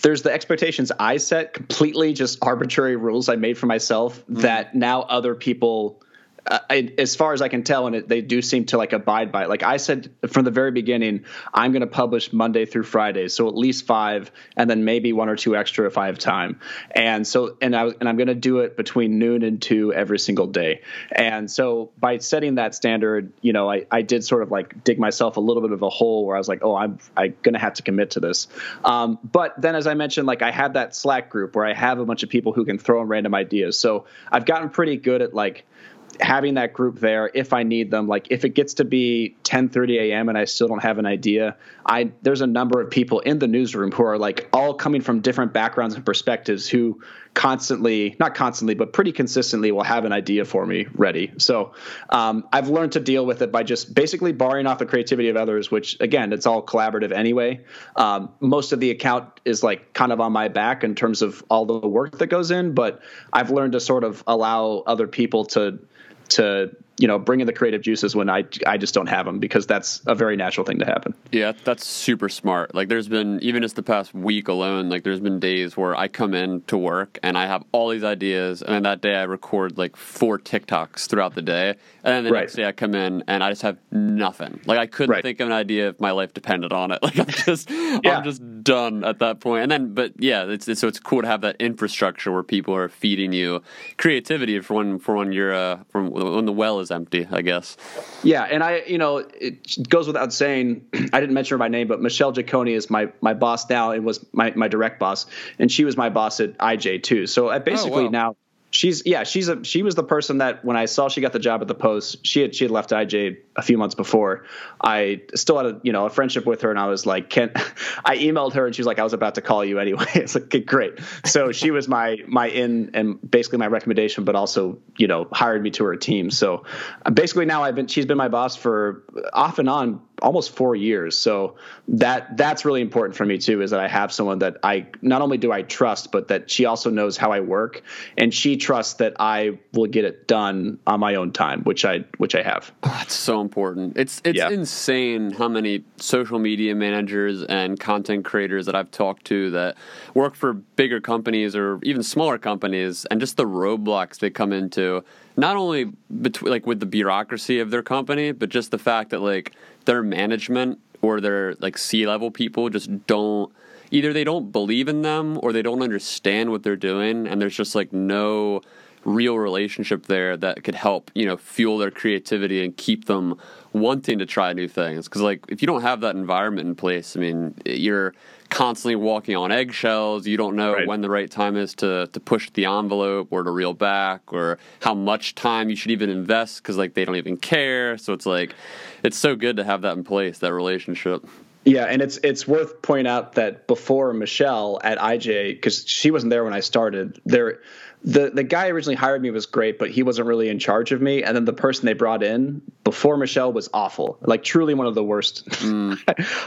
there's the expectations I set, completely just arbitrary rules I made for myself mm. that now other people. I, as far as I can tell, and it, they do seem to like abide by it. Like I said from the very beginning, I'm going to publish Monday through Friday, so at least five, and then maybe one or two extra if I have time. And so, and I and I'm going to do it between noon and two every single day. And so, by setting that standard, you know, I, I did sort of like dig myself a little bit of a hole where I was like, oh, I'm I'm going to have to commit to this. Um, but then, as I mentioned, like I have that Slack group where I have a bunch of people who can throw in random ideas. So I've gotten pretty good at like having that group there if I need them. Like if it gets to be 10:30 a.m. and I still don't have an idea, I there's a number of people in the newsroom who are like all coming from different backgrounds and perspectives who constantly, not constantly, but pretty consistently will have an idea for me ready. So um, I've learned to deal with it by just basically borrowing off the creativity of others, which again, it's all collaborative anyway. Um, most of the account is like kind of on my back in terms of all the work that goes in, but I've learned to sort of allow other people to to you know bringing the creative juices when I I just don't have them because that's a very natural thing to happen. Yeah, that's super smart. Like, there's been even just the past week alone, like, there's been days where I come in to work and I have all these ideas, and then that day I record like four TikToks throughout the day, and then the Right. next day I come in and I just have nothing. Like, I couldn't Right. think of an idea if my life depended on it. Like, I'm just, Yeah. I'm just done at that point. And then, but yeah, it's, it's so it's cool to have that infrastructure where people are feeding you creativity for when for when you're uh, from when the well is empty. I guess. Yeah, and I, you know, it goes without saying. I didn't mention her by name, but Michelle Jaconi is my my boss now, and was my my direct boss, and she was my boss at IJ too. So I oh, basically wow. now she's yeah she's a she was the person that when I saw she got the job at the Post, she had she had left IJ a few months before. I still had a you know a friendship with her, and I was like, can I emailed her, and she was like, I was about to call you anyway. It's like okay, great. So she was my my in and basically my recommendation, but also you know hired me to her team. So basically now I've been she's been my boss for off and on almost four years. So that that's really important for me too, is that I have someone that I not only do I trust, but that she also knows how I work, and she trusts that I will get it done on my own time, which I which I have. That's so important. It's it's Yeah. insane how many social media managers and content creators that I've talked to that work for bigger companies or even smaller companies and just the roadblocks they come into not only between like with the bureaucracy of their company but just the fact that like their management or their like C-level people just don't either they don't believe in them or they don't understand what they're doing and there's just like no real relationship there that could help you know fuel their creativity and keep them wanting to try new things. Because like if you don't have that environment in place i mean you're constantly walking on eggshells. You don't know Right. when the right time is to to push the envelope or to reel back or how much time you should even invest because like they don't even care. So it's like it's so good to have that in place that relationship. Yeah, and it's it's worth pointing out that before Michelle at IJ, because she wasn't there when I started, there the the guy originally hired me was great, but he wasn't really in charge of me. And then the person they brought in before Michelle was awful, like truly one of the worst. Mm.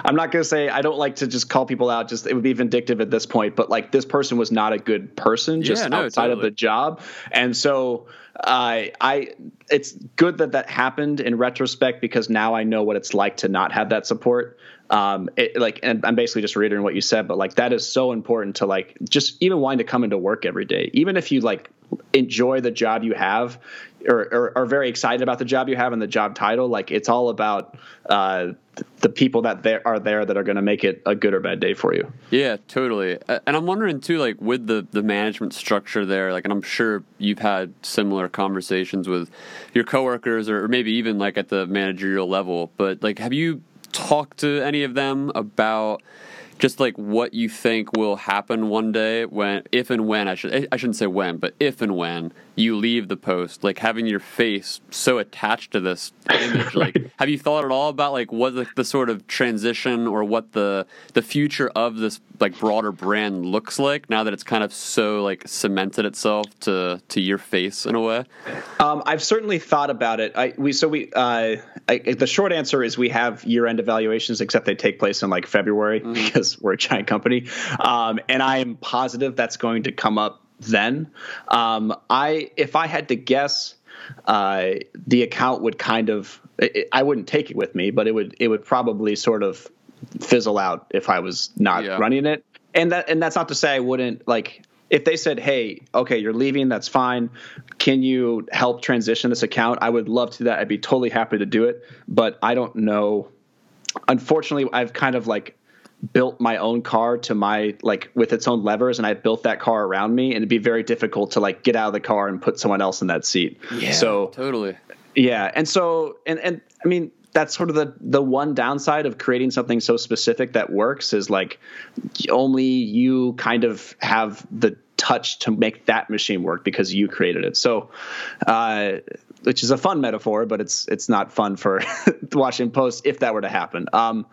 I'm not gonna say I don't like to just call people out. Just it would be vindictive at this point, but like this person was not a good person, just yeah, no, outside totally. of the job. And so I, I, it's good that that happened in retrospect because now I know what it's like to not have that support. Um, it, like, and I'm basically just reiterating what you said, but like that is so important to like just even wanting to come into work every day, even if you like enjoy the job you have or, or are very excited about the job you have and the job title. Like it's all about uh, the people that there are there that are going to make it a good or bad day for you. Yeah, totally. And I'm wondering too, like with the the management structure there, like, and I'm sure you've had similar conversations with your coworkers or maybe even like at the managerial level. But like, have you talked to any of them about? just like what you think will happen one day when if and when I should I shouldn't say when but if and when you leave the post like having your face so attached to this image right. like have you thought at all about like what the, the, sort of transition or what the the future of this like broader brand looks like now that it's kind of so like cemented itself to to your face in a way um, I've certainly thought about it I we so we uh, I, the short answer is we have year end evaluations except they take place in like February mm-hmm. because we're a giant company um, and I am positive that's going to come up then. Um, I if I had to guess, uh, the account would kind of it, I wouldn't take it with me, but it would it would probably sort of fizzle out if I was not yeah. running it. And that and that's not to say I wouldn't like if they said, "Hey, okay, you're leaving, that's fine. Can you help transition this account?" I would love to do that. I'd be totally happy to do it, but I don't know. Unfortunately, I've kind of like built my own car to my like with its own levers and I built that car around me and it'd be very difficult to like get out of the car and put someone else in that seat. Yeah. So totally. Yeah. And so and and I mean that's sort of the the one downside of creating something so specific that works is like only you kind of have the touch to make that machine work because you created it. So uh which is a fun metaphor, but it's it's not fun for Washington Post if that were to happen. Um,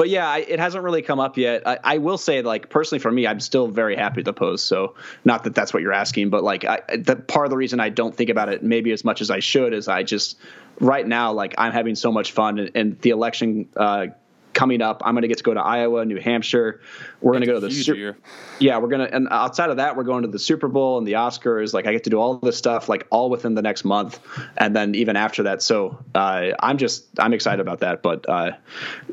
but yeah, I, it hasn't really come up yet. I, I, will say, like personally for me, I'm still very happy with the post. So not that that's what you're asking, but like I, the part of the reason I don't think about it maybe as much as I should is I just right now like I'm having so much fun and, and the election uh, coming up. I'm going to get to go to Iowa, New Hampshire. We're going to go to the Super. Yeah, we're going to, and outside of that, we're going to the Super Bowl and the Oscars. Like I get to do all this stuff, like all within the next month, and then even after that. So uh, I'm just, I'm excited about that. But uh,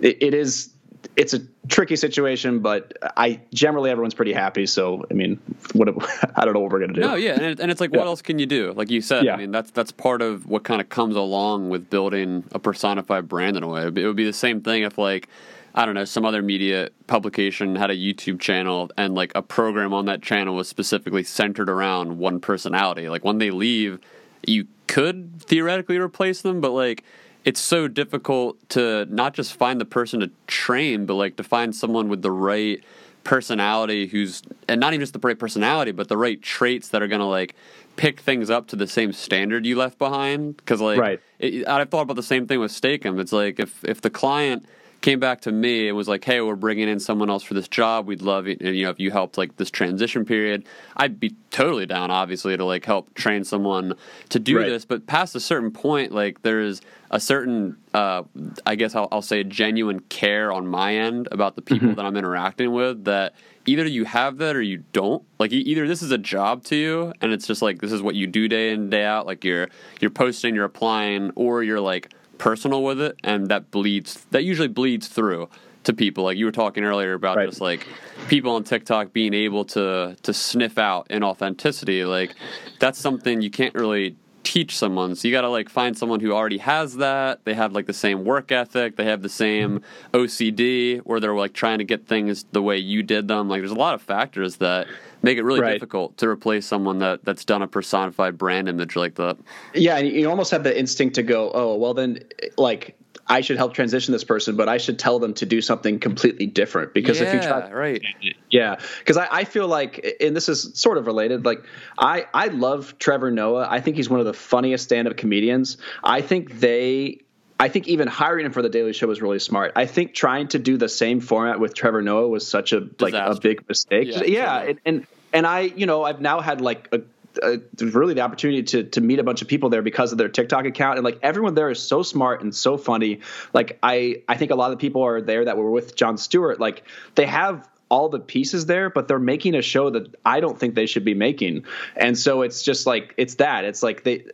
it, it is it's a tricky situation, but I generally everyone's pretty happy. So I mean, what I don't know what we're gonna do. No, yeah, and, and it's like, yeah. what else can you do? Like you said, yeah. I mean, that's that's part of what kind of comes along with building a personified brand in a way. It would be the same thing if like. I don't know, some other media publication had a YouTube channel and like a program on that channel was specifically centered around one personality. Like when they leave, you could theoretically replace them, but like it's so difficult to not just find the person to train, but like to find someone with the right personality who's and not even just the right personality, but the right traits that are gonna like pick things up to the same standard you left behind. Because like, right. it, I've thought about the same thing with Steak-umm. It's like if if the client came back to me and was like, "Hey, we're bringing in someone else for this job. We'd love it, and you know, if you helped like this transition period, I'd be totally down, obviously, to like help train someone to do right. this. But past a certain point, like there's a certain, uh, I guess I'll, I'll, say, genuine care on my end about the people mm-hmm. that I'm interacting with. That either you have that or you don't. Like either this is a job to you, and it's just like this is what you do day in day out. Like you're you're posting, you're applying, or you're like personal with it, and that bleeds. That usually bleeds through to people. Like you were talking earlier about right. just like people on TikTok being able to to sniff out inauthenticity. Like that's something you can't really teach someone. So you got to like find someone who already has that. They have like the same work ethic. They have the same OCD, where they're like trying to get things the way you did them. Like there's a lot of factors that make it really right. difficult to replace someone that that's done a personified brand image like that. Yeah, and you almost have the instinct to go, oh, well then, like I should help transition this person, but I should tell them to do something completely different. Because yeah, if you try, right, yeah, because I, I, feel like, and this is sort of related. Like I, I love Trevor Noah. I think he's one of the funniest stand-up comedians. I think they. I think even hiring him for the Daily Show was really smart. I think trying to do the same format with Trevor Noah was such a Disaster. like a big mistake. Yeah, yeah and, and and I, you know, I've now had like a uh, really the opportunity to to meet a bunch of people there because of their TikTok account, and like everyone there is so smart and so funny. Like I I think a lot of the people are there that were with Jon Stewart. Like they have all the pieces there, but they're making a show that I don't think they should be making. And so it's just like it's that. It's like they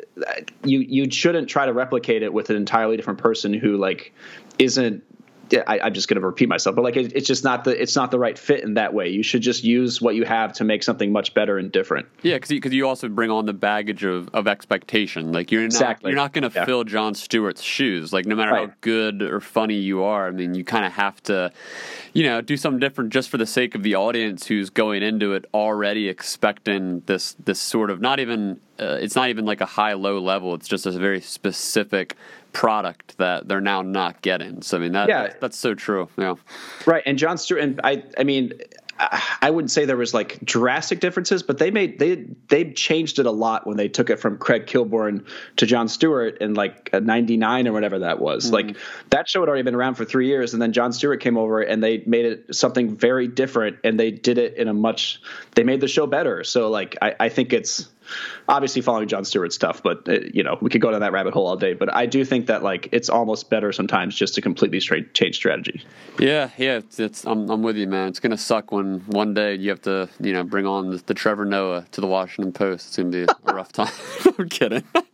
you you shouldn't try to replicate it with an entirely different person who like isn't I, am just going to repeat myself, but like it, it's just not the it's not the right fit in that way. You should just use what you have to make something much better and different. Yeah, because because you, you, also bring on the baggage of, of expectation. Like you're not exactly. you're not going to yeah. fill Jon Stewart's shoes. Like no matter right. how good or funny you are, I mean, you kind of have to, you know, do something different just for the sake of the audience who's going into it already expecting this this sort of not even uh, it's not even like a high low level. It's just a very specific product that they're now not getting. So I mean that yeah. that's so true. Yeah. Right. And Jon Stewart and I I mean I wouldn't say there was like drastic differences, but they made they they changed it a lot when they took it from Craig Kilborn to Jon Stewart in like '99 or whatever that was. Mm-hmm. Like that show had already been around for three years, and then Jon Stewart came over and they made it something very different, and they did it in a much they made the show better. So like I, I think it's obviously following Jon Stewart stuff, but uh, you know we could go down that rabbit hole all day. But I do think that like it's almost better sometimes just to completely straight change strategy. Yeah, yeah, it's, it's I'm, I'm with you, man. It's gonna suck when one day you have to you know bring on the, the Trevor Noah to the Washington Post. It's gonna be a rough time. I'm kidding.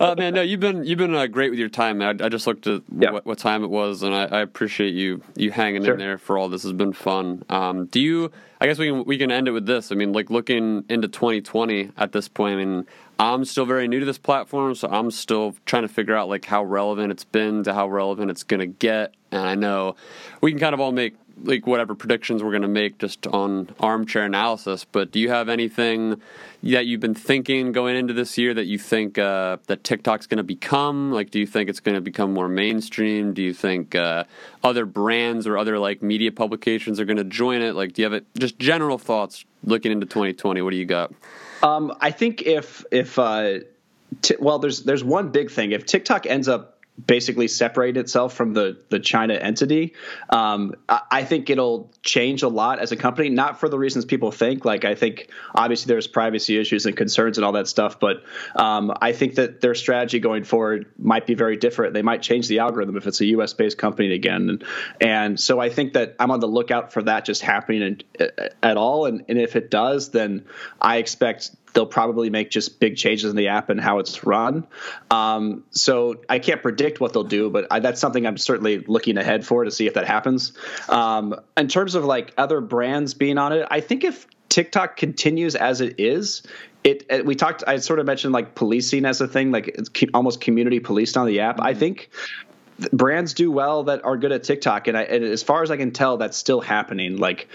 uh, man, no, you've been you've been uh, great with your time. Man. I, I just looked at yep. what, what, time it was, and I, I, appreciate you you hanging sure. in there for all this. Has been fun. Um, do you? I guess we can we can end it with this. I mean, like looking into 2020 at this point. I mean, I'm still very new to this platform, so I'm still trying to figure out like how relevant it's been to how relevant it's going to get. And I know we can kind of all make like whatever predictions we're going to make just on armchair analysis. But do you have anything that you've been thinking going into this year that you think uh, that TikTok's going to become? Like, do you think it's going to become more mainstream? Do you think uh, other brands or other like media publications are going to join it? Like, do you have it? Just general thoughts looking into 2020. What do you got? Um, I think if if uh, t- well, there's there's one big thing. If TikTok ends up basically separate itself from the the China entity. Um, I, I, think it'll change a lot as a company, not for the reasons people think. Like I think obviously there's privacy issues and concerns and all that stuff, but um, I think that their strategy going forward might be very different. They might change the algorithm if it's a U.S. based company again, and, and so I think that I'm on the lookout for that just happening in, at all. And, and if it does, then I expect they'll probably make just big changes in the app and how it's run. Um, so I can't predict what they'll do, but I, that's something I'm certainly looking ahead for to see if that happens. Um, in terms of like other brands being on it, I think if TikTok continues as it is, it, it, we talked i sort of mentioned like policing as a thing like it's almost community policed on the app mm-hmm. i think brands do well that are good at TikTok, and, I, and, as far as I can tell, that's still happening. Like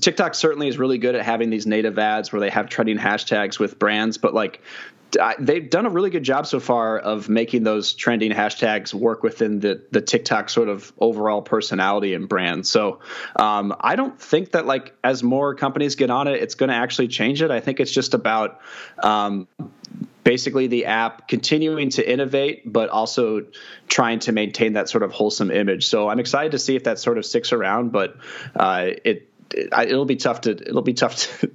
TikTok certainly is really good at having these native ads where they have trending hashtags with brands, but like they've done a really good job so far of making those trending hashtags work within the the TikTok sort of overall personality and brand. So um, I don't think that like as more companies get on it, it's going to actually change it. I think it's just about um, basically the app continuing to innovate, but also trying to maintain that sort of wholesome image. So I'm excited to see if that sort of sticks around, but uh, it it'll be tough to it'll be tough to,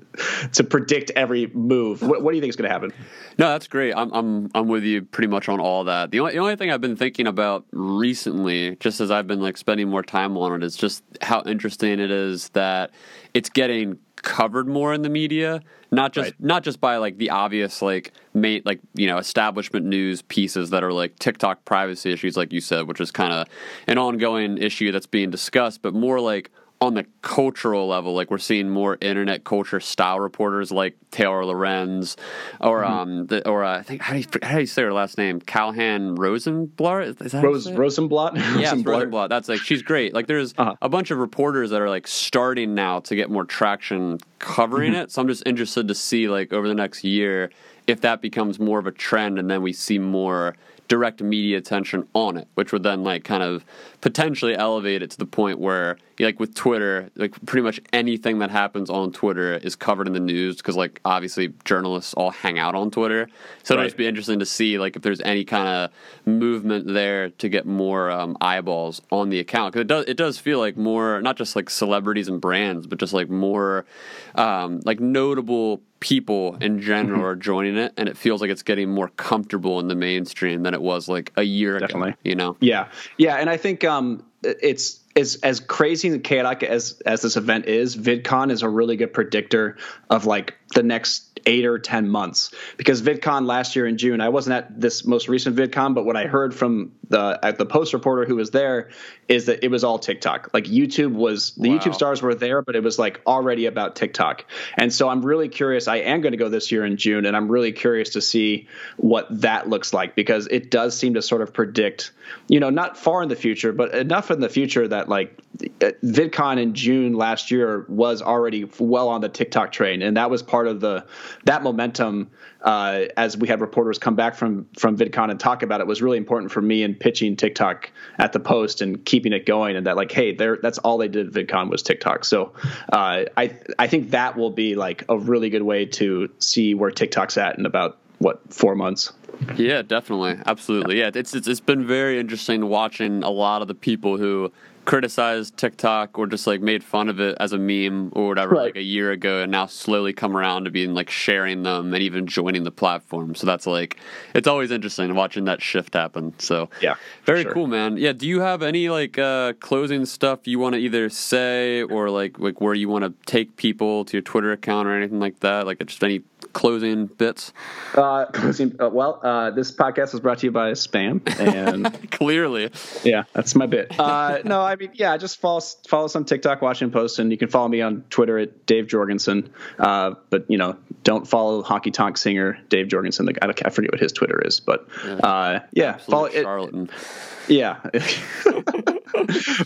to predict every move. What, what, do you think is going to happen? No, that's great. I'm I'm I'm with you pretty much on all that. The only the only thing I've been thinking about recently, just as I've been like spending more time on it, is just how interesting it is that it's getting covered more in the media not just right. not just by like the obvious like mate like you know establishment news pieces that are like TikTok privacy issues like you said which is kind of an ongoing issue that's being discussed but more like on the cultural level, like we're seeing more internet culture style reporters like Taylor Lorenz, or mm-hmm. um, the, or uh, I think how do you how do you say her last name? Kalhan Rosenblatt. Is that Rose, Rosenblatt? Yeah, Rosenblatt. That's like she's great. Like there's uh-huh. a bunch of reporters that are like starting now to get more traction covering mm-hmm. it. So I'm just interested to see like over the next year if that becomes more of a trend, and then we see more direct media attention on it, which would then like kind of potentially elevate it to the point where like with Twitter, like pretty much anything that happens on Twitter is covered in the news because like obviously journalists all hang out on Twitter. So right. it'll just be interesting to see like if there's any kind of movement there to get more um, eyeballs on the account because it does it does feel like more not just like celebrities and brands, but just like more um, like notable people in general are joining it, and it feels like it's getting more comfortable in the mainstream than it was like a year Definitely. ago. You know? Yeah, yeah, and I think um, it's it's as crazy and chaotic as as this event is. VidCon is a really good predictor of like the next eight or ten months because VidCon last year in June, I wasn't at this most recent VidCon, but what I heard from the at the post reporter who was there is that it was all TikTok. Like YouTube was the Wow. YouTube stars were there, but it was like already about TikTok. And so I'm really curious. I am going to go this year in June, and I'm really curious to see what that looks like because it does seem to sort of predict, you know, not far in the future, but enough in the future that like VidCon in June last year was already well on the TikTok train, and that was part of the that momentum. Uh, as we had reporters come back from from VidCon and talk about it, was really important for me in pitching TikTok at the post and keeping it going. And that like, hey, there that's all they did at VidCon was TikTok. So uh, I I think that will be like a really good way to see where TikTok's at in about what four months. Yeah, definitely, absolutely. Yeah, it's it's, it's been very interesting watching a lot of the people who criticized TikTok or just like made fun of it as a meme or whatever Right. like a year ago and now slowly come around to being like sharing them and even joining the platform. So that's like it's always interesting watching that shift happen. So Yeah, very sure. cool, man. Yeah, do you have any like uh closing stuff you want to either say or like like where you want to take people to your Twitter account or anything like that? Like just any closing bits? Uh, closing- uh, well, uh, this podcast is brought to you by Spam, and Clearly. yeah, that's my bit. Uh, no, I mean, yeah, just follow follow us on TikTok, Washington Post, and you can follow me on Twitter at Dave Jorgenson. Uh, but you know, don't follow Honky Tonk singer Dave Jorgensen. The, I, I forget what his Twitter is, but uh, yeah, follow it. charlatan. Yeah.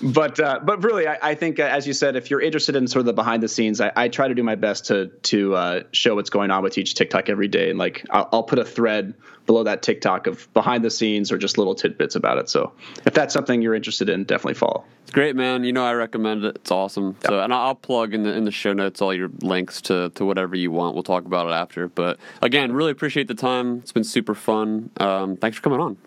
but uh, but really, I, I think uh, as you said, if you're interested in sort of the behind the scenes, I, I try to do my best to to uh, show what's going on with each TikTok every day, and like I'll, I'll put a thread below that TikTok of behind the scenes or just little tidbits about it. So if that's something you're interested in, definitely follow. It's great, man. You know, I recommend it. It's awesome. So, and I'll plug in the in the show notes all your links to to whatever you want. We'll talk about it after. But again, really appreciate the time. It's been super fun. Um, thanks for coming on.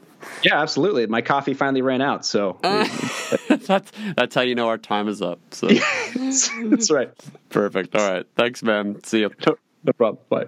Yeah, absolutely. My coffee finally ran out, so that's that's how you know our time is up. So that's right. perfect. All right. Thanks, man. See you. No, no problem. Bye.